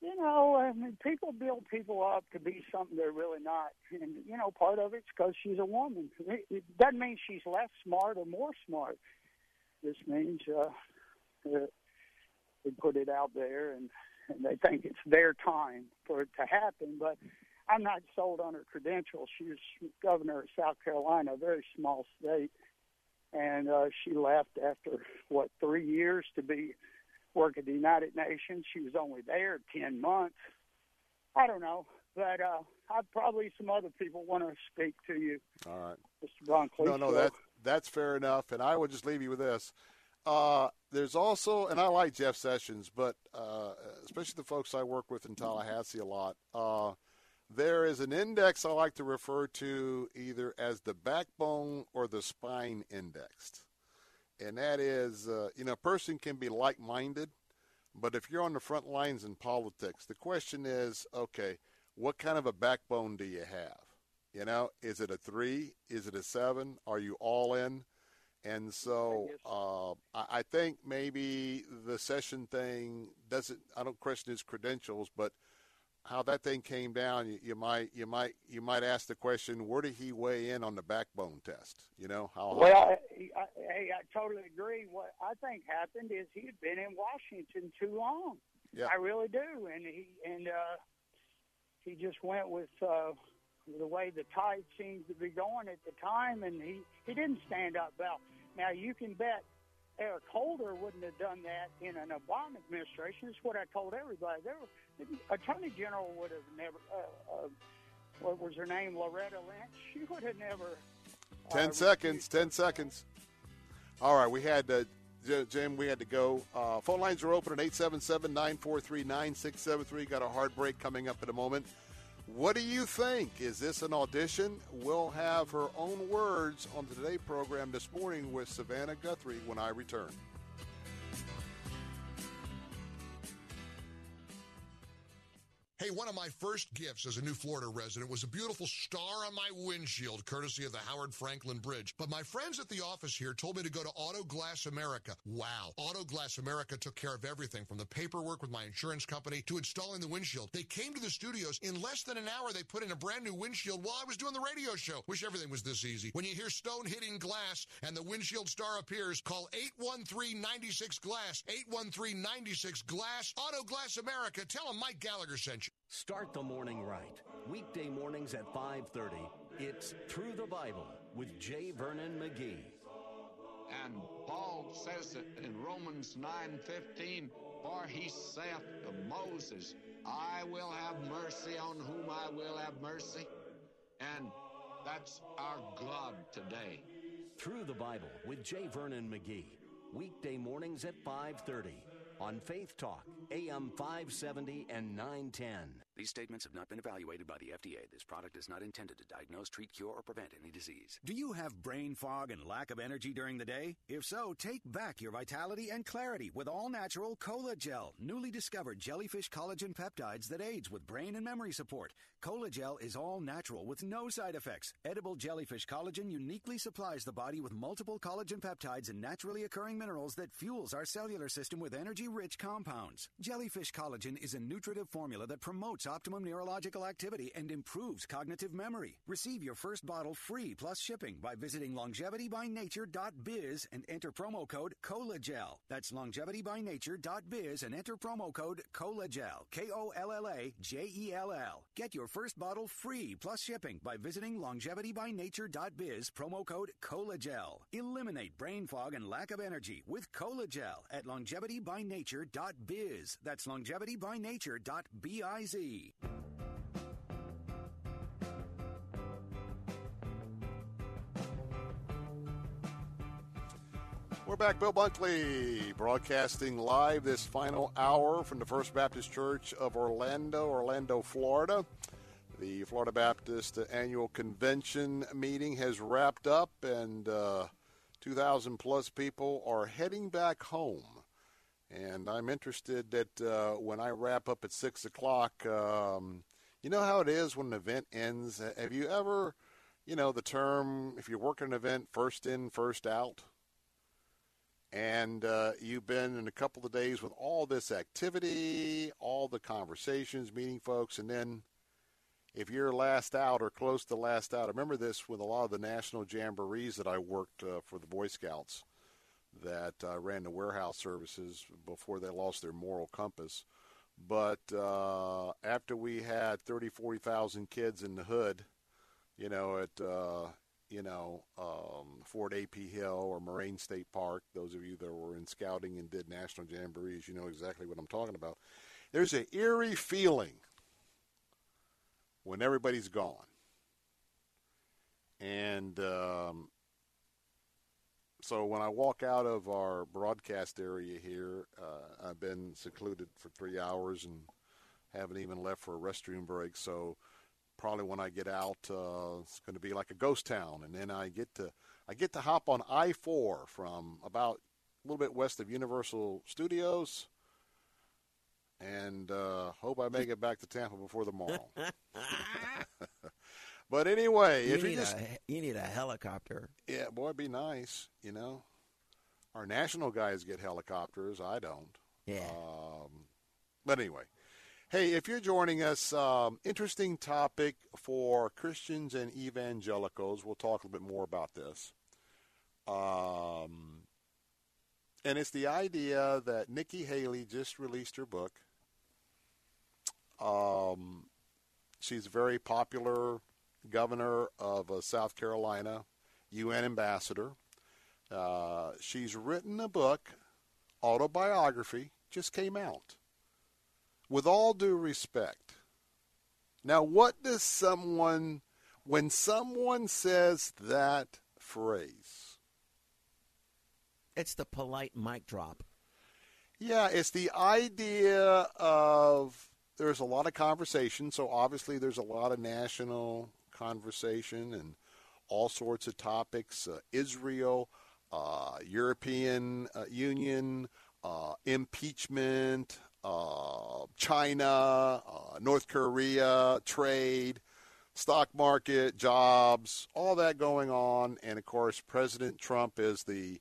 you know, I mean, people build people up to be something they're really not, and you know, part of it's because she's a woman. It, it doesn't mean she's less smart or more smart. This means uh, that they put it out there, and, and they think it's their time for it to happen. But I'm not sold on her credentials. She was governor of South Carolina, a very small state, and uh, she left after what three years to be work at the United Nations. She was only there 10 months. I don't know, but uh, I probably some other people want to speak to you. All right, Mr. Bunkley. No, no, that that's fair enough, and I will just leave you with this. Uh, there's also, and I like Jeff Sessions, but uh, especially the folks I work with in Tallahassee a lot. Uh, there is an index I like to refer to either as the backbone or the spine indexed and that is, uh, you know, a person can be like-minded, but if you're on the front lines in politics, the question is, okay, what kind of a backbone do you have? You know, is it a three? Is it a seven? Are you all in? And so uh, I think maybe the session thing doesn't. I don't question his credentials, but how that thing came down, you, you, might you might you might ask the question, where did he weigh in on the backbone test? You know how? Well, I, I, I totally agree. What I think happened is he had been in Washington too long. Yeah. I really do, and he and uh, he just went with uh, the way the tide seems to be going at the time, and he he didn't stand up well. Now you can bet Eric Holder wouldn't have done that in an Obama administration. It's what I told everybody. There, Attorney General would have never. Uh, uh, what was her name? Loretta Lynch. She would have never. Uh, ten seconds. Ten seconds. All right, we had uh, Jim. We had to go. Uh, phone lines are open at 877-943-9673. Got a hard break coming up in a moment. What do you think? Is this an audition? We'll have her own words on the Today program this morning with Savannah Guthrie when I return. Hey, one of my first gifts as a new Florida resident was a beautiful star on my windshield, courtesy of the Howard Frankland Bridge. But my friends at the office here told me to go to Auto Glass America. Wow. Auto Glass America took care of everything from the paperwork with my insurance company to installing the windshield. They came to the studios. In less than an hour, they put in a brand new windshield while I was doing the radio show. Wish everything was this easy. When you hear stone hitting glass and the windshield star appears, call 813 96 Glass. 813 96 Glass. Auto Glass America. Tell them Mike Gallagher sent you. Start the morning right. Weekday mornings at 5:30. It's Through the Bible with J. Vernon McGee. And Paul says it in Romans 9:15, for he saith to Moses, I will have mercy on whom I will have mercy. And that's our God today. Through the Bible with J. Vernon McGee. Weekday mornings at 5:30 on Faith Talk, AM 570 and 910. These statements have not been evaluated by the FDA. This product is not intended to diagnose, treat, cure, or prevent any disease. Do you have brain fog and lack of energy during the day? If so, take back your vitality and clarity with all natural Cola Gel, newly discovered jellyfish collagen peptides that aids with brain and memory support. Cola Gel is all natural with no side effects. Edible jellyfish collagen uniquely supplies the body with multiple collagen peptides and naturally occurring minerals that fuels our cellular system with energy rich compounds. Jellyfish collagen is a nutritive formula that promotes optimum neurological activity and improves cognitive memory. Receive your first bottle free plus shipping by visiting longevitybynature.biz and enter promo code KOLLAJELL. That's longevitybynature.biz and enter promo code KOLLAJELL. K O L L A J E L L. Get your first bottle free plus shipping by visiting longevitybynature.biz promo code KOLLAJELL. Eliminate brain fog and lack of energy with KOLLAJELL at longevitybynature.biz. That's longevitybynature.biz. We're back, Bill Bunkley, broadcasting live this final hour from the First Baptist Church of Orlando, Orlando, Florida. The Florida Baptist Annual Convention meeting has wrapped up, and uh, 2,000 plus people are heading back home. And I'm interested that uh, when I wrap up at 6 o'clock, um, you know how it is when an event ends? Have you ever, you know, the term, if you work an event, first in, first out? and uh, you've been in a couple of days with all this activity, all the conversations, meeting folks, and then if you're last out or close to last out, I remember this with a lot of the national jamborees that I worked uh, for the Boy Scouts that uh, ran the warehouse services before they lost their moral compass. But uh, after we had 30, 40,000 kids in the hood, you know, at uh, you know, um, Fort A.P. Hill or Moraine State Park. Those of you that were in scouting and did national jamborees, you know exactly what I'm talking about. There's an eerie feeling when everybody's gone. And um, so when I walk out of our broadcast area here, uh, I've been secluded for three hours and haven't even left for a restroom break. So probably when I get out, uh, it's going to be like a ghost town, and then I get to I get to hop on I four from about a little bit west of Universal Studios, and uh, hope I make it back to Tampa before tomorrow. but anyway, you if need you just a, you need a helicopter. yeah, boy, it'd be nice, you know. Our national guys get helicopters. I don't. Yeah. Um, but anyway, Hey, if you're joining us, um, interesting topic for Christians and evangelicals. We'll talk a little bit more about this. Um, and it's the idea that Nikki Haley just released her book. Um, she's a very popular governor of uh, South Carolina, UN ambassador. Uh, she's written a book, autobiography, just came out with all due respect. Now, what does someone, when someone says that phrase? It's the polite mic drop. Yeah, it's the idea of there's a lot of conversation, so obviously there's a lot of national conversation and all sorts of topics uh, Israel, uh, European uh, Union, uh, impeachment, uh, China, uh, North Korea, trade, stock market, jobs, all that going on, and of course, President Trump is the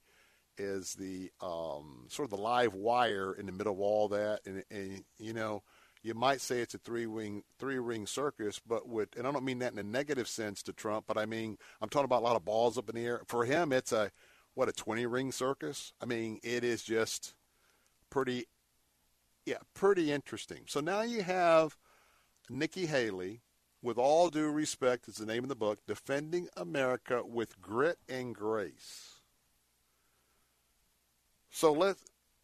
is the um, sort of the live wire in the middle of all that, and, and you know, you might say it's a three ring three ring circus, but with and I don't mean that in a negative sense to Trump, but I mean I'm talking about a lot of balls up in the air. For him, it's a what a twenty ring circus. I mean, it is just pretty, yeah, pretty interesting. So now you have Nikki Haley with all due respect, is the name of the book, Defending America with Grit and Grace. So let's,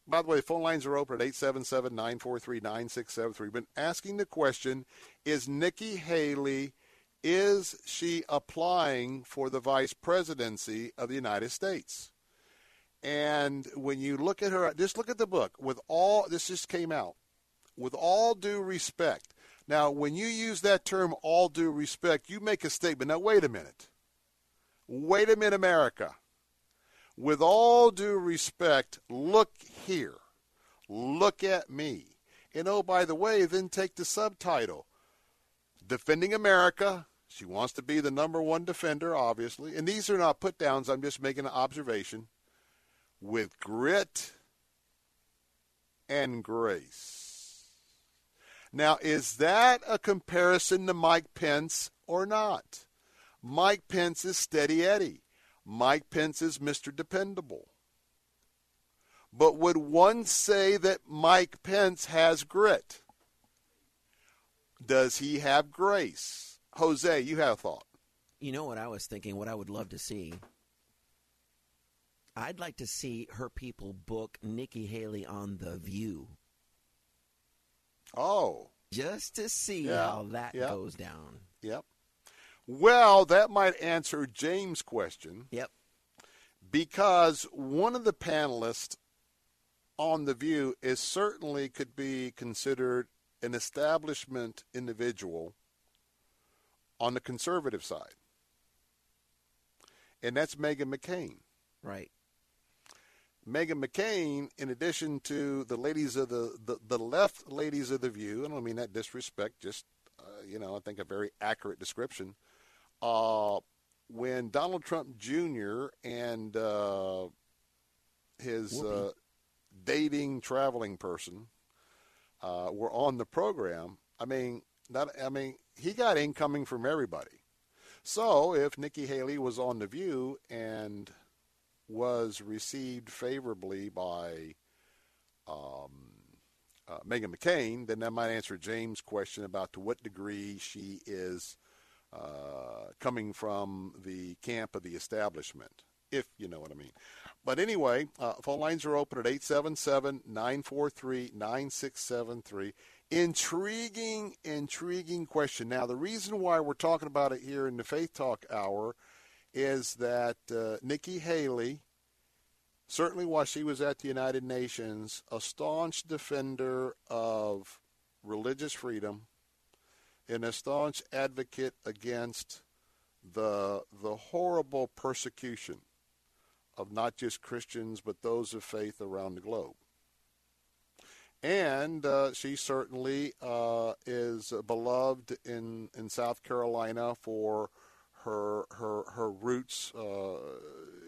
by the way, phone lines are open at 877 943 9673. Been asking the question Is Nikki Haley, is she applying for the vice presidency of the United States? And when you look at her, just look at the book. With all, this just came out. With all due respect, now, when you use that term, all due respect, you make a statement. Now, wait a minute. Wait a minute, America. With all due respect, look here. Look at me. And oh, by the way, then take the subtitle Defending America. She wants to be the number one defender, obviously. And these are not put downs, I'm just making an observation. With grit and grace. Now, is that a comparison to Mike Pence or not? Mike Pence is steady Eddie. Mike Pence is Mr. Dependable. But would one say that Mike Pence has grit? Does he have grace? Jose, you have a thought. You know what I was thinking, what I would love to see? I'd like to see her people book Nikki Haley on The View. Oh. Just to see yeah. how that yep. goes down. Yep. Well, that might answer James' question. Yep. Because one of the panelists on The View is certainly could be considered an establishment individual on the conservative side. And that's Meghan McCain. Right. Meghan McCain, in addition to the ladies of the, the, the left ladies of the View, and I don't mean that disrespect, just, uh, you know, I think a very accurate description. Uh, when Donald Trump Jr. and uh, his uh, dating traveling person uh, were on the program, I mean, not, I mean, he got incoming from everybody. So if Nikki Haley was on the View and was received favorably by um, uh, Meghan McCain, then that might answer James' question about to what degree she is uh, coming from the camp of the establishment, if you know what I mean. But anyway, uh, phone lines are open at 877 943 9673. Intriguing, intriguing question. Now, the reason why we're talking about it here in the Faith Talk Hour is that uh, Nikki Haley, certainly while she was at the United Nations, a staunch defender of religious freedom and a staunch advocate against the the horrible persecution of not just Christians but those of faith around the globe. And uh, she certainly uh, is beloved in, in South Carolina for her her her roots, uh,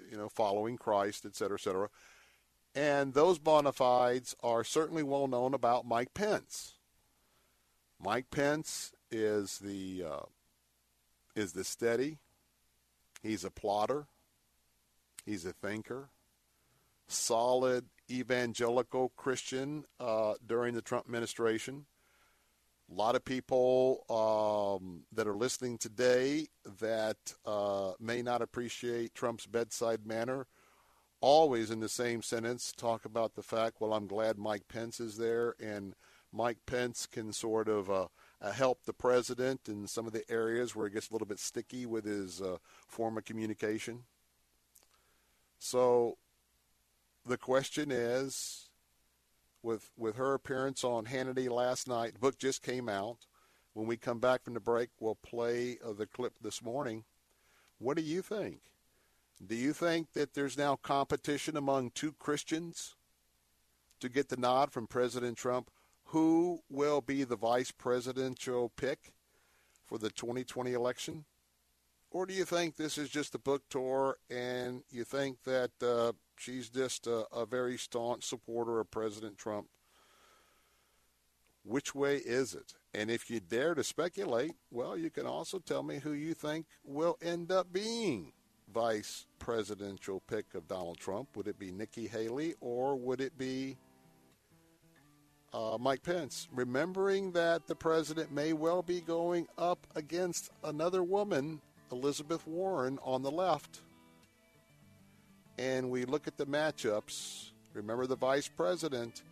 you know, following Christ, et cetera, et cetera. And those bona fides are certainly well known about Mike Pence. Mike Pence is the uh, is the steady. He's a plotter. He's a thinker. Solid evangelical Christian uh, during the Trump administration. A lot of people um, that are listening today that uh, may not appreciate Trump's bedside manner always in the same sentence talk about the fact, well, I'm glad Mike Pence is there, and Mike Pence can sort of uh, uh, help the president in some of the areas where he gets a little bit sticky with his uh, form of communication. So the question is with with her appearance on Hannity last night. The book just came out. When we come back from the break, we'll play uh, the clip this morning. What do you think? Do you think that there's now competition among two Christians to get the nod from President Trump? Who will be the vice presidential pick for the 2020 election? Or do you think this is just a book tour and you think that uh, she's just a, a very staunch supporter of President Trump? Which way is it? And if you dare to speculate, well, you can also tell me who you think will end up being vice presidential pick of Donald Trump. Would it be Nikki Haley or would it be uh, Mike Pence? Remembering that the president may well be going up against another woman Elizabeth Warren on the left, and we look at the matchups, remember the vice president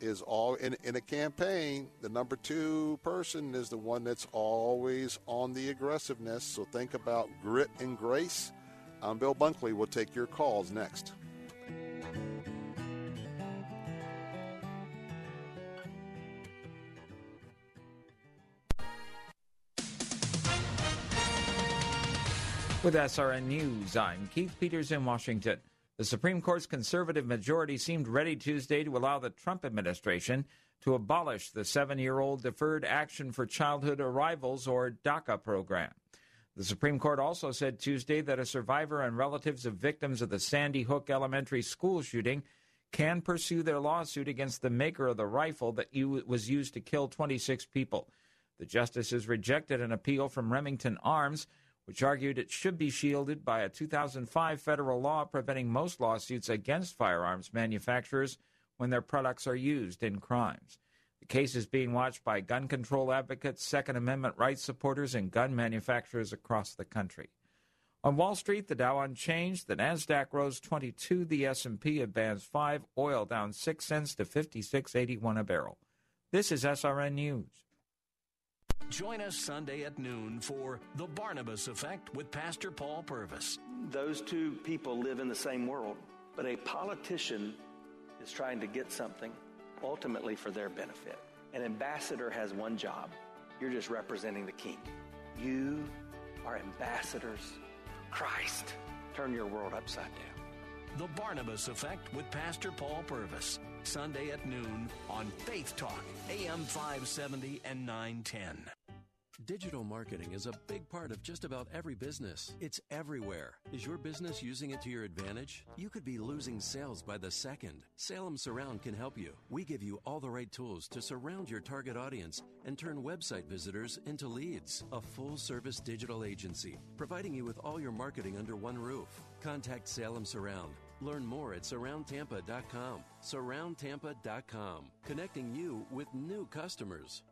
is all in, in a campaign. The number two person is the one that's always on the aggressiveness. So think about grit and grace. I'm Bill Bunkley. We'll take your calls next. With SRN News, I'm Keith Peters in Washington. The Supreme Court's conservative majority seemed ready Tuesday to allow the Trump administration to abolish the seven year old Deferred Action for Childhood Arrivals, or DACA program. The Supreme Court also said Tuesday that a survivor and relatives of victims of the Sandy Hook Elementary School shooting can pursue their lawsuit against the maker of the rifle that was used to kill 26 people. The justices rejected an appeal from Remington Arms which argued it should be shielded by a 2005 federal law preventing most lawsuits against firearms manufacturers when their products are used in crimes. The case is being watched by gun control advocates, Second Amendment rights supporters, and gun manufacturers across the country. On Wall Street, the Dow unchanged, the Nasdaq rose 22, the S&P advanced 5, oil down 6 cents to 56.81 a barrel. This is SRN News. Join us Sunday at noon for The Barnabas Effect with Pastor Paul Purvis. Those two people live in the same world, but a politician is trying to get something ultimately for their benefit. An ambassador has one job you're just representing the king. You are ambassadors for Christ. Turn your world upside down. The Barnabas Effect with Pastor Paul Purvis. Sunday at noon on Faith Talk, AM 570 and 910. Digital marketing is a big part of just about every business. It's everywhere. Is your business using it to your advantage? You could be losing sales by the second. Salem Surround can help you. We give you all the right tools to surround your target audience and turn website visitors into leads. A full service digital agency, providing you with all your marketing under one roof. Contact Salem Surround. Learn more at surroundtampa.com. Surroundtampa.com, connecting you with new customers.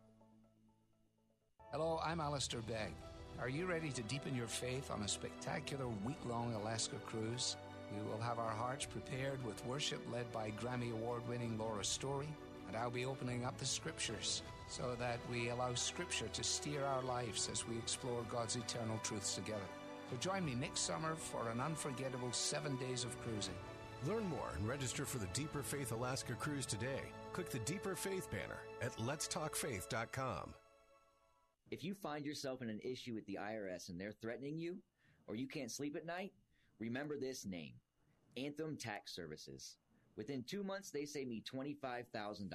Hello, I'm Alistair Begg. Are you ready to deepen your faith on a spectacular week long Alaska cruise? We will have our hearts prepared with worship led by Grammy Award winning Laura Story, and I'll be opening up the scriptures so that we allow scripture to steer our lives as we explore God's eternal truths together. So join me next summer for an unforgettable seven days of cruising. Learn more and register for the Deeper Faith Alaska cruise today. Click the Deeper Faith banner at letstalkfaith.com. If you find yourself in an issue with the IRS and they're threatening you, or you can't sleep at night, remember this name Anthem Tax Services. Within two months, they saved me $25,000.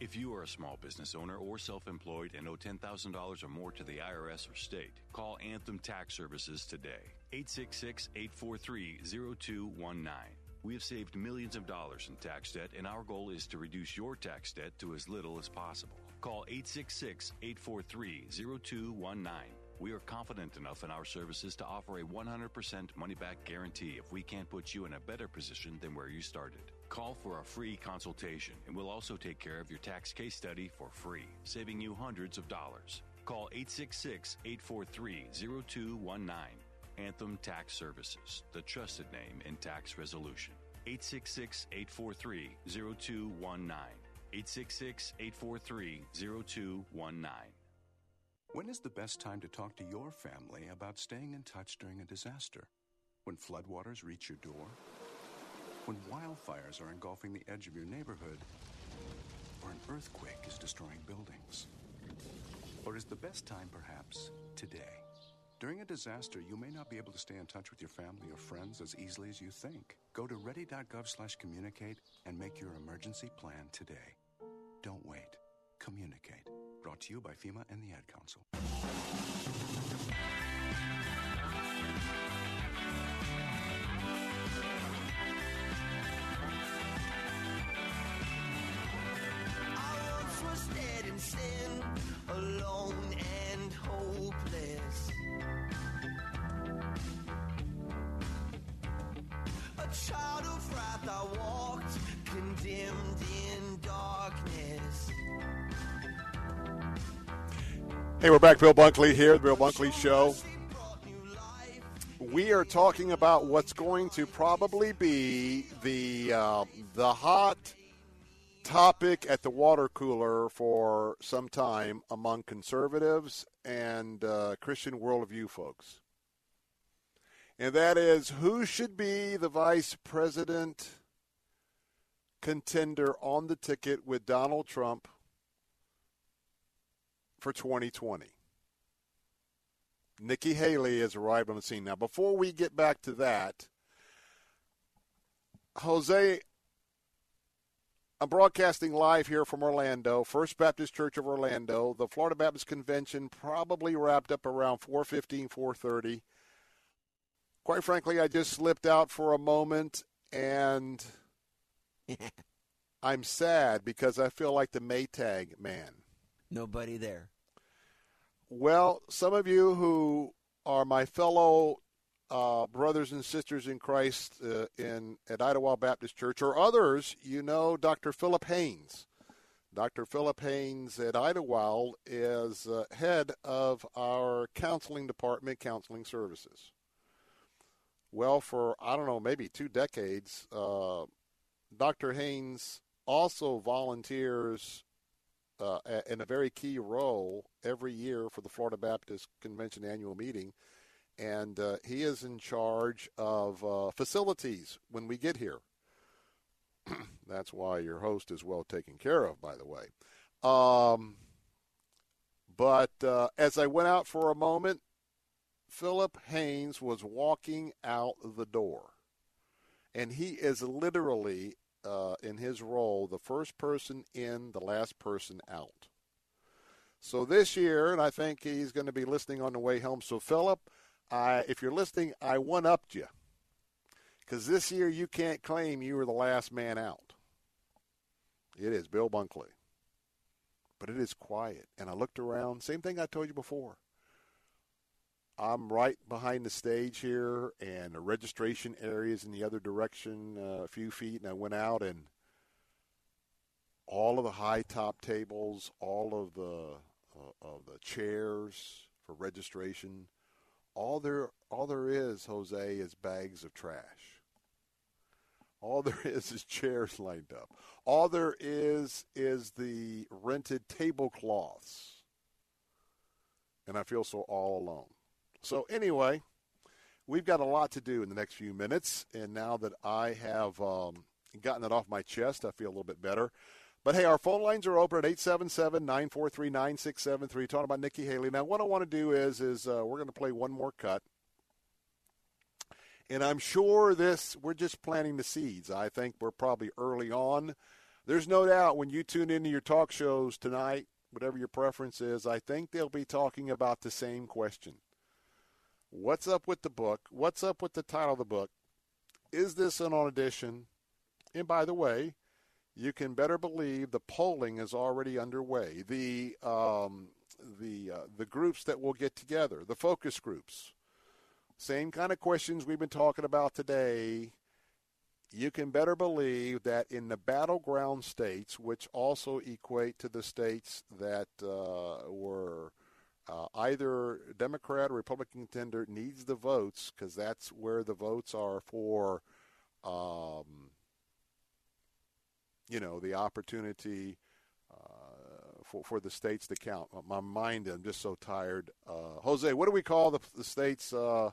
If you are a small business owner or self employed and owe $10,000 or more to the IRS or state, call Anthem Tax Services today. 866 843 0219. We have saved millions of dollars in tax debt, and our goal is to reduce your tax debt to as little as possible. Call 866 843 0219. We are confident enough in our services to offer a 100% money back guarantee if we can't put you in a better position than where you started. Call for a free consultation and we'll also take care of your tax case study for free, saving you hundreds of dollars. Call 866 843 0219. Anthem Tax Services, the trusted name in tax resolution. 866 843 0219. 866 843 0219. When is the best time to talk to your family about staying in touch during a disaster? When floodwaters reach your door? When wildfires are engulfing the edge of your neighborhood? Or an earthquake is destroying buildings? Or is the best time perhaps today? During a disaster, you may not be able to stay in touch with your family or friends as easily as you think. Go to ready.gov/communicate and make your emergency plan today. Don't wait. Communicate. Brought to you by FEMA and the Ad Council. Was dead in sin, alone and hopeless. A child of wrath, I walked condemned in darkness. Hey, we're back. Bill Bunkley here, the Bill Bunkley Show. We are talking about what's going to probably be the uh, the hot topic at the water cooler for some time among conservatives and uh, Christian worldview folks. And that is who should be the vice president contender on the ticket with Donald Trump for 2020. Nikki Haley has arrived on the scene. Now, before we get back to that, Jose, I'm broadcasting live here from Orlando, First Baptist Church of Orlando. The Florida Baptist Convention probably wrapped up around 4:15, 4:30. Quite frankly, I just slipped out for a moment and I'm sad because I feel like the Maytag man. Nobody there. Well, some of you who are my fellow uh, brothers and sisters in Christ uh, in at Idlewild Baptist Church, or others, you know, Dr. Philip Haynes. Dr. Philip Haynes at Idlewild is uh, head of our counseling department, counseling services. Well, for I don't know, maybe two decades, uh, Dr. Haynes also volunteers uh, in a very key role every year for the Florida Baptist Convention annual meeting and uh, he is in charge of uh, facilities when we get here. That's why your host is well taken care of, by the way. Um, but uh, as I went out for a moment, Philip Haynes was walking out the door. And he is literally, uh, in his role, the first person in, the last person out. So this year, and I think he's going to be listening on the way home. So, Philip, I, if you're listening, I one upped you because this year you can't claim you were the last man out. It is Bill Bunkley, but it is quiet. And I looked around. Same thing I told you before. I'm right behind the stage here, and the registration area is in the other direction, uh, a few feet. And I went out, and all of the high top tables, all of the uh, of the chairs for registration all there all there is, Jose, is bags of trash. All there is is chairs lined up. All there is is the rented tablecloths. And I feel so all alone. So anyway, we've got a lot to do in the next few minutes. And now that I have um, gotten it off my chest, I feel a little bit better. But hey, our phone lines are open at 877-943-9673. Talking about Nikki Haley. Now, what I want to do is is uh, we're going to play one more cut. And I'm sure this we're just planting the seeds. I think we're probably early on. There's no doubt when you tune into your talk shows tonight, whatever your preference is, I think they'll be talking about the same question. What's up with the book? What's up with the title of the book? Is this an audition? And by the way, you can better believe the polling is already underway. The um, the uh, the groups that will get together, the focus groups, same kind of questions we've been talking about today. You can better believe that in the battleground states, which also equate to the states that uh, were uh, either Democrat or Republican contender needs the votes because that's where the votes are for um, you know, the opportunity uh, for, for the states to count. My mind, I'm just so tired. Uh, Jose, what do we call the, the states? Uh,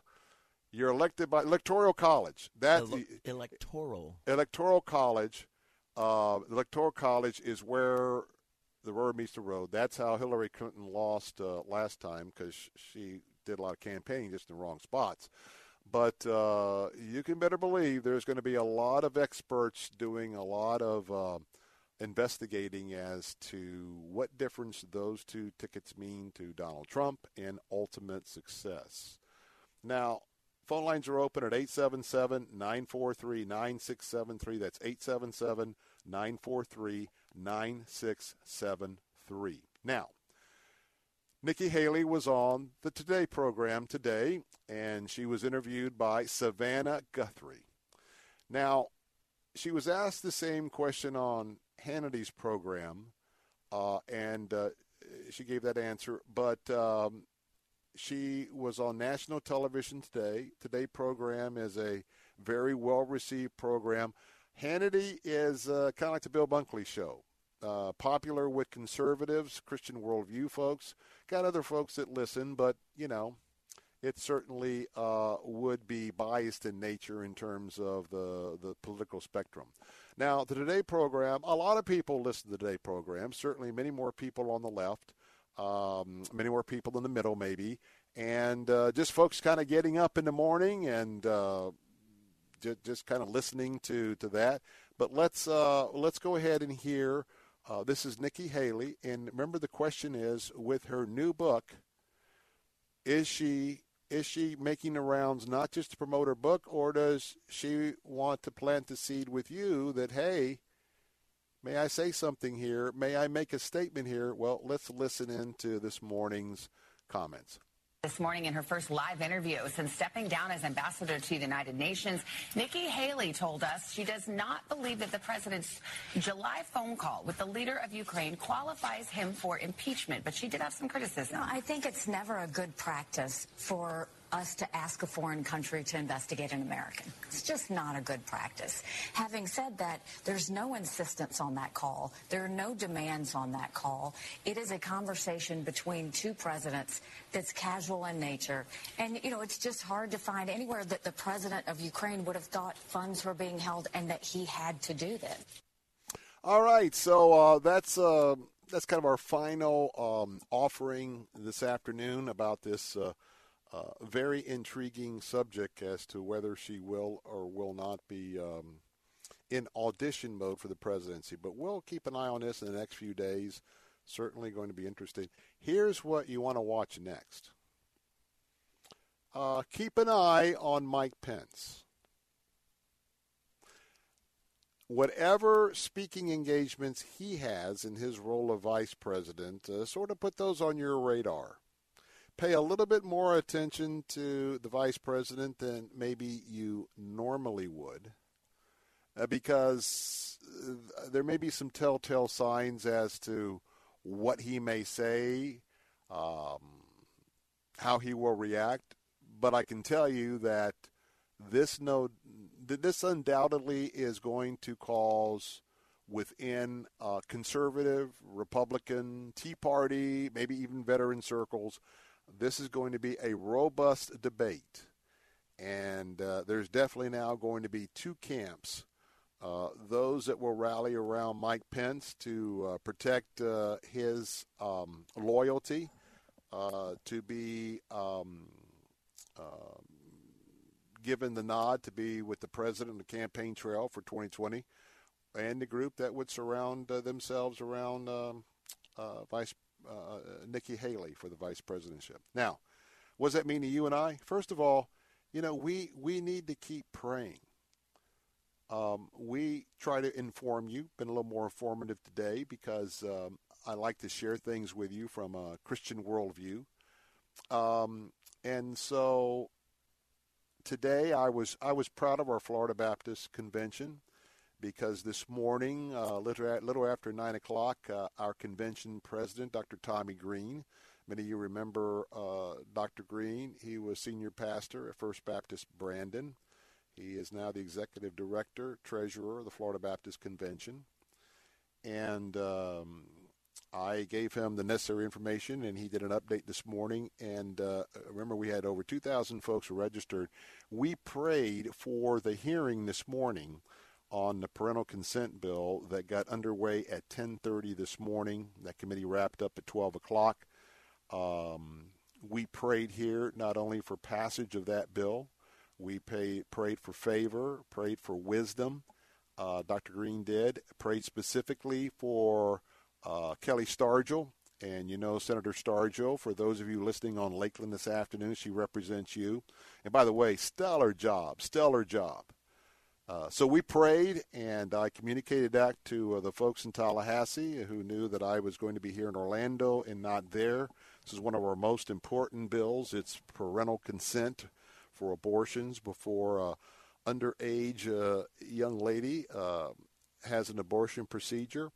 you're elected by electoral college. That Ele- electoral electoral college. Uh, electoral college is where the road meets the road. That's how Hillary Clinton lost uh, last time because she did a lot of campaigning just in the wrong spots. But uh, you can better believe there's going to be a lot of experts doing a lot of uh, investigating as to what difference those two tickets mean to Donald Trump and ultimate success. Now, phone lines are open at 877 943 9673. That's 877 943 9673. Now, Nikki Haley was on the Today program today, and she was interviewed by Savannah Guthrie. Now, she was asked the same question on Hannity's program, uh, and uh, she gave that answer. But um, she was on national television today. Today program is a very well received program. Hannity is uh, kind of like the Bill Bunkley show. Uh, popular with conservatives, Christian worldview folks. Got other folks that listen, but you know, it certainly uh, would be biased in nature in terms of the the political spectrum. Now, the Today program, a lot of people listen to the Today program. Certainly, many more people on the left, um, many more people in the middle, maybe, and uh, just folks kind of getting up in the morning and uh, just, just kind of listening to, to that. But let's uh, let's go ahead and hear. Uh, this is Nikki Haley, and remember the question is with her new book. Is she is she making the rounds not just to promote her book, or does she want to plant the seed with you that, hey, may I say something here? May I make a statement here? Well, let's listen into this morning's comments. This morning, in her first live interview since stepping down as ambassador to the United Nations, Nikki Haley told us she does not believe that the president's July phone call with the leader of Ukraine qualifies him for impeachment, but she did have some criticism. I think it's never a good practice for us to ask a foreign country to investigate an American. It's just not a good practice. Having said that, there's no insistence on that call. There are no demands on that call. It is a conversation between two presidents that's casual in nature. And, you know, it's just hard to find anywhere that the president of Ukraine would have thought funds were being held and that he had to do this. All right, so uh, that's uh, that's kind of our final um, offering this afternoon about this uh, very intriguing subject as to whether she will or will not be um, in audition mode for the presidency. But we'll keep an eye on this in the next few days. Certainly going to be interesting. Here's what you want to watch next. Uh, keep an eye on Mike Pence. Whatever speaking engagements he has in his role of vice president, uh, sort of put those on your radar pay a little bit more attention to the vice president than maybe you normally would uh, because uh, there may be some telltale signs as to what he may say, um, how he will react. But I can tell you that this no, this undoubtedly is going to cause within uh, conservative, Republican, Tea Party, maybe even veteran circles, this is going to be a robust debate. And uh, there's definitely now going to be two camps. Uh, those that will rally around Mike Pence to uh, protect uh, his um, loyalty, uh, to be um, um, given the nod to be with the president on the campaign trail for 2020, and the group that would surround uh, themselves around um, Vice uh, Nikki Haley for the vice presidentship. Now, what does that mean to you and I? First of all, you know, we, we need to keep praying. Um, we try to inform you, been a little more informative today because um, I like to share things with you from a Christian worldview. Um, and so today I was I was proud of our Florida Baptist convention because this morning, uh, little, little after 9 o'clock, uh, our convention president, Dr. Tommy Green, many of you remember uh, Dr. Green, he was senior pastor at First Baptist Brandon. He is now the executive director, treasurer of the Florida Baptist Convention. And um, I gave him the necessary information, and he did an update this morning. And uh, remember, we had over 2,000 folks registered. We prayed for the hearing this morning on the parental consent bill that got underway at 10:30 this morning. That committee wrapped up at 12 o'clock. Um, we prayed here not only for passage of that bill, we pay, prayed for favor, prayed for wisdom. Uh, Dr. Green did, prayed specifically for uh, Kelli Stargel. And you know Senator Stargel, for those of you listening on Lakeland this afternoon, she represents you. And by the way, stellar job, stellar job. Uh, so we prayed, and I communicated that to uh, the folks in Tallahassee who knew that I was going to be here in Orlando and not there. This is one of our most important bills. It's parental consent for abortions before a underage uh, young lady uh, has an abortion procedure.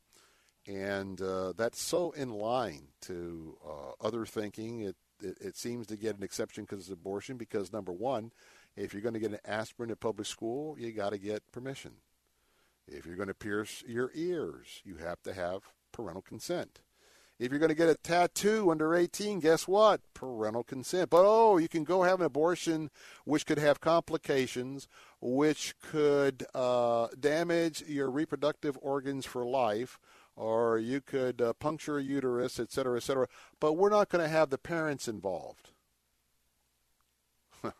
And uh, that's so in line to uh, other thinking. It, it, it seems to get an exception because it's abortion because, number one, if you're going to get an aspirin at public school, you got to get permission. If you're going to pierce your ears, you have to have parental consent. If you're going to get a tattoo under 18, guess what? Parental consent. But oh, you can go have an abortion, which could have complications, which could uh, damage your reproductive organs for life, or you could uh, puncture a uterus, et cetera, et cetera. But we're not going to have the parents involved.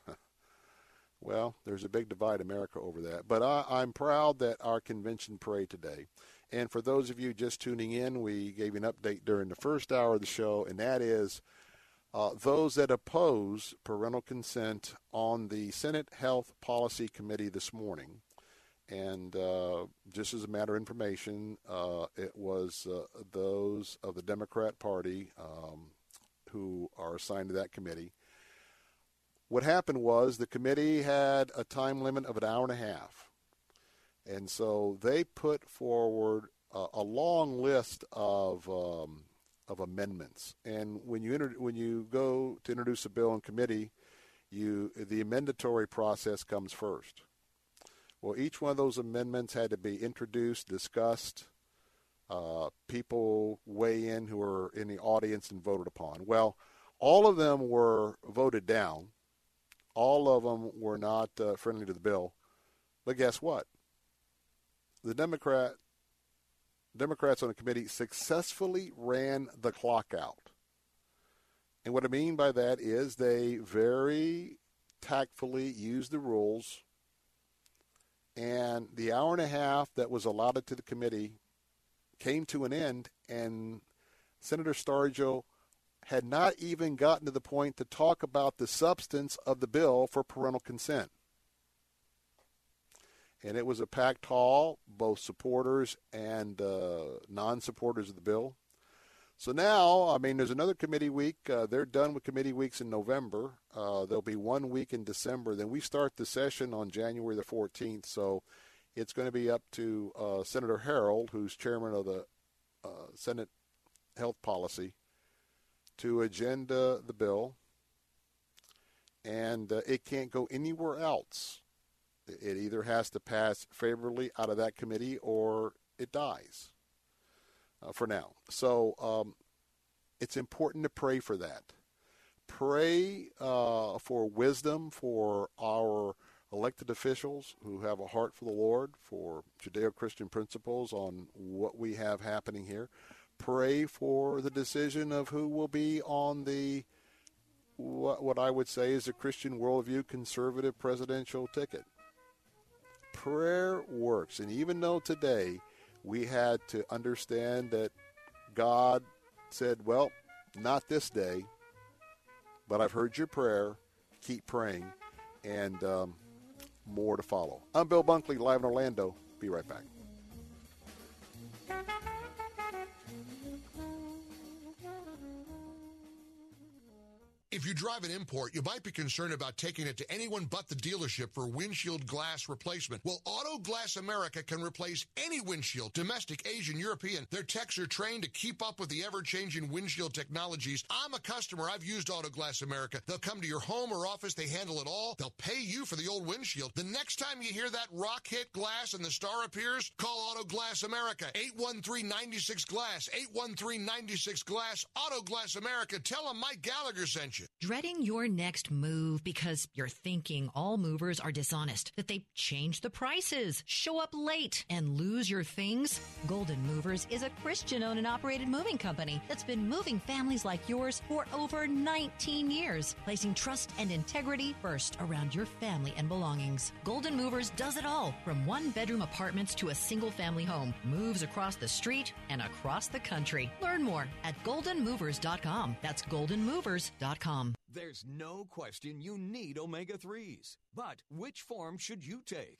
well, there's a big divide in America over that. But I, I'm proud that our convention prayed today. And for those of you just tuning in, we gave an update during the first hour of the show, and that is uh, those that oppose parental consent on the Senate Health Policy Committee this morning. And uh, just as a matter of information, uh, it was uh, those of the Democrat Party um, who are assigned to that committee. What happened was the committee had a time limit of an hour and a half. And so they put forward a, a long list of um, of amendments. And when you inter- when you go to introduce a bill in committee, you the amendatory process comes first. Well, each one of those amendments had to be introduced, discussed. Uh, people weigh in who are in the audience and voted upon. Well, all of them were voted down. All of them were not uh, friendly to the bill. But guess what? the Democrat Democrats on the committee successfully ran the clock out. And what I mean by that is they very tactfully used the rules, and the hour and a half that was allotted to the committee came to an end, and Senator Stargel had not even gotten to the point to talk about the substance of the bill for parental consent and it was a packed hall, both supporters and uh, non-supporters of the bill. So now, I mean, there's another committee week. Uh, they're done with committee weeks in November. Uh, there'll be one week in December. Then we start the session on January the 14th. So it's going to be up to uh, Senator Harrell, who's chairman of the uh, Senate Health Policy, to agenda the bill. And uh, it can't go anywhere else it either has to pass favorably out of that committee or it dies uh, for now. So um, it's important to pray for that. Pray uh, for wisdom for our elected officials who have a heart for the Lord, for Judeo Christian principles on what we have happening here. Pray for the decision of who will be on the what, what I would say is a Christian worldview conservative presidential ticket prayer works. And even though today we had to understand that God said, well, not this day, but I've heard your prayer. Keep praying. And um, more to follow. I'm Bill Bunkley, live in Orlando. Be right back. If you drive an import, you might be concerned about taking it to anyone but the dealership for windshield glass replacement. Well, Auto Glass America can replace any windshield, domestic, Asian, European. Their techs are trained to keep up with the ever-changing windshield technologies. I'm a customer. I've used Auto Glass America. They'll come to your home or office. They handle it all. They'll pay you for the old windshield. The next time you hear that rock hit glass and the star appears, call Auto Glass America. 813-96 Glass. 813-96 Glass. Auto Glass America. Tell them Mike Gallagher sent you. Dreading your next move because you're thinking all movers are dishonest, that they change the prices, show up late, and lose your things? Golden Movers is a Christian owned and operated moving company that's been moving families like yours for over 19 years, placing trust and integrity first around your family and belongings. Golden Movers does it all from one bedroom apartments to a single family home, moves across the street and across the country. Learn more at goldenmovers.com. That's goldenmovers.com. There's no question you need omega 3s. But which form should you take?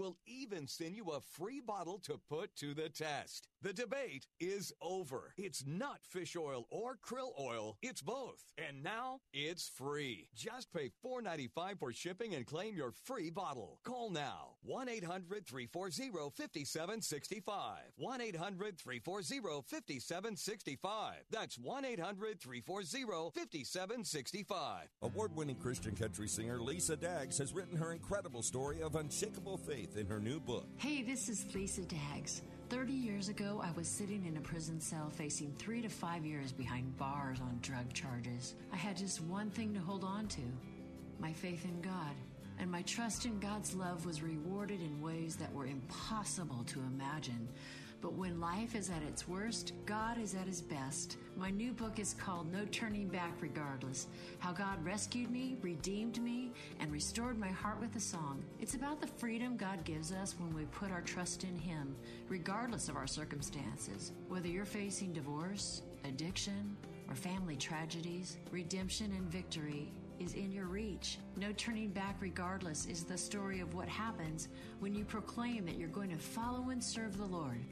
We'll even send you a free bottle to put to the test. The debate is over. It's not fish oil or krill oil, it's both. And now it's free. Just pay $4.95 for shipping and claim your free bottle. Call now 1 800 340 5765. 1 800 340 5765. That's 1 800 340 5765. Award winning Christian country singer Lisa Daggs has written her incredible story of unshakable faith in her new book. Hey, this is Lisa Daggs. 30 years ago, I was sitting in a prison cell facing three to five years behind bars on drug charges. I had just one thing to hold on to my faith in God. And my trust in God's love was rewarded in ways that were impossible to imagine. But when life is at its worst, God is at his best. My new book is called No Turning Back Regardless How God Rescued Me, Redeemed Me, and Restored My Heart with a Song. It's about the freedom God gives us when we put our trust in Him, regardless of our circumstances. Whether you're facing divorce, addiction, or family tragedies, redemption and victory is in your reach. No turning back, regardless, is the story of what happens when you proclaim that you're going to follow and serve the Lord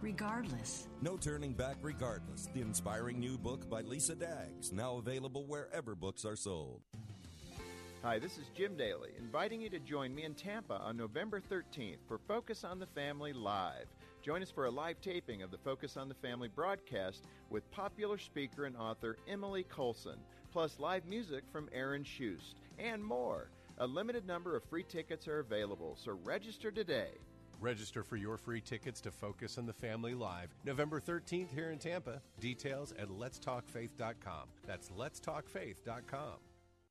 regardless. No Turning Back Regardless, the inspiring new book by Lisa Daggs, now available wherever books are sold. Hi, this is Jim Daly, inviting you to join me in Tampa on November 13th for Focus on the Family Live. Join us for a live taping of the Focus on the Family broadcast with popular speaker and author Emily Colson, plus live music from Aaron Shust, and more. A limited number of free tickets are available, so register today. Register for your free tickets to Focus on the Family Live November 13th here in Tampa. Details at letstalkfaith.com. That's letstalkfaith.com.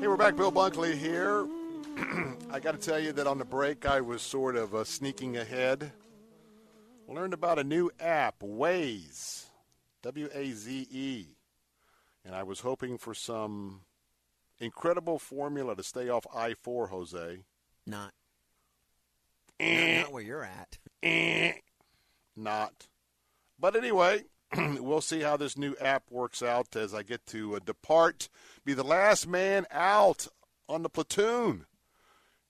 Hey, we're back. Bill Bunkley here. I got to tell you that on the break, I was sort of uh, sneaking ahead. Learned about a new app, Waze, W A Z E. And I was hoping for some incredible formula to stay off I 4, Jose. Not. Eh. Not where you're at. Eh. Not. But anyway, we'll see how this new app works out as I get to uh, depart, be the last man out on the platoon.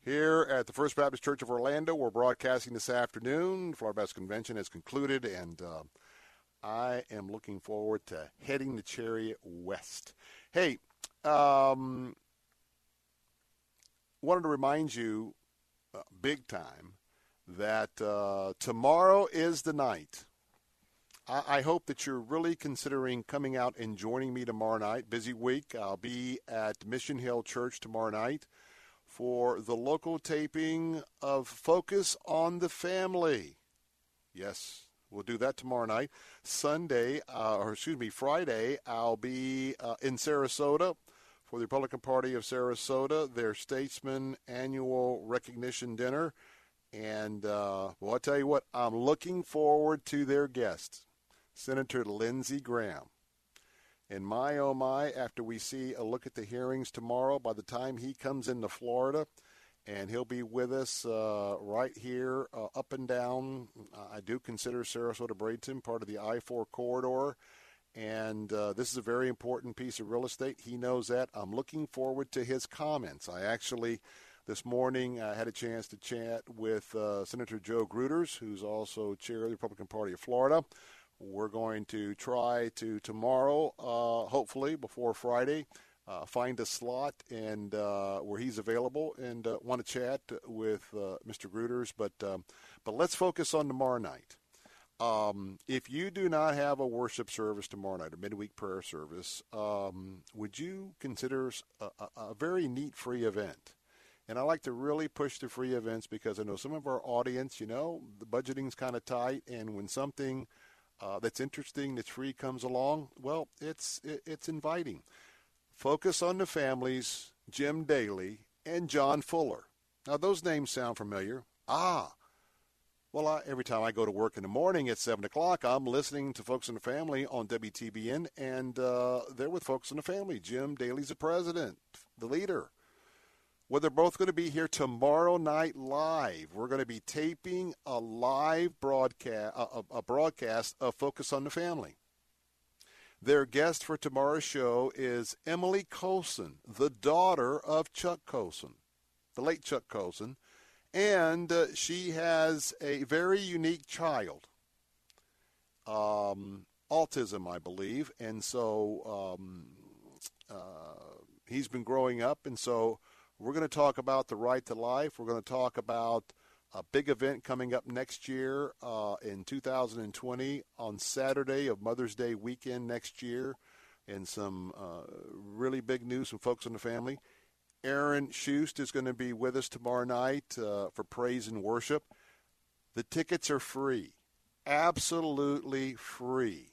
Here at the First Baptist Church of Orlando, we're broadcasting this afternoon. Florida Baptist Convention has concluded, and uh, I am looking forward to heading the chariot west. Hey, um, wanted to remind you, uh, big time, that uh, tomorrow is the night. I, I hope that you're really considering coming out and joining me tomorrow night. Busy week. I'll be at Mission Hill Church tomorrow night for the local taping of Focus on the Family. Yes, We'll do that tomorrow night. Sunday, uh, or excuse me, Friday, I'll be uh, in Sarasota for the Republican Party of Sarasota, their Statesman Annual Recognition Dinner. And uh, well, I'll tell you what, I'm looking forward to their guest, Senator Lindsey Graham. And my oh my, after we see a look at the hearings tomorrow, by the time he comes into Florida, and he'll be with us uh, right here, uh, up and down. I do consider Sarasota Bradenton part of the I 4 corridor, and uh, this is a very important piece of real estate. He knows that. I'm looking forward to his comments. I actually. This morning, I had a chance to chat with uh, Senator Joe Gruters, who's also chair of the Republican Party of Florida. We're going to try to tomorrow, uh, hopefully before Friday, uh, find a slot and uh, where he's available and uh, want to chat with uh, Mr. Gruters. But um, but let's focus on tomorrow night. Um, if you do not have a worship service tomorrow night, a midweek prayer service, um, would you consider a, a, a very neat free event? And I like to really push the free events because I know some of our audience, you know, the budgeting's kind of tight, and when something uh, that's interesting that's free comes along, well, it's it, it's inviting. Focus on the Families, Jim Daly, and John Fuller. Now, those names sound familiar. Ah, well, I, every time I go to work in the morning at 7 o'clock, I'm listening to Focus on the Family on WTBN, and uh, they're with Focus on the Family. Jim Daly's the president, the leader. Well, they're both going to be here tomorrow night live. We're going to be taping a live broadcast, a, a broadcast of Focus on the Family. Their guest for tomorrow's show is Emily Colson, the daughter of Chuck Colson, the late Chuck Colson, and uh, she has a very unique child, um, autism, I believe, and so um, uh, he's been growing up, and so we're going to talk about the right to life. We're going to talk about a big event coming up next year uh, in 2020 on Saturday of Mother's Day weekend next year, and some uh, really big news from Focus on the Family. Aaron Shust is going to be with us tomorrow night uh, for praise and worship. The tickets are free, absolutely free.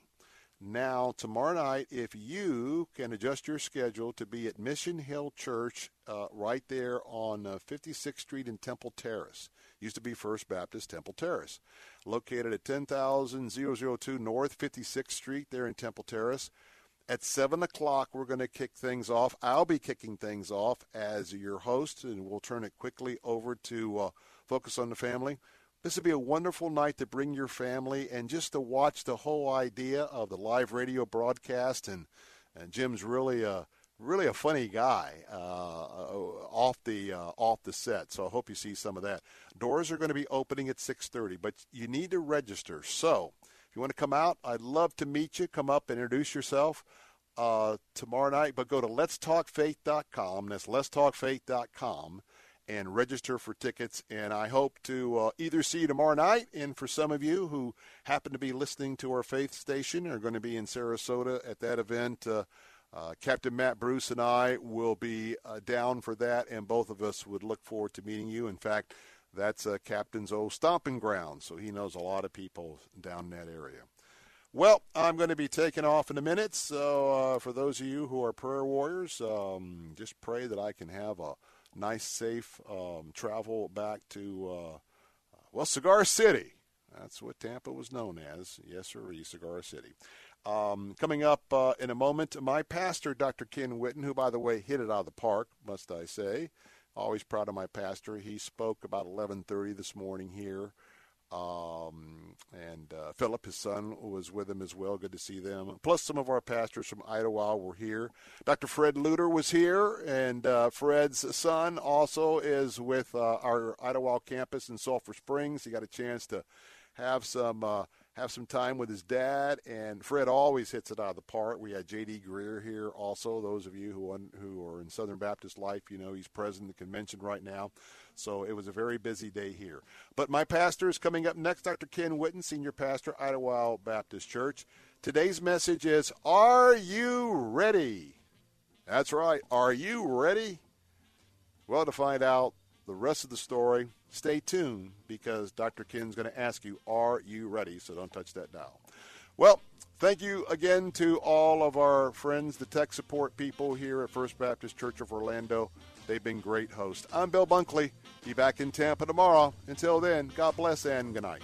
Now, tomorrow night, if you can adjust your schedule to be at Mission Hill Church uh, right there on uh, 56th Street in Temple Terrace, used to be First Baptist Temple Terrace, located at 10002 North 56th Street there in Temple Terrace. At 7 o'clock, we're going to kick things off. I'll be kicking things off as your host, and we'll turn it quickly over to uh, Focus on the Family. This would be a wonderful night to bring your family and just to watch the whole idea of the live radio broadcast. And, and Jim's really a really a funny guy uh, off the uh, off the set. So I hope you see some of that. Doors are going to be opening at 6:30, but you need to register. So if you want to come out, I'd love to meet you. Come up and introduce yourself. Uh, tomorrow night, but go to letstalkfaith.com. That's letstalkfaith.com and register for tickets. And I hope to uh, either see you tomorrow night, and for some of you who happen to be listening to our faith station are going to be in Sarasota at that event. Uh, uh, Captain Matt Bruce and I will be uh, down for that, and both of us would look forward to meeting you. In fact, that's uh, Captain's old stomping ground, so he knows a lot of people down in that area. Well, I'm going to be taking off in a minute, so uh, for those of you who are prayer warriors, um, just pray that I can have a nice, safe um, travel back to, uh, well, Cigar City. That's what Tampa was known as. Yes, sir, Cigar City. Um, coming up uh, in a moment, my pastor, Dr. Ken Whitten, who, by the way, hit it out of the park, must I say. Always proud of my pastor. He spoke about 11:30 this morning here. Um, and uh, Philip, his son, was with him as well. Good to see them. Plus, some of our pastors from Idlewild were here. Dr. Fred Luter was here, and uh, Fred's son also is with uh, our Idlewild campus in Sulphur Springs. He got a chance to have some uh, have some time with his dad. And Fred always hits it out of the park. We had J.D. Greear here also. Those of you who who are in Southern Baptist life, you know he's president of the convention right now. So it was a very busy day here. But my pastor is coming up next, Dr. Ken Whitten, senior pastor, Idlewild Baptist Church. Today's message is Are you ready? That's right. Are you ready? Well, to find out the rest of the story, stay tuned because Dr. Ken's going to ask you, Are you ready? So don't touch that dial. Well, Thank you again to all of our friends, the tech support people here at First Baptist Church of Orlando. They've been great hosts. I'm Bill Bunkley. Be back in Tampa tomorrow. Until then, God bless and good night.